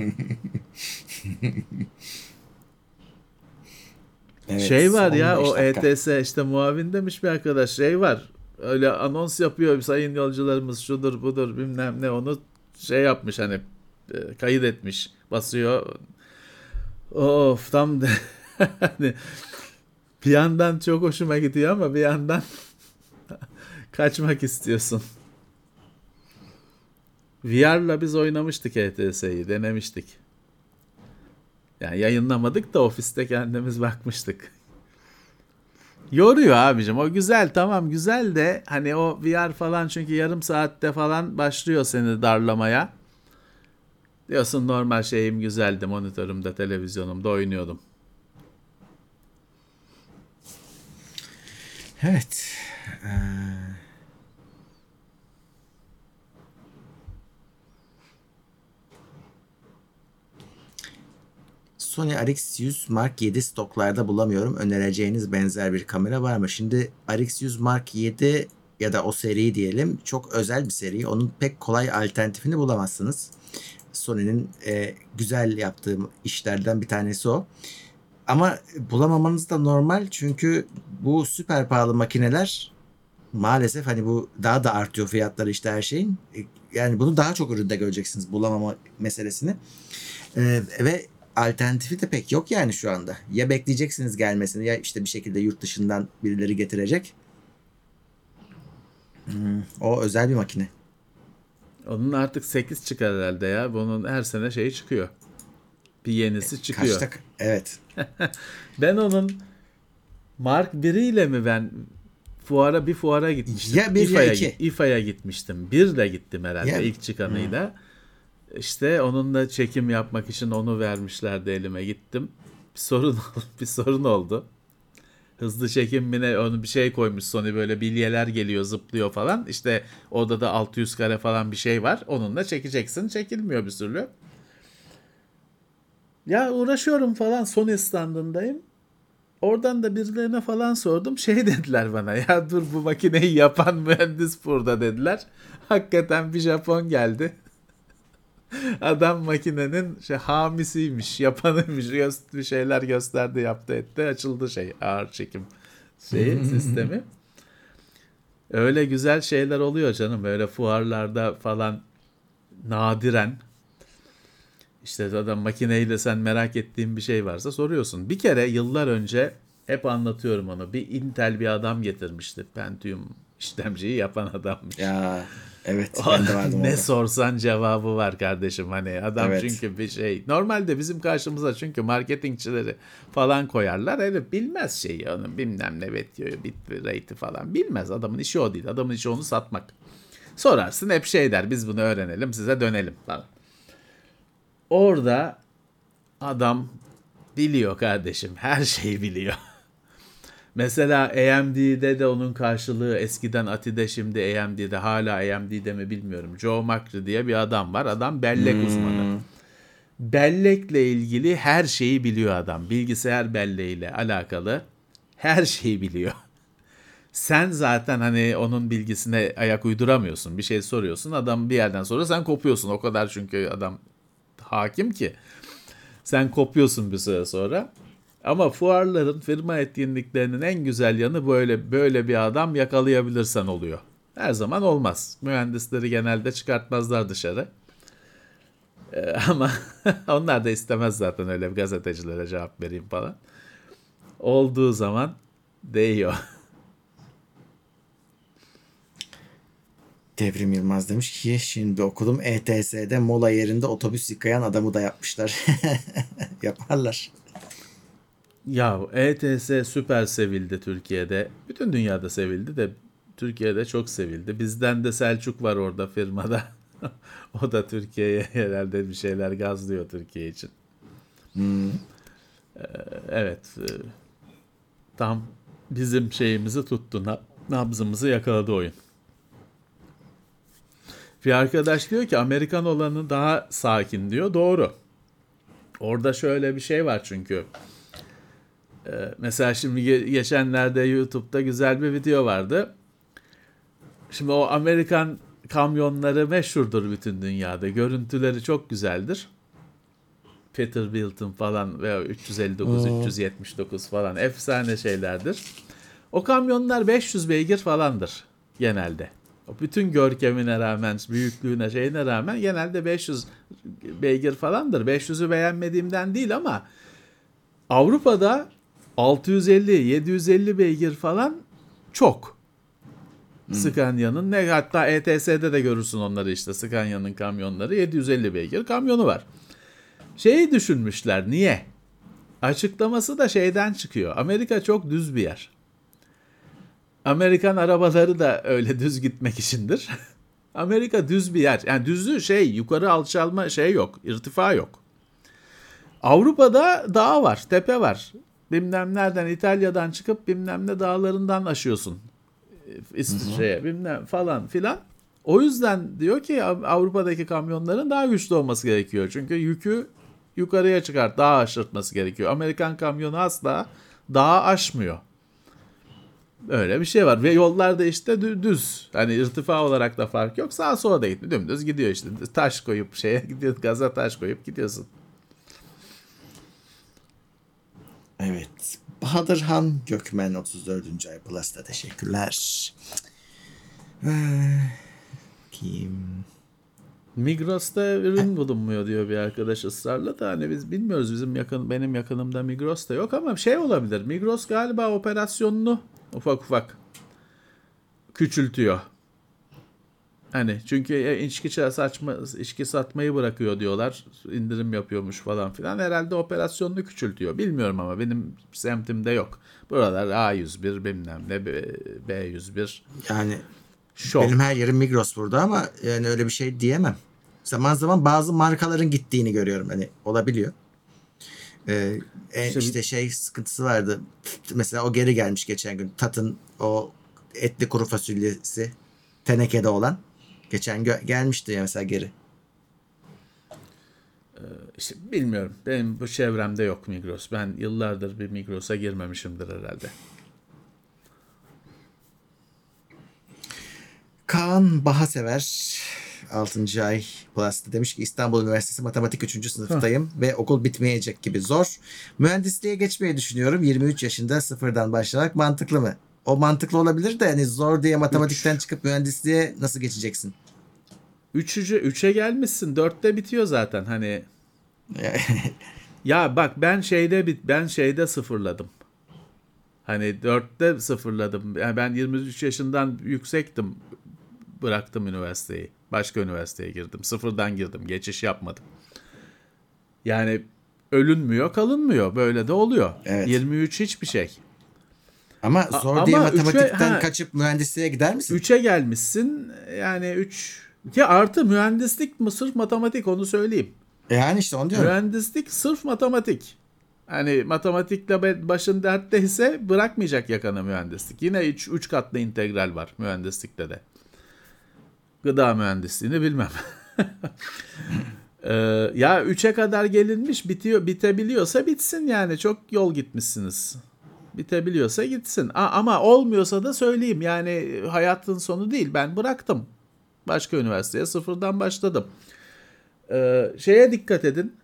Evet, şey var ya 15 o dakika. ETS işte muavin demiş bir arkadaş şey var. Öyle anons yapıyor sayın yolcularımız şudur budur bilmem ne onu şey yapmış hani e, kayıt etmiş basıyor. Of tam de hani bir yandan çok hoşuma gidiyor ama bir yandan kaçmak istiyorsun. VR'la biz oynamıştık ETS'yi denemiştik. Yani yayınlamadık da ofiste kendimiz bakmıştık. Yoruyor abicim. O güzel tamam güzel de hani o VR falan çünkü yarım saatte falan başlıyor seni darlamaya. Diyorsun normal şeyim güzeldi monitörümde televizyonumda oynuyordum. Evet. Ee, Sony RX100 Mark 7 stoklarda bulamıyorum. Önereceğiniz benzer bir kamera var mı? Şimdi RX100 Mark 7 ya da o seri diyelim çok özel bir seri. Onun pek kolay alternatifini bulamazsınız. Sony'nin e, güzel yaptığı işlerden bir tanesi o. Ama bulamamanız da normal çünkü bu süper pahalı makineler maalesef hani bu daha da artıyor fiyatları işte her şeyin. E, Yani bunu daha çok üründe göreceksiniz bulamama meselesini. E, ve alternatifi de pek yok yani şu anda. Ya bekleyeceksiniz gelmesini ya işte bir şekilde yurt dışından birileri getirecek. Hmm, o özel bir makine. Onun artık 8 çıkar herhalde ya. Bunun her sene şeyi çıkıyor. Bir yenisi çıkıyor. Kaçta? Evet. Ben onun Mark 1 ile mi ben fuara bir fuara gitmiştim. Ya bir ya İFA'ya, iki. git- İFA'ya gitmiştim. Bir de gittim herhalde Ya- ilk çıkanıyla. İşte onunla çekim yapmak için onu vermişlerdi elime gittim. Bir sorun bir sorun oldu. Hızlı çekim mi ne onu bir şey koymuş Sony böyle bilyeler geliyor zıplıyor falan. İşte odada 600 kare falan bir şey var. Onunla çekeceksin. Çekilmiyor bir türlü. Ya uğraşıyorum falan Sony standındayım. Oradan da birilerine falan sordum. Şey dediler bana ya dur bu makineyi yapan mühendis burada dediler. Hakikaten bir Japon geldi. Adam makinenin şey, hamisiymiş, yapanıymış. Bir şeyler gösterdi, yaptı etti. Açıldı şey ağır çekim şeyi, sistemi. Öyle güzel şeyler oluyor canım. Böyle fuarlarda falan nadiren işte adam makineyle sen merak ettiğin bir şey varsa soruyorsun. Bir kere yıllar önce hep anlatıyorum onu. Bir Intel bir adam getirmişti. Pentium işlemciyi yapan adammış. Ya evet ben de vardım ne orada. sorsan cevabı var kardeşim hani adam Evet. çünkü bir şey normalde bizim karşımıza çünkü marketingçileri falan koyarlar herif bilmez şeyi onun bilmem ne bitiyor bit rate'i falan bilmez adamın işi o değil adamın işi onu satmak sorarsın hep şey der biz bunu öğrenelim size dönelim falan orada adam biliyor kardeşim her şeyi biliyor Mesela AMD'de de onun karşılığı eskiden Ati'de şimdi AMD'de hala AMD'de mi bilmiyorum. Joe Macri diye bir adam var. Adam bellek uzmanı. Bellekle ilgili her şeyi biliyor adam. Bilgisayar belleğiyle alakalı her şeyi biliyor. Sen zaten hani onun bilgisine ayak uyduramıyorsun. Bir şey soruyorsun. Adam bir yerden sonra sen kopuyorsun. O kadar çünkü adam hakim ki. Sen kopuyorsun bir süre sonra. Ama fuarların firma etkinliklerinin en güzel yanı böyle böyle bir adam yakalayabilirsen oluyor. Her zaman olmaz. Mühendisleri genelde çıkartmazlar dışarı. Ee, ama onlar da istemez zaten öyle gazetecilere cevap vereyim falan. Olduğu zaman değiyor. Devrim Yılmaz demiş ki şimdi okudum ETS'de mola yerinde otobüs yıkayan adamı da yapmışlar. Yaparlar. Ya ETS süper sevildi Türkiye'de. Bütün dünyada sevildi de Türkiye'de çok sevildi. Bizden de Selçuk var orada firmada. o da Türkiye'ye herhalde bir şeyler gazlıyor Türkiye için. Hmm. Ee, evet. e, Tam bizim şeyimizi tuttu. na- Nabzımızı yakaladı oyun. Bir arkadaş diyor ki Amerikan olanı daha sakin diyor. Doğru. Orada şöyle bir şey var çünkü. Ee, mesela şimdi ge- geçenlerde YouTube'da güzel bir video vardı. Şimdi o Amerikan kamyonları meşhurdur bütün dünyada. Görüntüleri çok güzeldir. Peterbilt'ın falan veya 359, Oo. 379 falan efsane şeylerdir. O kamyonlar 500 beygir falandır genelde. O bütün görkemine rağmen, büyüklüğüne şeyine rağmen genelde 500 beygir falandır. 500'ü beğenmediğimden değil ama Avrupa'da 650, 750 beygir falan çok. Scania'nın ne hatta ETS'de de görürsün onları işte Scania'nın kamyonları 750 beygir kamyonu var. Şeyi düşünmüşler niye? Açıklaması da şeyden çıkıyor. Amerika çok düz bir yer. Amerikan arabaları da öyle düz gitmek içindir. Amerika düz bir yer. Yani düzlüğü şey yukarı alçalma şey yok. irtifa yok. Avrupa'da dağ var, tepe var. Bilmem nereden İtalya'dan çıkıp bilmem ne dağlarından aşıyorsun. İsviçre'ye bilmem falan filan. O yüzden diyor ki Av- Avrupa'daki kamyonların daha güçlü olması gerekiyor. Çünkü yükü yukarıya çıkart, daha aşırtması gerekiyor. Amerikan kamyonu asla dağı aşmıyor. Öyle bir şey var. Ve yollarda işte dü- düz. Hani irtifa olarak da fark yok. Sağa sola da gitmiyor. Dümdüz gidiyor işte. Taş koyup şeye gidiyor. Gaza taş koyup gidiyorsun. Evet. Bahadırhan Gökmen 34. ay Plus'ta teşekkürler. Ee, kim? Migros'ta ürün bulunmuyor diyor bir arkadaş ısrarla da hani biz bilmiyoruz bizim yakın benim yakınımda Migros da yok ama şey olabilir. Migros galiba operasyonunu ufak ufak küçültüyor. Hani çünkü içki saçma içki satmayı bırakıyor diyorlar. indirim yapıyormuş falan filan. Herhalde operasyonunu küçültüyor. Bilmiyorum ama benim semtimde yok. Buralar A101 bilmem ne B- B101 Yani şok. benim her yerim Migros burada ama yani öyle bir şey diyemem. Zaman zaman bazı markaların gittiğini görüyorum. Hani olabiliyor. Ee, İşte- işte şey sıkıntısı vardı. Mesela o geri gelmiş geçen gün. Tat'ın o etli kuru fasulyesi tenekede olan. Geçen gö- gelmişti ya mesela geri. İşte bilmiyorum. Benim bu çevremde yok Migros. Ben yıllardır bir Migros'a girmemişimdir herhalde. Kaan Bahasever 6. ay Plus'ta demiş ki İstanbul Üniversitesi Matematik 3. sınıftayım ve okul bitmeyecek gibi zor. Mühendisliğe geçmeyi düşünüyorum. 23 yaşında sıfırdan başlamak mantıklı mı? O mantıklı olabilir de hani zor diye matematikten çıkıp mühendisliğe nasıl geçeceksin? Üçücü, üçe gelmişsin. Dörtte bitiyor zaten. Hani ya bak ben şeyde bit ben şeyde sıfırladım. Hani dörtte sıfırladım. Yani ben 23 yaşından yüksektim. Bıraktım üniversiteyi. Başka üniversiteye girdim. Sıfırdan girdim. Geçiş yapmadım. Yani ölünmüyor, kalınmıyor. Böyle de oluyor. Evet. 23 hiçbir şey. Ama zor ama diye üçe- matematikten ha. kaçıp mühendisliğe gider misin? 3'e gelmişsin. Yani 3 ya artı mühendislik mi sırf matematik onu söyleyeyim. Yani işte onu diyorum. Mühendislik sırf matematik. Hani matematikle başın dertteyse bırakmayacak yakanı mühendislik. Yine 3 üç katlı integral var mühendislikte de. Gıda mühendisliğini bilmem. Ee, ya 3'e kadar gelinmiş bitiyor bitebiliyorsa bitsin yani çok yol gitmişsiniz. Bitebiliyorsa gitsin. A- ama olmuyorsa da söyleyeyim yani hayatın sonu değil. Ben bıraktım. Başka üniversiteye sıfırdan başladım. Ee, şeye dikkat edin.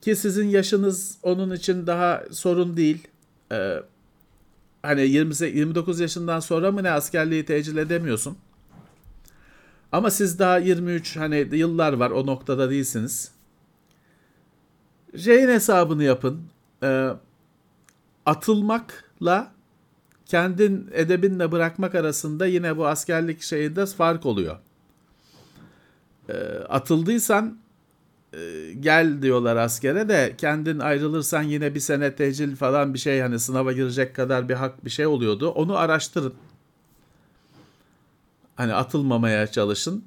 ki sizin yaşınız onun için daha sorun değil. Ee, hani 20, 29 yaşından sonra mı ne askerliği tecil edemiyorsun. Ama siz daha 23 hani yıllar var o noktada değilsiniz. Şeyin hesabını yapın. Ee, atılmakla kendin edebinle bırakmak arasında yine bu askerlik şeyinde fark oluyor. Ee, atıldıysan e, gel diyorlar askere de kendin ayrılırsan yine bir sene tecil falan bir şey hani sınava girecek kadar bir hak bir şey oluyordu. Onu araştırın. Hani atılmamaya çalışın.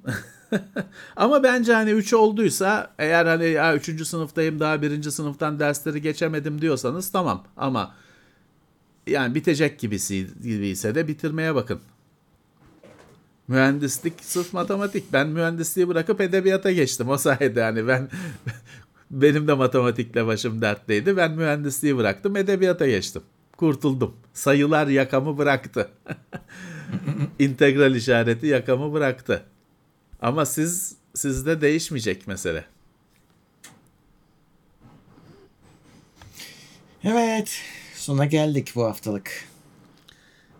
Ama bence hani 3 olduysa eğer hani ya 3. sınıftayım daha 1. sınıftan dersleri geçemedim diyorsanız tamam. Ama yani bitecek gibisi, gibiyse de bitirmeye bakın. Mühendislik sırf matematik. Ben mühendisliği bırakıp edebiyata geçtim o sayede yani ben benim de matematikle başım dertteydi. Ben mühendisliği bıraktım edebiyata geçtim. Kurtuldum. Sayılar yakamı bıraktı. İntegral işareti yakamı bıraktı. Ama siz sizde değişmeyecek mesele. Evet. Sona geldik bu haftalık.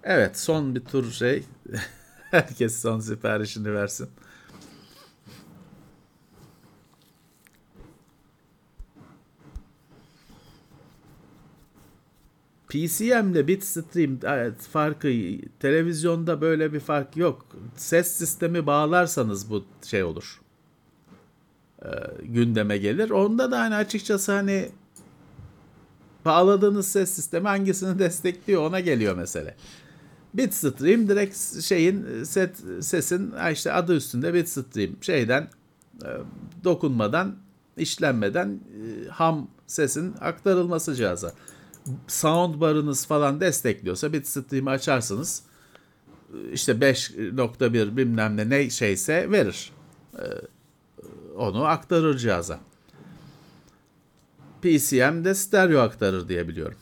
Evet son bir tur şey. Herkes son siparişini versin. PCM ile Bitstream evet, farkı televizyonda böyle bir fark yok. Ses sistemi bağlarsanız bu şey olur. Ee, gündeme gelir. Onda da hani açıkçası hani bağladığınız ses sistemi hangisini destekliyor ona geliyor mesele. Bitstream direkt şeyin set sesin işte adı üstünde Bitstream şeyden e, dokunmadan işlenmeden e, ham sesin aktarılması cihaza. Soundbar'ınız falan destekliyorsa Bitstream'i açarsınız. işte 5.1 bilmem ne ne şeyse verir. E, onu aktarır cihaza. PCM de stereo aktarır diye biliyorum.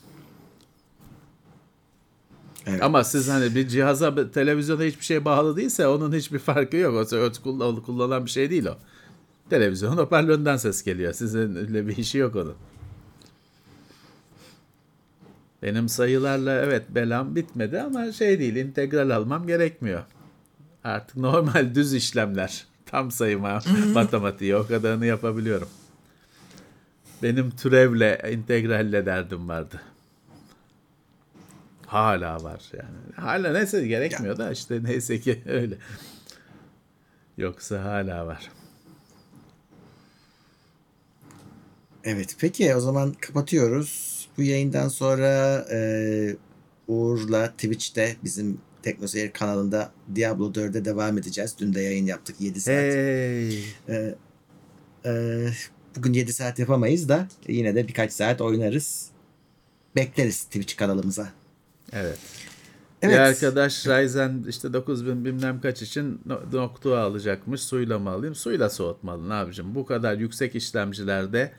Evet. Ama siz hani bir cihaza, televizyona hiçbir şey bağlı değilse onun hiçbir farkı yok. O kullan- kullanılan bir şey değil o. Televizyon hoparlöründen ses geliyor. Sizin öyle bir işi yok onun. Benim sayılarla evet belam bitmedi ama şey değil integral almam gerekmiyor. Artık normal düz işlemler. Tam sayıma matematiği o kadarını yapabiliyorum. Benim türevle integralle derdim vardı. Hala var yani. Hala neyse gerekmiyor da işte neyse ki öyle. Yoksa hala var. Evet peki o zaman kapatıyoruz. Bu yayından sonra e, Uğur'la Twitch'te bizim Teknoseyir kanalında Diablo 4'e devam edeceğiz. Dün de yayın yaptık 7 saat. Hey. E, e, bugün 7 saat yapamayız da yine de birkaç saat oynarız. Bekleriz Twitch kanalımıza. Evet. Evet. Bir arkadaş Ryzen işte 9000 bilmem kaç için no- noktua alacakmış. Suyla mı alayım? Suyla soğutmalı ne yapacağım? Bu kadar yüksek işlemcilerde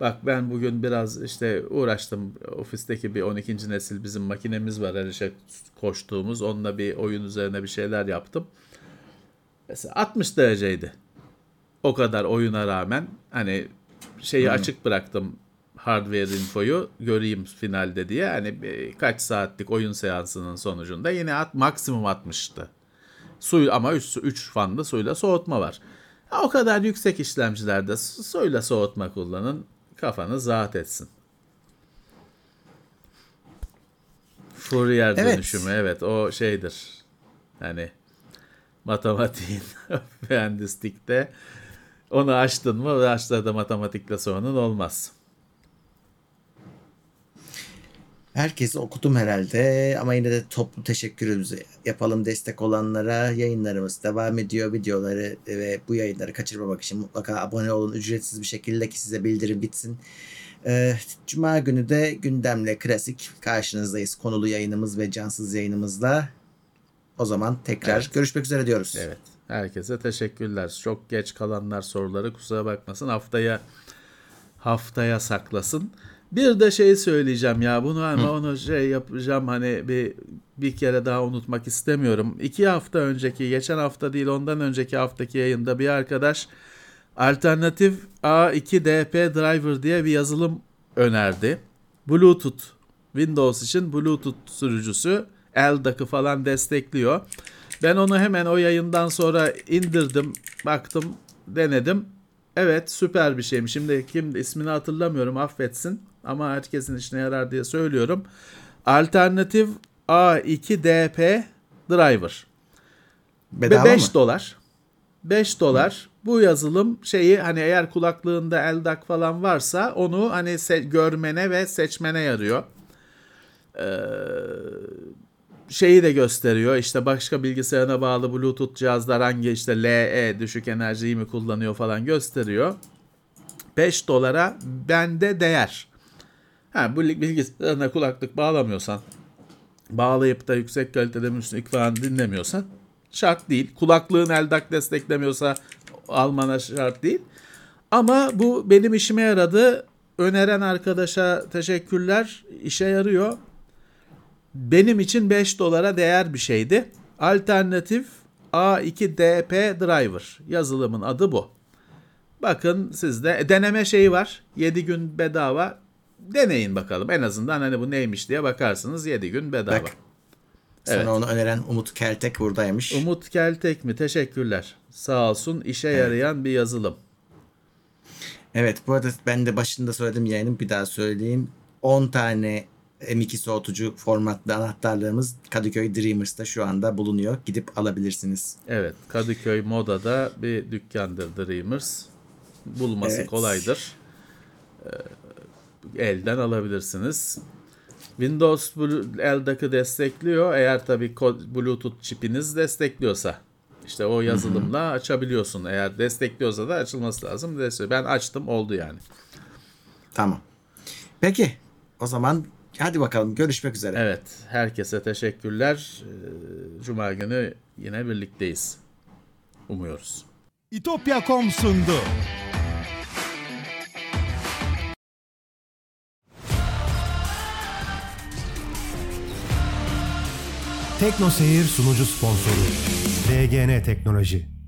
bak ben bugün biraz işte uğraştım. Ofisteki bir 12. nesil bizim makinemiz var her işe koştuğumuz. Onunla bir oyun üzerine bir şeyler yaptım. Mesela 60 dereceydi. O kadar oyuna rağmen hani şeyi açık bıraktım hardware infoyu göreyim finalde diye. Hani bir- kaç saatlik oyun seansının sonucunda yine at, maksimum 60'tı. Su ama 3 3 fanlı suyla soğutma var. O kadar yüksek işlemcilerde su- suyla soğutma kullanın. Kafanız rahat etsin. Fourier Evet. dönüşümü evet o şeydir. Hani matematiğin mühendislikte onu açtın mı açtığında matematikle sorunun olmaz. Herkesi okudum herhalde ama yine de toplu teşekkürümüzü yapalım destek olanlara. Yayınlarımız devam ediyor. Videoları ve bu yayınları kaçırmamak için mutlaka abone olun ücretsiz bir şekilde ki size bildirim bitsin. Ee, Cuma günü de gündemle klasik karşınızdayız. Konulu yayınımız ve cansız yayınımızla. O zaman tekrar Evet. görüşmek üzere diyoruz. Evet. Herkese teşekkürler. Çok geç kalanlar soruları kusura bakmasın. Haftaya haftaya saklasın. Bir de şey söyleyeceğim ya bunu ama onu şey yapacağım hani bir bir kere daha unutmak istemiyorum. İki hafta önceki geçen hafta değil ondan önceki haftaki yayında bir arkadaş Alternatif A2DP Driver diye bir yazılım önerdi. Bluetooth, Windows için Bluetooth sürücüsü LDAC'ı falan destekliyor. Ben onu hemen o yayından sonra indirdim, baktım, denedim. Evet süper bir şeymiş. Şimdi kim ismini hatırlamıyorum affetsin ama herkesin işine yarar diye söylüyorum. Alternatif A2DP Driver. Bedava 5 mı? dolar. 5 dolar. Bu yazılım şeyi hani eğer kulaklığında LDAC falan varsa onu hani görmene ve seçmene yarıyor. Ee, şeyi de gösteriyor. İşte başka bilgisayarına bağlı Bluetooth cihazlar hangi işte LE düşük enerjiyi mi kullanıyor falan gösteriyor. 5 dolara bende değer. Ha bu bilgisayarına kulaklık bağlamıyorsan bağlayıp da yüksek kalitede müzik falan dinlemiyorsan şart değil. Kulaklığın LDAC desteklemiyorsa almana şart değil. Ama bu benim işime yaradı. Öneren arkadaşa teşekkürler. İşe yarıyor. Benim için 5 dolara değer bir şeydi. Alternatif A2DP Driver. Yazılımın adı bu. Bakın sizde e, deneme şeyi var. 7 gün bedava. Deneyin bakalım. En azından hani bu neymiş diye bakarsınız. 7 gün bedava. Bak. Sana Evet. onu öneren Umut Keltek buradaymış. Umut Keltek mi? Teşekkürler. Sağ olsun işe yarayan bir yazılım. Evet bu arada ben de başında söyledim yayının bir daha söyleyeyim. 10 tane M2 soğutucu formatlı anahtarlarımız Kadıköy Dreamers'ta şu anda bulunuyor. Gidip alabilirsiniz. Evet Kadıköy Moda'da bir dükkandır Dreamers. Bulması Evet. kolaydır. Ee, elden alabilirsiniz. Windows LDAC'ı destekliyor. Eğer tabii ko- Bluetooth çipiniz destekliyorsa. İşte o yazılımla açabiliyorsun. Eğer destekliyorsa da açılması lazım. Ben açtım oldu yani. Tamam. Peki o zaman hadi bakalım görüşmek üzere. Evet herkese teşekkürler. Ee, Cuma günü yine birlikteyiz. Umuyoruz. İtopya.com sundu. Tekno Seyir sunucu sponsoru DGN Teknoloji.